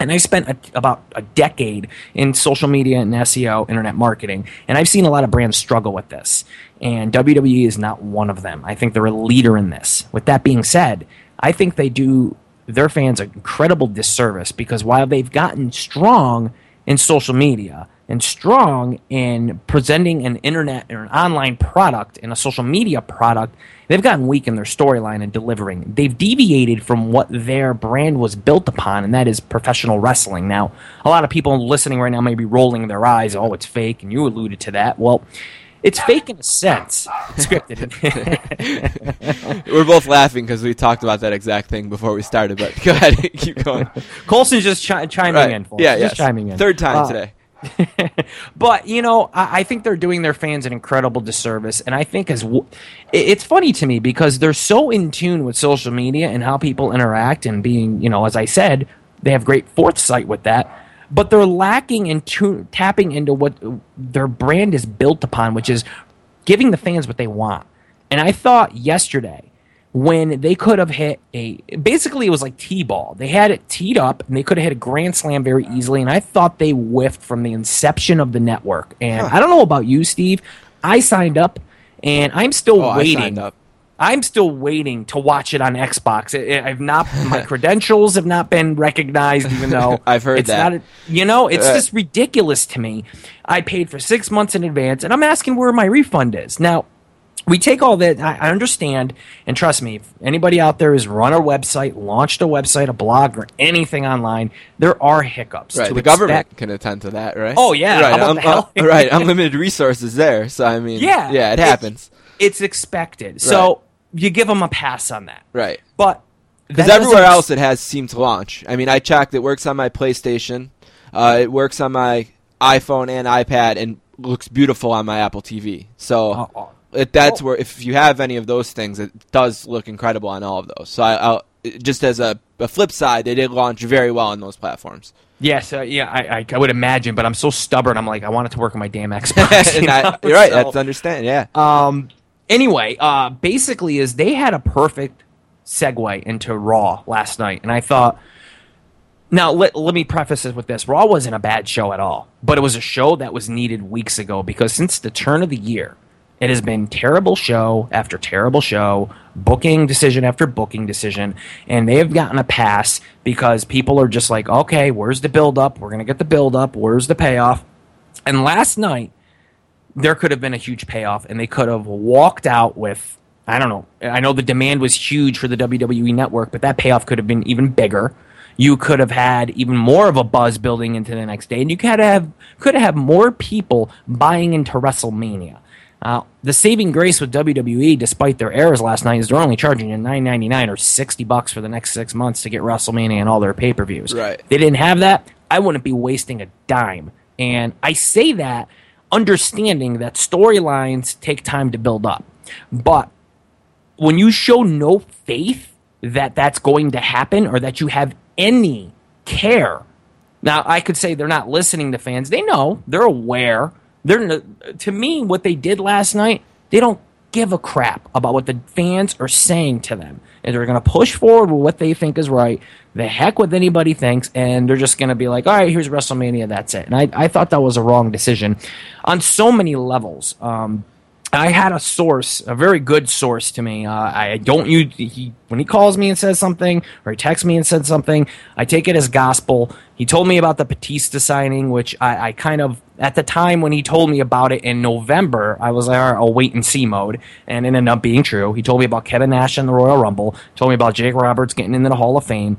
And I spent a, about a decade in social media and SEO, internet marketing, and I've seen a lot of brands struggle with this. And WWE is not one of them. I think they're a leader in this. With that being said, I think they do their fans an incredible disservice because while they've gotten strong in social media and strong in presenting an internet or an online product and a social media product, they've gotten weak in their storyline and delivering. They've deviated from what their brand was built upon, and that is professional wrestling. Now, a lot of people listening right now may be rolling their eyes, oh, it's fake, and you alluded to that. Well, it's fake in a sense, scripted. We're both laughing because we talked about that exact thing before we started. But go ahead, keep going. Colson's just chi- chiming Right. in. For Yeah, just chiming in. Third time Uh, today. but you know, I, I think they're doing their fans an incredible disservice, and I think as w- it- it's funny to me because they're so in tune with social media and how people interact, and being, you know, as I said, they have great foresight with that. But they're lacking in tapping into what their brand is built upon, which is giving the fans what they want. And I thought yesterday when they could have hit a basically it was like t-ball they had it teed up and they could have hit a grand slam very easily and i thought they whiffed from the inception of the network and i don't know about you steve i signed up and i'm still Oh, I waiting signed up. I'm still waiting to watch it on xbox I- i've not my credentials have not been recognized even though I've heard it's that. not a- you know it's Uh, just ridiculous to me i paid for six months in advance and i'm asking where my refund is now we take all that I, I understand and trust me if anybody out there has run a website launched a website a blog or anything online there are hiccups Right, the expect- government can attend to that, right? Oh, yeah, right. uh, right, unlimited resources there. So I mean, yeah yeah, it happens. it's, expected so you give them a pass on that Right. but Because everywhere else it has seemed to launch. I mean, I checked; it works on my PlayStation, uh, it works on my iPhone and iPad, and looks beautiful on my Apple TV. So Oh, oh. it, that's where if you have any of those things, it does look incredible on all of those. So I, I'll, just as a, a flip side, they did launch very well on those platforms. Yes, uh, yeah, I, I, I would imagine, but I'm so stubborn. I'm like, I want it to work on my damn Xbox. you and I, know? you're right. So- That's understand. Yeah. Um. Anyway, uh, basically, is they had a perfect segue into Raw last night, and I thought. Now let let me preface it with this: Raw wasn't a bad show at all, but it was a show that was needed weeks ago because since the turn of the year, it has been terrible show after terrible show, booking decision after booking decision, and they have gotten a pass because people are just like, okay, where's the build up? We're gonna get the build up. Where's the payoff? And last night, there could have been a huge payoff, and they could have walked out with I don't know. I know the demand was huge for the WWE network, but that payoff could have been even bigger. You could have had even more of a buzz building into the next day, and you could have could have more people buying into WrestleMania. Uh, the saving grace with WWE, despite their errors last night, is they're only charging you nine ninety nine or sixty bucks for the next six months to get WrestleMania and all their pay per views. Right. They didn't have that. I wouldn't be wasting a dime. And I say that understanding that storylines take time to build up. But when you show no faith that that's going to happen or that you have any care, now I could say they're not listening to fans. They know, they're aware. They're to me what they did last night. They don't give a crap about what the fans are saying to them. And they're going to push forward with what they think is right. The heck with anybody thinks, and they're just going to be like, all right, here's WrestleMania, that's it. And I, I thought that was a wrong decision on so many levels. Um, I had a source, a very good source to me. Uh, I don't use he when he calls me and says something, or he texts me and says something. I take it as gospel. He told me about the Batista signing, which I, I kind of at the time when he told me about it in November, I was like, I'll wait and see mode, and it ended up being true. He told me about Kevin Nash and the Royal Rumble. Told me about Jake Roberts getting into the Hall of Fame.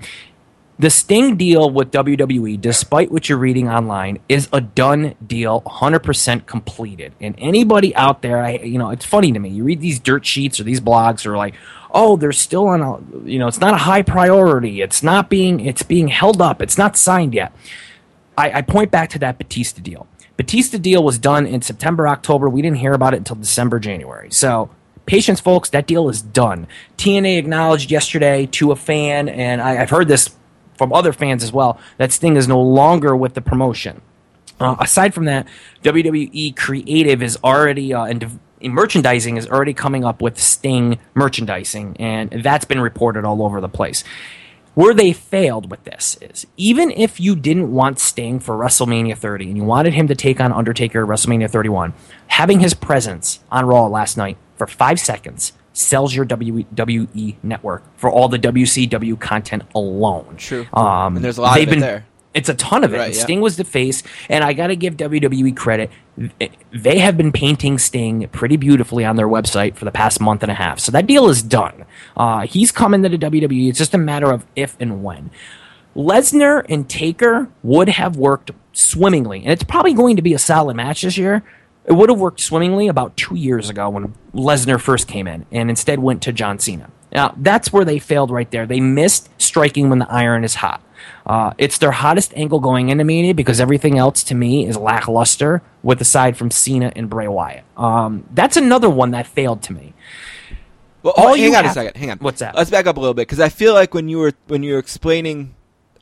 The Sting deal with WWE, despite what you're reading online, is a done deal, 100% completed. And anybody out there, I, you know, it's funny to me. You read these dirt sheets or these blogs or like, oh, they're still on a, you know, it's not a high priority. It's not being, it's being held up. It's not signed yet. I, I point back to that Batista deal. Batista deal was done in September, October. We didn't hear about it until December, January. So patience, folks. That deal is done. TNA acknowledged yesterday to a fan, and I, I've heard this from other fans as well, that Sting is no longer with the promotion. Uh, aside from that, WWE Creative is already uh, and merchandising is already coming up with Sting merchandising, and that's been reported all over the place. Where they failed with this is even if you didn't want Sting for WrestleMania 30 and you wanted him to take on Undertaker at WrestleMania 31, having his presence on Raw last night for five seconds sells your WWE network for all the WCW content alone. True. Um, And there's a lot they've of it been, there. It's a ton of it. Right, yeah. Sting was the face, and I got to give WWE credit. They have been painting Sting pretty beautifully on their website for the past month and a half. So that deal is done. Uh, he's coming to the WWE. It's just a matter of if and when. Lesnar and Taker would have worked swimmingly, and it's probably going to be a solid match this year. It would have worked swimmingly about two years ago when Lesnar first came in, and instead went to John Cena. Now that's where they failed right there. They missed striking when the iron is hot. Uh, it's their hottest angle going into Mania because everything else to me is lackluster, with aside from Cena and Bray Wyatt. Um, that's another one that failed to me. Well, All you hang on a second. Hang on. What's that? Let's back up a little bit because I feel like when you were when you were explaining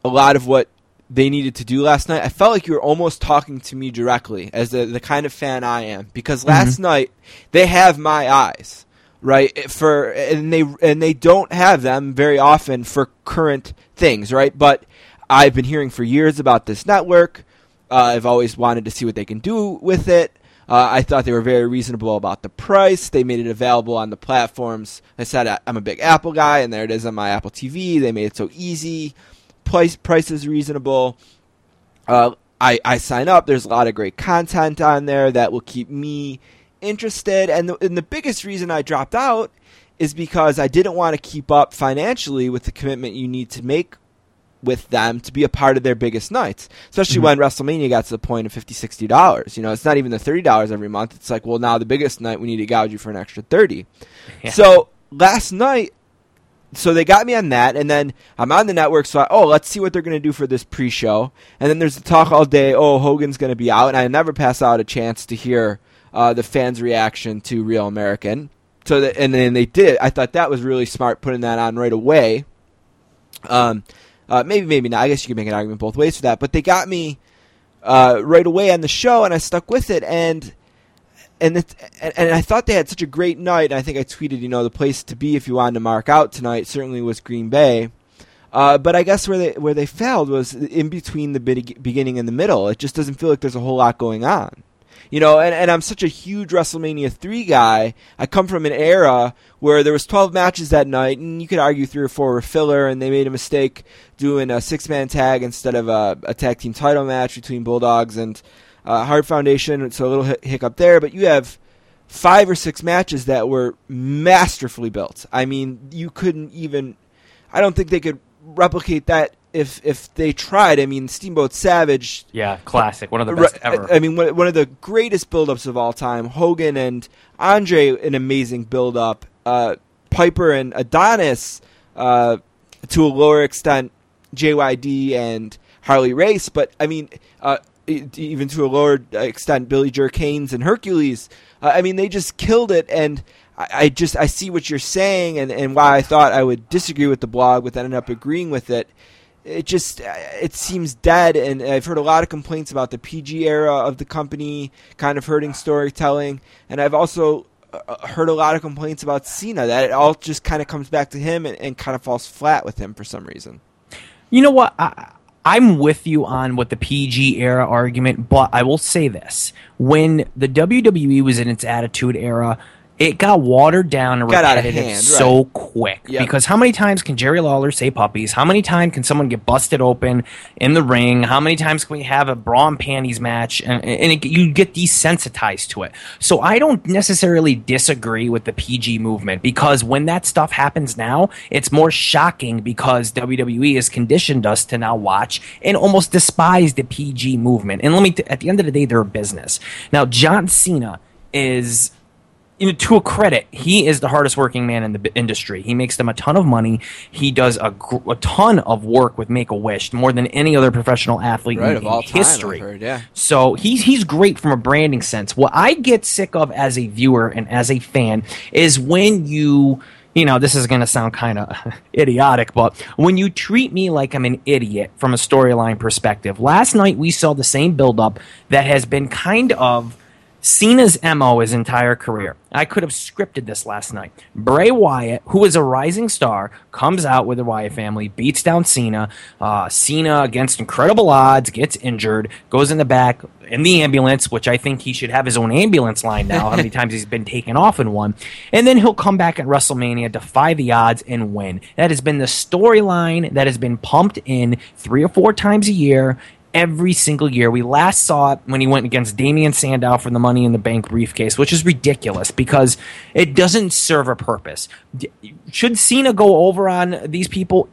a lot of what they needed to do last night, I felt like you were almost talking to me directly as the the kind of fan I am. Because last Mm-hmm. night they have my eyes, right? For and they and they don't have them very often for current things, right? But I've been hearing for years about this network. Uh, I've always wanted to see what they can do with it. Uh, I thought they were very reasonable about the price. They made it available on the platforms. I said I'm a big Apple guy, and there it is on my Apple TV. They made it so easy. Price price is reasonable. Uh, I I sign up. There's a lot of great content on there that will keep me interested. And the, and the biggest reason I dropped out is because I didn't want to keep up financially with the commitment you need to make with them to be a part of their biggest nights, especially when WrestleMania got to the point of 50 60 dollars. You know, it's not even the thirty dollars every month. It's like, well, now the biggest night we need to gouge you for an extra thirty. So last night, so they got me on that, and then I'm on the network. So I, oh, let's see what they're going to do for this pre-show. And then there's the talk all day. Oh, Hogan's going to be out, and I never pass out a chance to hear uh, the fans' reaction to Real American. So and then they did. I thought that was really smart putting that on right away. Um, uh, maybe, maybe not. I guess you could make an argument both ways for that. But they got me uh, right away on the show, and I stuck with it. And and and, I thought they had such a great night. And I think I tweeted, you know, the place to be if you wanted to mark out tonight certainly was Green Bay. Uh, but I guess where they where they failed was in between the beginning and the middle. It just doesn't feel like there's a whole lot going on. You know, and, and I'm such a huge WrestleMania 3 guy. I come from an era where there was 12 matches that night, and you could argue three or four were filler, and they made a mistake doing a six-man tag instead of a, a tag team title match between Bulldogs and uh, Hart Foundation. So a little hi- hiccup there, but you have five or six matches that were masterfully built. I mean, you couldn't even. I don't think they could replicate that if if they tried. I mean, Steamboat Savage Yeah, classic. One of the best ever. I mean, one of the greatest build-ups of all time. Hogan and Andre, an amazing build-up. Uh, Piper and Adonis, uh, to a lower extent, JYD and Harley Race. But I mean, uh, even to a lower extent, Billy Jack Haynes and Hercules. Uh, I mean, they just killed it. And I, I just I see what you're saying, and, and why I thought I would disagree with the blog, but ended up agreeing with it it just uh, it seems dead and i've heard a lot of complaints about the pg era of the company kind of hurting storytelling and i've also uh, heard a lot of complaints about Cena that it all just kind of comes back to him and, and kind of falls flat with him for some reason. You know what? I, I'm with you on what the PG era argument, but I will say this: when the WWE was in its Attitude Era, it got watered down and Got out of repetitive hand, so right. quick. Yep. Because how many times can Jerry Lawler say puppies? How many times can someone get busted open in the ring? How many times can we have a bra and panties match? And, and it, you get desensitized to it. So I don't necessarily disagree with the PG movement because when that stuff happens now, it's more shocking because WWE has conditioned us to now watch and almost despise the PG movement. And let me, t- at the end of the day, they're a business. Now, John Cena is you know, to a credit, he is the hardest working man in the b- industry. He makes them a ton of money. He does a, gr- a ton of work with Make a Wish, more than any other professional athlete Right, in, of in history. Heard, yeah. So he's he's great from a branding sense. What I get sick of as a viewer and as a fan is when you you know, this is going to sound kind of idiotic, but when you treat me like I'm an idiot from a storyline perspective, last night we saw the same buildup that has been kind of Cena's MO his entire career. I could have scripted this last night. Bray Wyatt, who is a rising star, comes out with the Wyatt family, beats down Cena. Uh, Cena, against incredible odds, gets injured, goes in the back in the ambulance, which I think he should have his own ambulance line now. how many times he's been taken off in one. And then he'll come back at WrestleMania, defy the odds, and win. That has been the storyline that has been pumped in three or four times a year every single year. We last saw it when he went against Damien Sandow for the Money in the Bank briefcase, which is ridiculous because it doesn't serve a purpose. Should Cena go over on these people?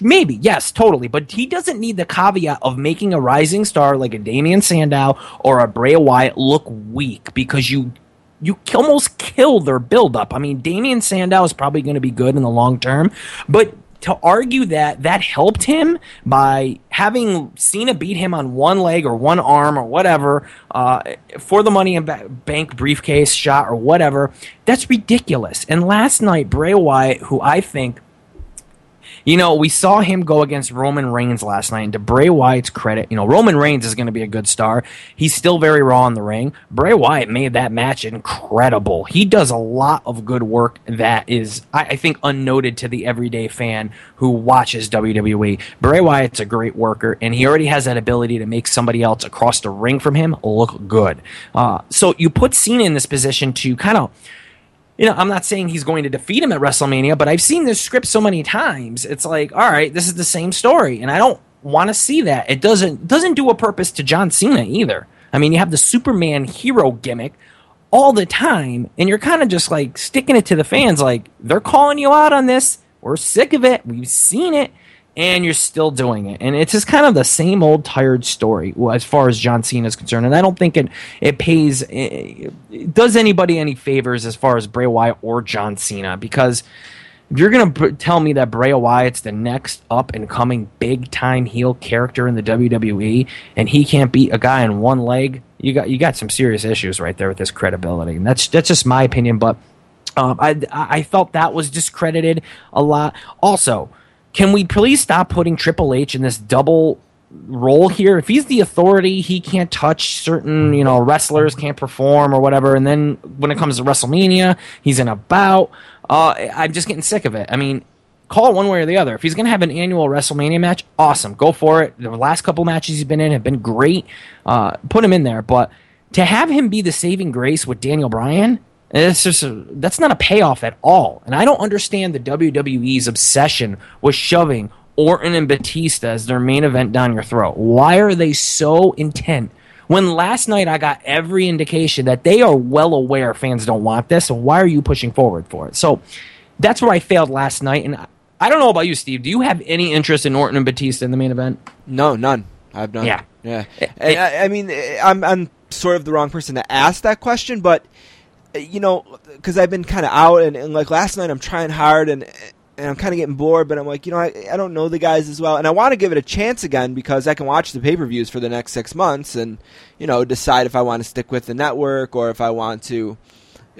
Maybe, yes, totally. But he doesn't need the caveat of making a rising star like a Damien Sandow or a Bray Wyatt look weak because you you almost kill their buildup. I mean, Damien Sandow is probably going to be good in the long term, but to argue that that helped him by having Cena beat him on one leg or one arm or whatever uh, for the Money in Ba- Bank briefcase shot or whatever, that's ridiculous. And last night, Bray Wyatt, who I think you know, we saw him go against Roman Reigns last night. And to Bray Wyatt's credit, you know, Roman Reigns is going to be a good star. He's still very raw in the ring. Bray Wyatt made that match incredible. He does a lot of good work that is, I, I think, unnoted to the everyday fan who watches WWE. Bray Wyatt's a great worker, and he already has that ability to make somebody else across the ring from him look good. Uh, so you put Cena in this position to kind of you know, I'm not saying he's going to defeat him at WrestleMania, but I've seen this script so many times. It's like, all right, this is the same story, and I don't want to see that. It doesn't doesn't do a purpose to John Cena either. I mean, you have the Superman hero gimmick all the time, and you're kind of just like sticking it to the fans, like they're calling you out on this. We're sick of it. We've seen it, and you're still doing it, and it's just kind of the same old tired story as far as John Cena is concerned. And I don't think it it pays it, it does anybody any favors as far as Bray Wyatt or John Cena because if you're gonna b- tell me that Bray Wyatt's the next up and coming big time heel character in the WWE, and he can't beat a guy in one leg, you got you got some serious issues right there with his credibility, and that's that's just my opinion. But um, I I felt that was discredited a lot. Also, can we please stop putting Triple H in this double role here? If he's the authority, he can't touch certain, you know, wrestlers can't perform or whatever. And then when it comes to WrestleMania, he's in a bout. Uh, I'm just getting sick of it. I mean, call it one way or the other. If he's going to have an annual WrestleMania match, awesome, go for it. The last couple matches he's been in have been great. Uh, put him in there, but to have him be the saving grace with Daniel Bryan, it's just a, that's not a payoff at all. And I don't understand the WWE's obsession with shoving Orton and Batista as their main event down your throat. Why are they so intent? When last night I got every indication that they are well aware fans don't want this, so why are you pushing forward for it? So that's where I failed last night. And I- I don't know about you, Steve. Do you have any interest in Orton and Batista in the main event? No, none. I've none. Yeah. yeah. Eh, and eh. I, I mean, eh, I'm I'm sort of the wrong person to ask that question, but you know, because I've been kind of out and, and like last night, I'm trying hard and and I'm kind of getting bored, but I'm like, you know, I, I don't know the guys as well, and I want to give it a chance again because I can watch the pay per views for the next six months and you know decide if I want to stick with the network or if I want to.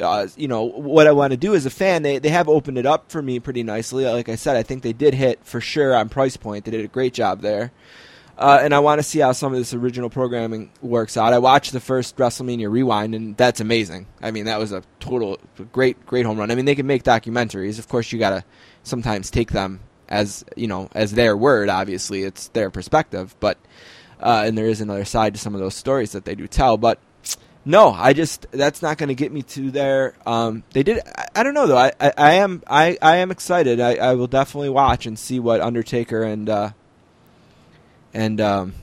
Uh, you know what I want to do as a fan. They they have opened it up for me pretty nicely. Like I said, I think they did hit for sure on price point. They did a great job there. Uh, and I want to see how some of this original programming works out. I watched the first WrestleMania Rewind, and that's amazing. I mean, that was a total great, great home run. I mean, they can make documentaries. Of course, you gotta sometimes take them as you know as their word. Obviously, it's their perspective, but uh, and there is another side to some of those stories that they do tell. But no, I just that's not going to get me to there. Um, they did. I, I, don't know though. I, I, I, am I, I am excited. I, I will definitely watch and see what Undertaker and uh, and um,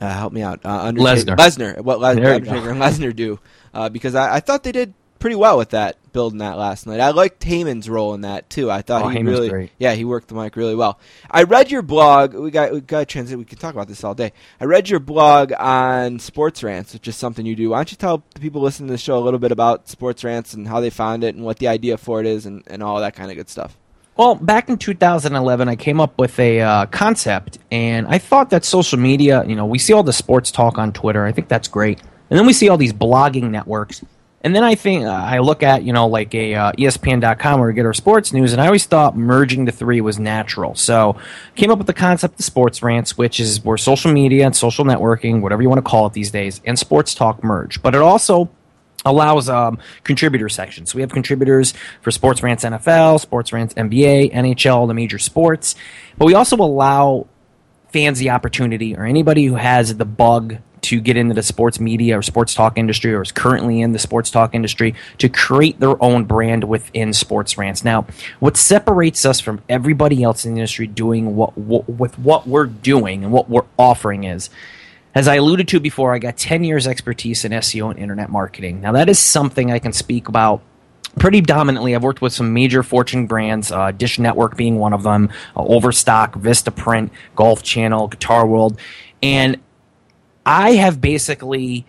uh, help me out. Uh, Undertaker, Lesnar. Lesnar. What Les- Undertaker and Lesnar do? Uh, because I, I thought they did pretty well with that building that last night. I liked Heyman's role in that too. I thought Oh, he Heyman's really, great. yeah, he worked the mic really well. I read your blog. We got we got a transit. We can talk about this all day. I read your blog on sports rants, which is something you do. Why don't you tell the people listening to the show a little bit about sports rants and how they found it and what the idea for it is and, and all that kind of good stuff. Well, back in 2011, I came up with a uh, concept, and I thought that social media, you know, we see all the sports talk on Twitter. I think that's great. And then we see all these blogging networks. And then I think uh, I look at, you know, like a uh, ESPN.com where we get our sports news, and I always thought merging the three was natural. So came up with the concept of sports rants, which is where social media and social networking, whatever you want to call it these days, and sports talk merge. But it also allows um, contributor sections. So we have contributors for Sports Rants NFL, Sports Rants NBA, NHL, the major sports. But we also allow fans the opportunity or anybody who has the bug to get into the sports media or sports talk industry or is currently in the sports talk industry to create their own brand within sports rants. Now, what separates us from everybody else in the industry doing what, what with what we're doing and what we're offering is as I alluded to before, I got 10 years expertise in SEO and internet marketing. Now, that is something I can speak about pretty dominantly. I've worked with some major Fortune brands, uh, Dish Network being one of them, uh, Overstock, Vistaprint, Golf Channel, Guitar World. And I have basically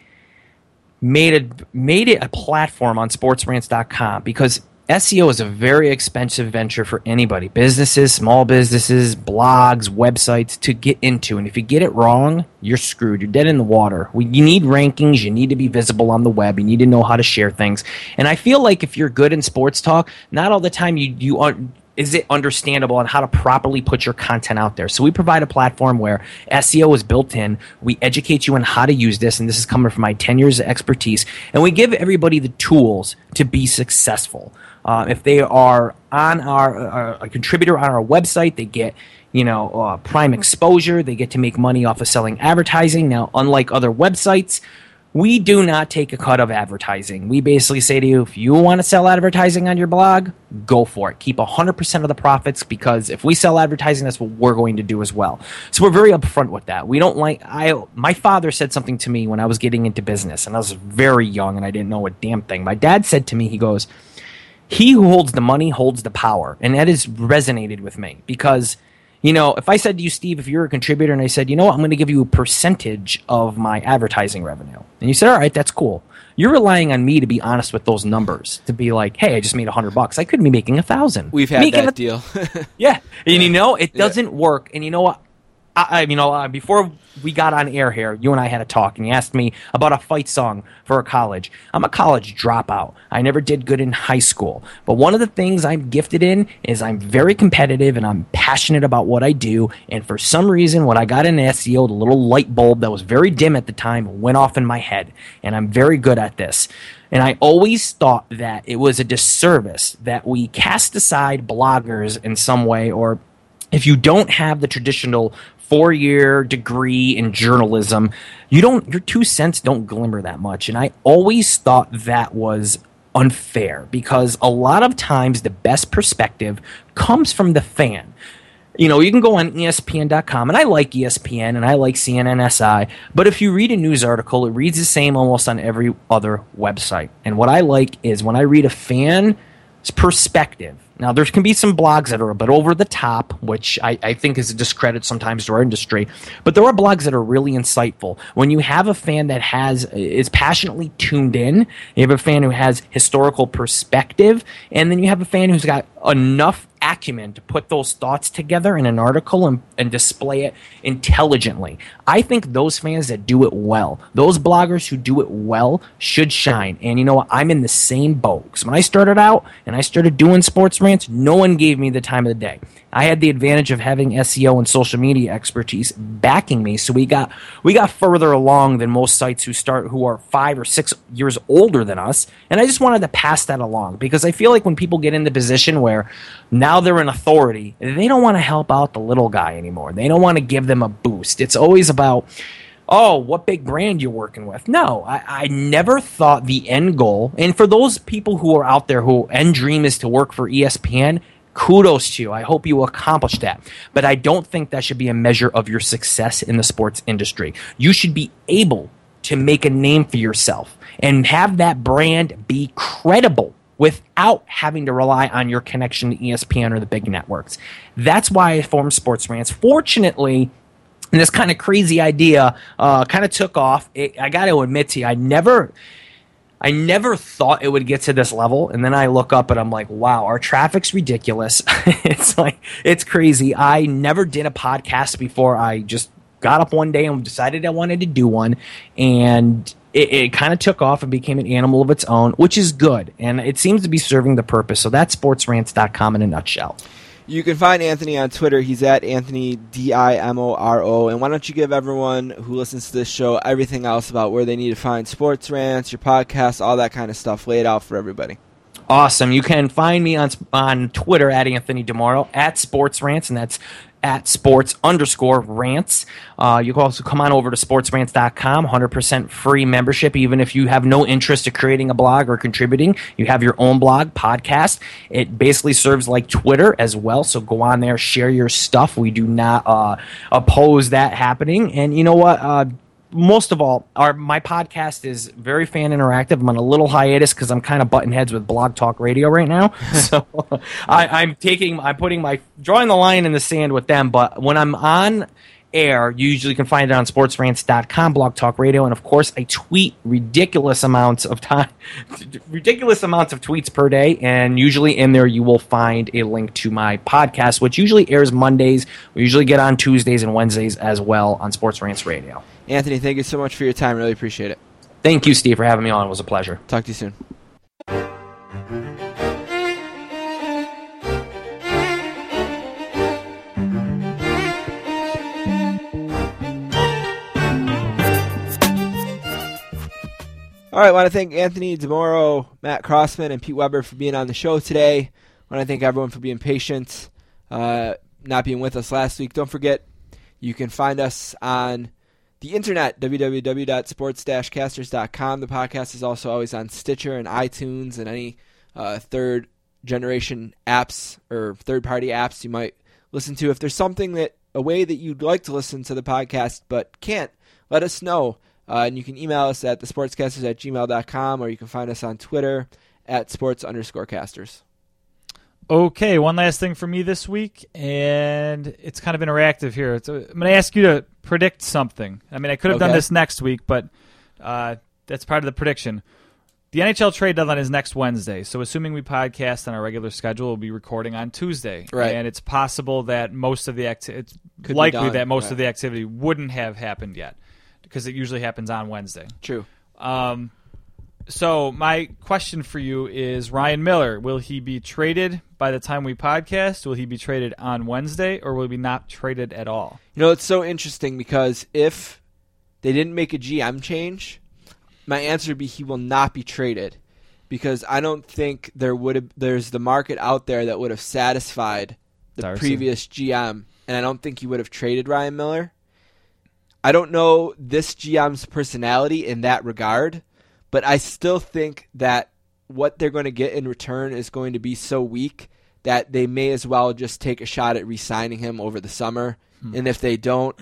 made it made it a platform on sportsrants.com because SEO is a very expensive venture for anybody, businesses, small businesses, blogs, websites to get into. And if you get it wrong, you're screwed. You're dead in the water. We, you need rankings. You need to be visible on the web. You need to know how to share things. And I feel like if you're good in sports talk, not all the time you you are is it understandable on how to properly put your content out there. So we provide a platform where SEO is built in. We educate you on how to use this, and this is coming from my 10 years of expertise. And we give everybody the tools to be successful. Uh, if they are on our uh, a contributor on our website, they get you know uh, prime exposure. They get to make money off of selling advertising. Now, unlike other websites, we do not take a cut of advertising. We basically say to you, if you want to sell advertising on your blog, go for it. Keep 100% of the profits because if we sell advertising, that's what we're going to do as well. So we're very upfront with that. We don't like, I, my father said something to me when I was getting into business and I was very young and I didn't know a damn thing. My dad said to me, he goes, he who holds the money holds the power. And that has resonated with me because you know, if I said to you, Steve, if you're a contributor, and I said, you know what, I'm going to give you a percentage of my advertising revenue, and you said, all right, that's cool. You're relying on me to be honest with those numbers, to be like, hey, I just made a hundred bucks. I could be making a thousand. We've had Making that a- deal. yeah, and you know, it doesn't work. And you know what? I, you know, uh, before we got on air here, you and I had a talk, and you asked me about a fight song for a college. I'm a college dropout. I never did good in high school, but one of the things I'm gifted in is I'm very competitive and I'm passionate about what I do. And for some reason, when I got into SEO, the little light bulb that was very dim at the time went off in my head, and I'm very good at this. And I always thought that it was a disservice that we cast aside bloggers in some way, or if you don't have the traditional four year degree in journalism, you don't your two cents don't glimmer that much. And I always thought that was unfair because a lot of times the best perspective comes from the fan. You know, you can go on ESPN.com, and I like ESPN and I like CNNSI, but if you read a news article, it reads the same almost on every other website. And what I like is when I read a fan's perspective. Now, there can be some blogs that are a bit over the top, which I, I think is a discredit sometimes to our industry. But there are blogs that are really insightful. When you have a fan that has is passionately tuned in, you have a fan who has historical perspective, and then you have a fan who's got enough acumen to put those thoughts together in an article and, and display it intelligently. I think those fans that do it well, those bloggers who do it well, should shine. And you know what? I'm in the same boat. Because when I started out and I started doing sports rants, no one gave me the time of the day. I had the advantage of having SEO and social media expertise backing me, so we got we got further along than most sites who start who are five or six years older than us. And I just wanted to pass that along because I feel like when people get in the position where now they're an authority, they don't want to help out the little guy anymore. They don't want to give them a boost. It's always about oh, what big brand you're working with. No, I, I, never thought the end goal, and for those people who are out there who end dream is to work for ESPN, kudos to you. I hope you accomplish that. But I don't think that should be a measure of your success in the sports industry. You should be able to make a name for yourself and have that brand be credible without having to rely on your connection to ESPN or the big networks. That's why I formed Sports Rants. Fortunately, this kind of crazy idea uh, kind of took off. It, I got to admit to you, I never. I never thought it would get to this level, and then I look up and I'm like, "Wow, our traffic's ridiculous." it's like it's crazy. I never did a podcast before. I just got up one day and decided I wanted to do one, and it, it kind of took off and became an animal of its own, which is good, and it seems to be serving the purpose. So that's sportsrants.com in a nutshell. You can find Anthony on Twitter. He's at Anthony D I M O R O. And why don't you give everyone who listens to this show everything else about where they need to find sports rants, your podcast, all that kind of stuff. Lay it out for everybody. Awesome. You can find me on on Twitter at Anthony DiMoro at Sports Rants, and that's at sports underscore rants. Uh, you can also come on over to sportsrants.com, 100% free membership. Even if you have no interest in creating a blog or contributing, you have your own blog, podcast. It basically serves like Twitter as well. So go on there, share your stuff. We do not uh, oppose that happening. And you know what? Uh, most of all, our my podcast is very fan interactive. I'm on a little hiatus because I'm kind of butting heads with Blog Talk Radio right now. so I, I'm taking, I'm putting my drawing the line in the sand with them. But when I'm on air, you usually can find it on sportsrants.com, Blog Talk Radio, and of course, I tweet ridiculous amounts of time, ridiculous amounts of tweets per day. And usually in there, you will find a link to my podcast, which usually airs Mondays. We usually get on Tuesdays and Wednesdays as well on Sports Rants Radio. Anthony, thank you so much for your time. Really appreciate it. Thank you, Steve, for having me on. It was a pleasure. Talk to you soon. All right, I want to thank Anthony DiMoro, Matt Crossman, and Pete Weber for being on the show today. I want to thank everyone for being patient, uh, not being with us last week. Don't forget, you can find us on the internet, www.sports-casters.com. The podcast is also always on Stitcher and iTunes and any uh, third generation apps or third party apps you might listen to. If there's something that a way that you'd like to listen to the podcast but can't, let us know. Uh, and you can email us at thesportscasters at gmail.com or you can find us on Twitter at sports underscore casters. Okay, one last thing for me this week, and it's kind of interactive here. It's, I'm going to ask you to predict something. I mean, I could have done this next week, but uh, that's part of the prediction. The NHL trade deadline is next Wednesday, so assuming we podcast on our regular schedule, we'll be recording on Tuesday. Right. And it's possible that most of the acti- it's Could likely that most right. of the activity wouldn't have happened yet because it usually happens on Wednesday. True. Um, so my question for you is Ryan Miller. Will he be traded by the time we podcast? Will he be traded on Wednesday, or will he be not traded at all? You know, it's so interesting because if they didn't make a GM change, my answer would be he will not be traded because I don't think there would have there's the market out there that would have satisfied the Darcy. previous GM, and I don't think he would have traded Ryan Miller. I don't know this GM's personality in that regard, but I still think that what they're going to get in return is going to be so weak that they may as well just take a shot at re-signing him over the summer. Hmm. And if they don't,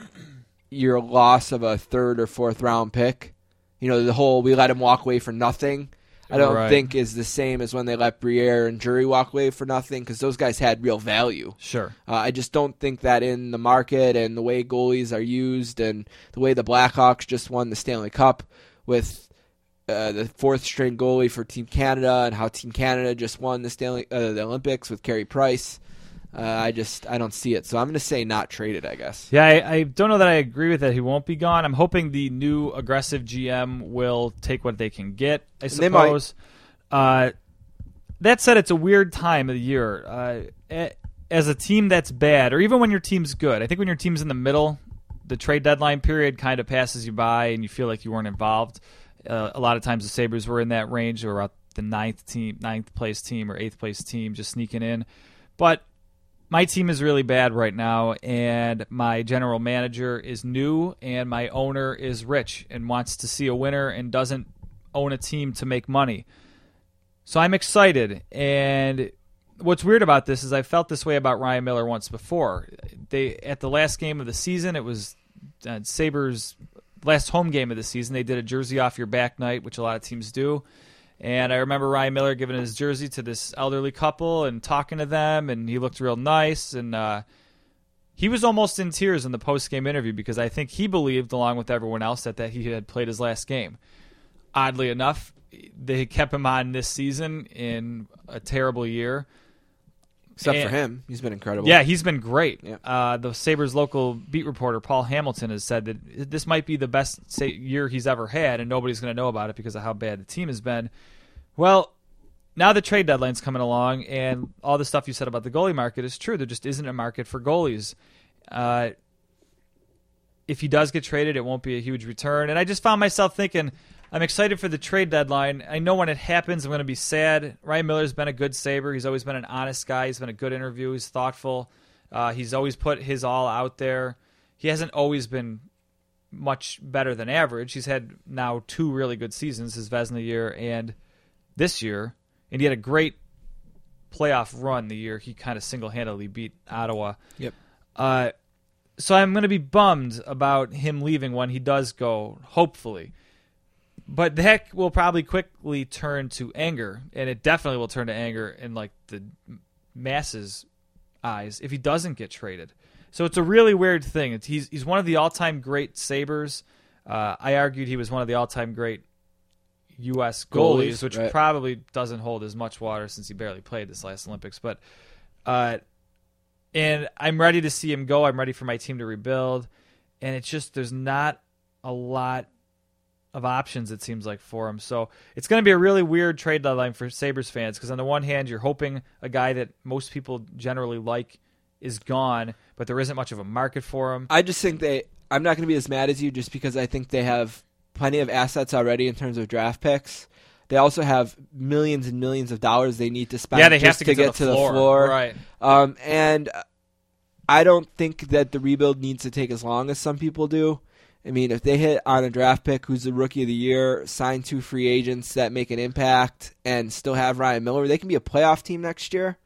your loss of a third or fourth round pick, you know, the whole we let him walk away for nothing. I don't Right. think is the same as when they let Briere and Drury walk away for nothing because those guys had real value. Sure. Uh, I just don't think that in the market and the way goalies are used and the way the Blackhawks just won the Stanley Cup with uh, the fourth string goalie for Team Canada and how Team Canada just won the Stanley uh, the Olympics with Carey Price. Uh, I just I don't see it, so I'm going to say not traded. I guess. Yeah, I, I don't know that I agree with that. He won't be gone. I'm hoping the new aggressive GM will take what they can get. I suppose. Uh, that said, it's a weird time of the year. Uh, as a team that's bad, or even when your team's good, I think when your team's in the middle, the trade deadline period kind of passes you by, and you feel like you weren't involved. Uh, a lot of times the Sabres were in that range, or about the ninth team, ninth place team, or eighth place team, just sneaking in. But my team is really bad right now, and my general manager is new, and my owner is rich and wants to see a winner and doesn't own a team to make money. So I'm excited. And what's weird about this is I felt this way about Ryan Miller once before. They at the last game of the season, it was uh, Sabres' last home game of the season. They did a jersey off your back night, which a lot of teams do. And I remember Ryan Miller giving his jersey to this elderly couple and talking to them, and he looked real nice. And uh, he was almost in tears in the post game interview because I think he believed, along with everyone else, that, that he had played his last game. Oddly enough, they kept him on this season in a terrible year. Except for him, he's been incredible. Yeah, he's been great. Yeah. Uh, the Sabres local beat reporter Paul Hamilton has said that this might be the best year he's ever had, and nobody's going to know about it because of how bad the team has been. Well, now the trade deadline's coming along, and all the stuff you said about the goalie market is true. There just isn't a market for goalies. Uh, if he does get traded, it won't be a huge return. And I just found myself thinking, I'm excited for the trade deadline. I know when it happens, I'm going to be sad. Ryan Miller's been a good saber. He's always been an honest guy. He's been a good interview. He's thoughtful. Uh, he's always put his all out there. He hasn't always been much better than average. He's had now two really good seasons, his Vezina year and this year, and he had a great playoff run the year he kind of single handedly beat Ottawa. Yep. Uh, so I'm going to be bummed about him leaving when he does go, hopefully. But that will probably quickly turn to anger, and it definitely will turn to anger in like the masses' eyes if he doesn't get traded. So it's a really weird thing. It's, he's he's one of the all-time great Sabres. Uh, I argued he was one of the all-time great U.S. goalies, Goalies, which right. probably doesn't hold as much water since he barely played this last Olympics. But uh, and I'm ready to see him go. I'm ready for my team to rebuild, and it's just there's not a lot of options it seems like for him. So it's going to be a really weird trade deadline for Sabres fans because on the one hand you're hoping a guy that most people generally like is gone, but there isn't much of a market for him. I just think they. I'm not going to be as mad as you just because I think they have plenty of assets already in terms of draft picks. They also have millions and millions of dollars they need to spend. Yeah, they have just to get to the floor. floor. Right. Um, and I don't think that the rebuild needs to take as long as some people do. I mean, if they hit on a draft pick who's the rookie of the year, sign two free agents that make an impact, and still have Ryan Miller, they can be a playoff team next year.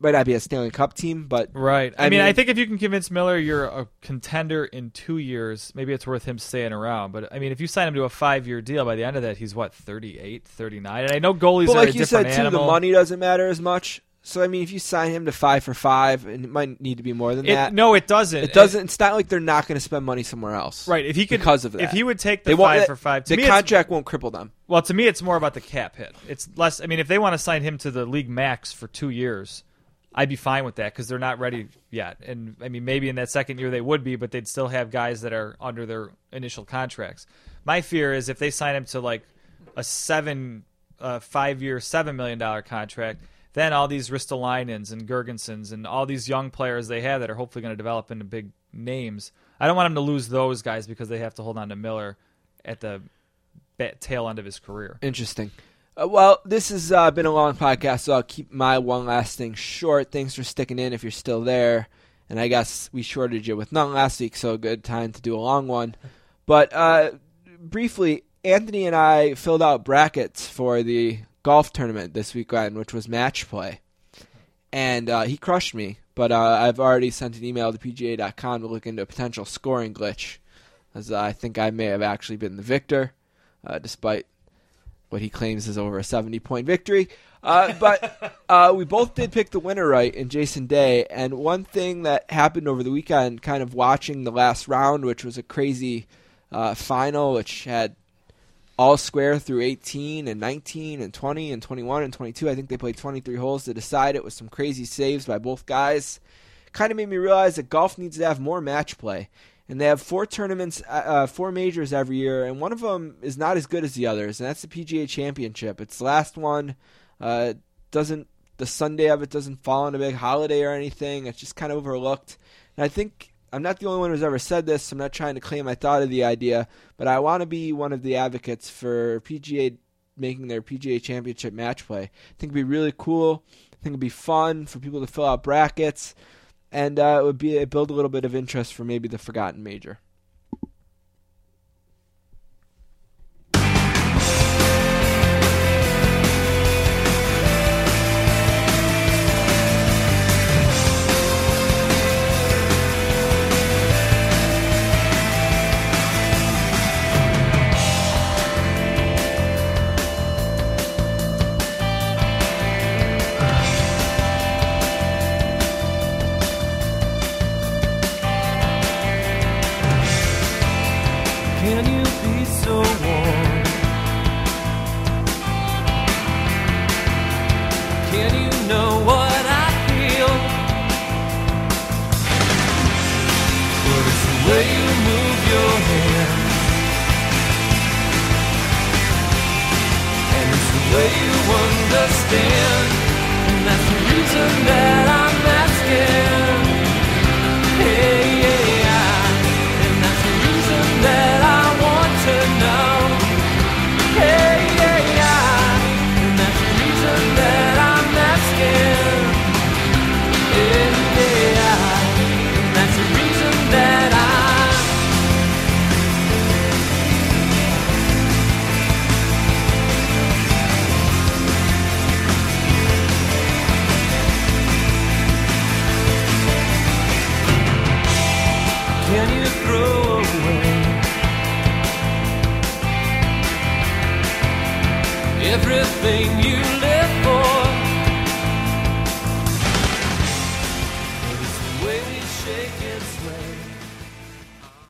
Might not be a Stanley Cup team, but Right. I, I mean, I think if you can convince Miller you're a contender in two years, maybe it's worth him staying around. But I mean, if you sign him to a five year deal, by the end of that, he's what, 38, 39? And I know goalies But are a like you said different too, the money doesn't matter as much. So I mean, if you sign him to five for five, and it might need to be more than It- that. no, it doesn't. It doesn't. It's not like they're not going to spend money somewhere else. Right. If he could, because of that, if he would take the They five for five, to the contract won't cripple them. Well, to me, it's more about the cap hit. It's less. I mean, if they want to sign him to the league max for two years, I'd be fine with that because they're not ready yet. And I mean, maybe in that second year they would be, but they'd still have guys that are under their initial contracts. My fear is if they sign him to like a seven, uh, five year, seven million dollar contract, then all these Ristolainens and Girgensons and all these young players they have that are hopefully going to develop into big names. I don't want them to lose those guys because they have to hold on to Miller at the tail end of his career. Interesting. Uh, well, this has uh, been a long podcast, so I'll keep my one last thing short. Thanks for sticking in if you're still there. And I guess we shorted you with none last week, so a good time to do a long one. But uh, briefly, Anthony and I filled out brackets for the golf tournament this weekend, which was match play. And uh, he crushed me, but uh, I've already sent an email to PGA.com to look into a potential scoring glitch, as I think I may have actually been the victor, uh, despite what he claims is over a 70 point victory. Uh, but uh, we both did pick the winner right in Jason Day. And one thing that happened over the weekend, kind of watching the last round, which was a crazy final, which had all square through 18 and 19 and 20 and 21 and 22. I think they played 23 holes to decide it with some crazy saves by both guys. Kind of made me realize that golf needs to have more match play. And they have four tournaments, uh, uh, four majors every year, and one of them is not as good as the others, and that's the PGA Championship. It's the last one. Uh, doesn't the Sunday of it doesn't fall on a big holiday or anything. It's just kind of overlooked. And I think I'm not the only one who's ever said this. I'm not trying to claim I thought of the idea, but I want to be one of the advocates for PGA making their PGA Championship match play. I think it'd be really cool. I think it'd be fun for people to fill out brackets, and uh, it would be it build a little bit of interest for maybe the forgotten major. For?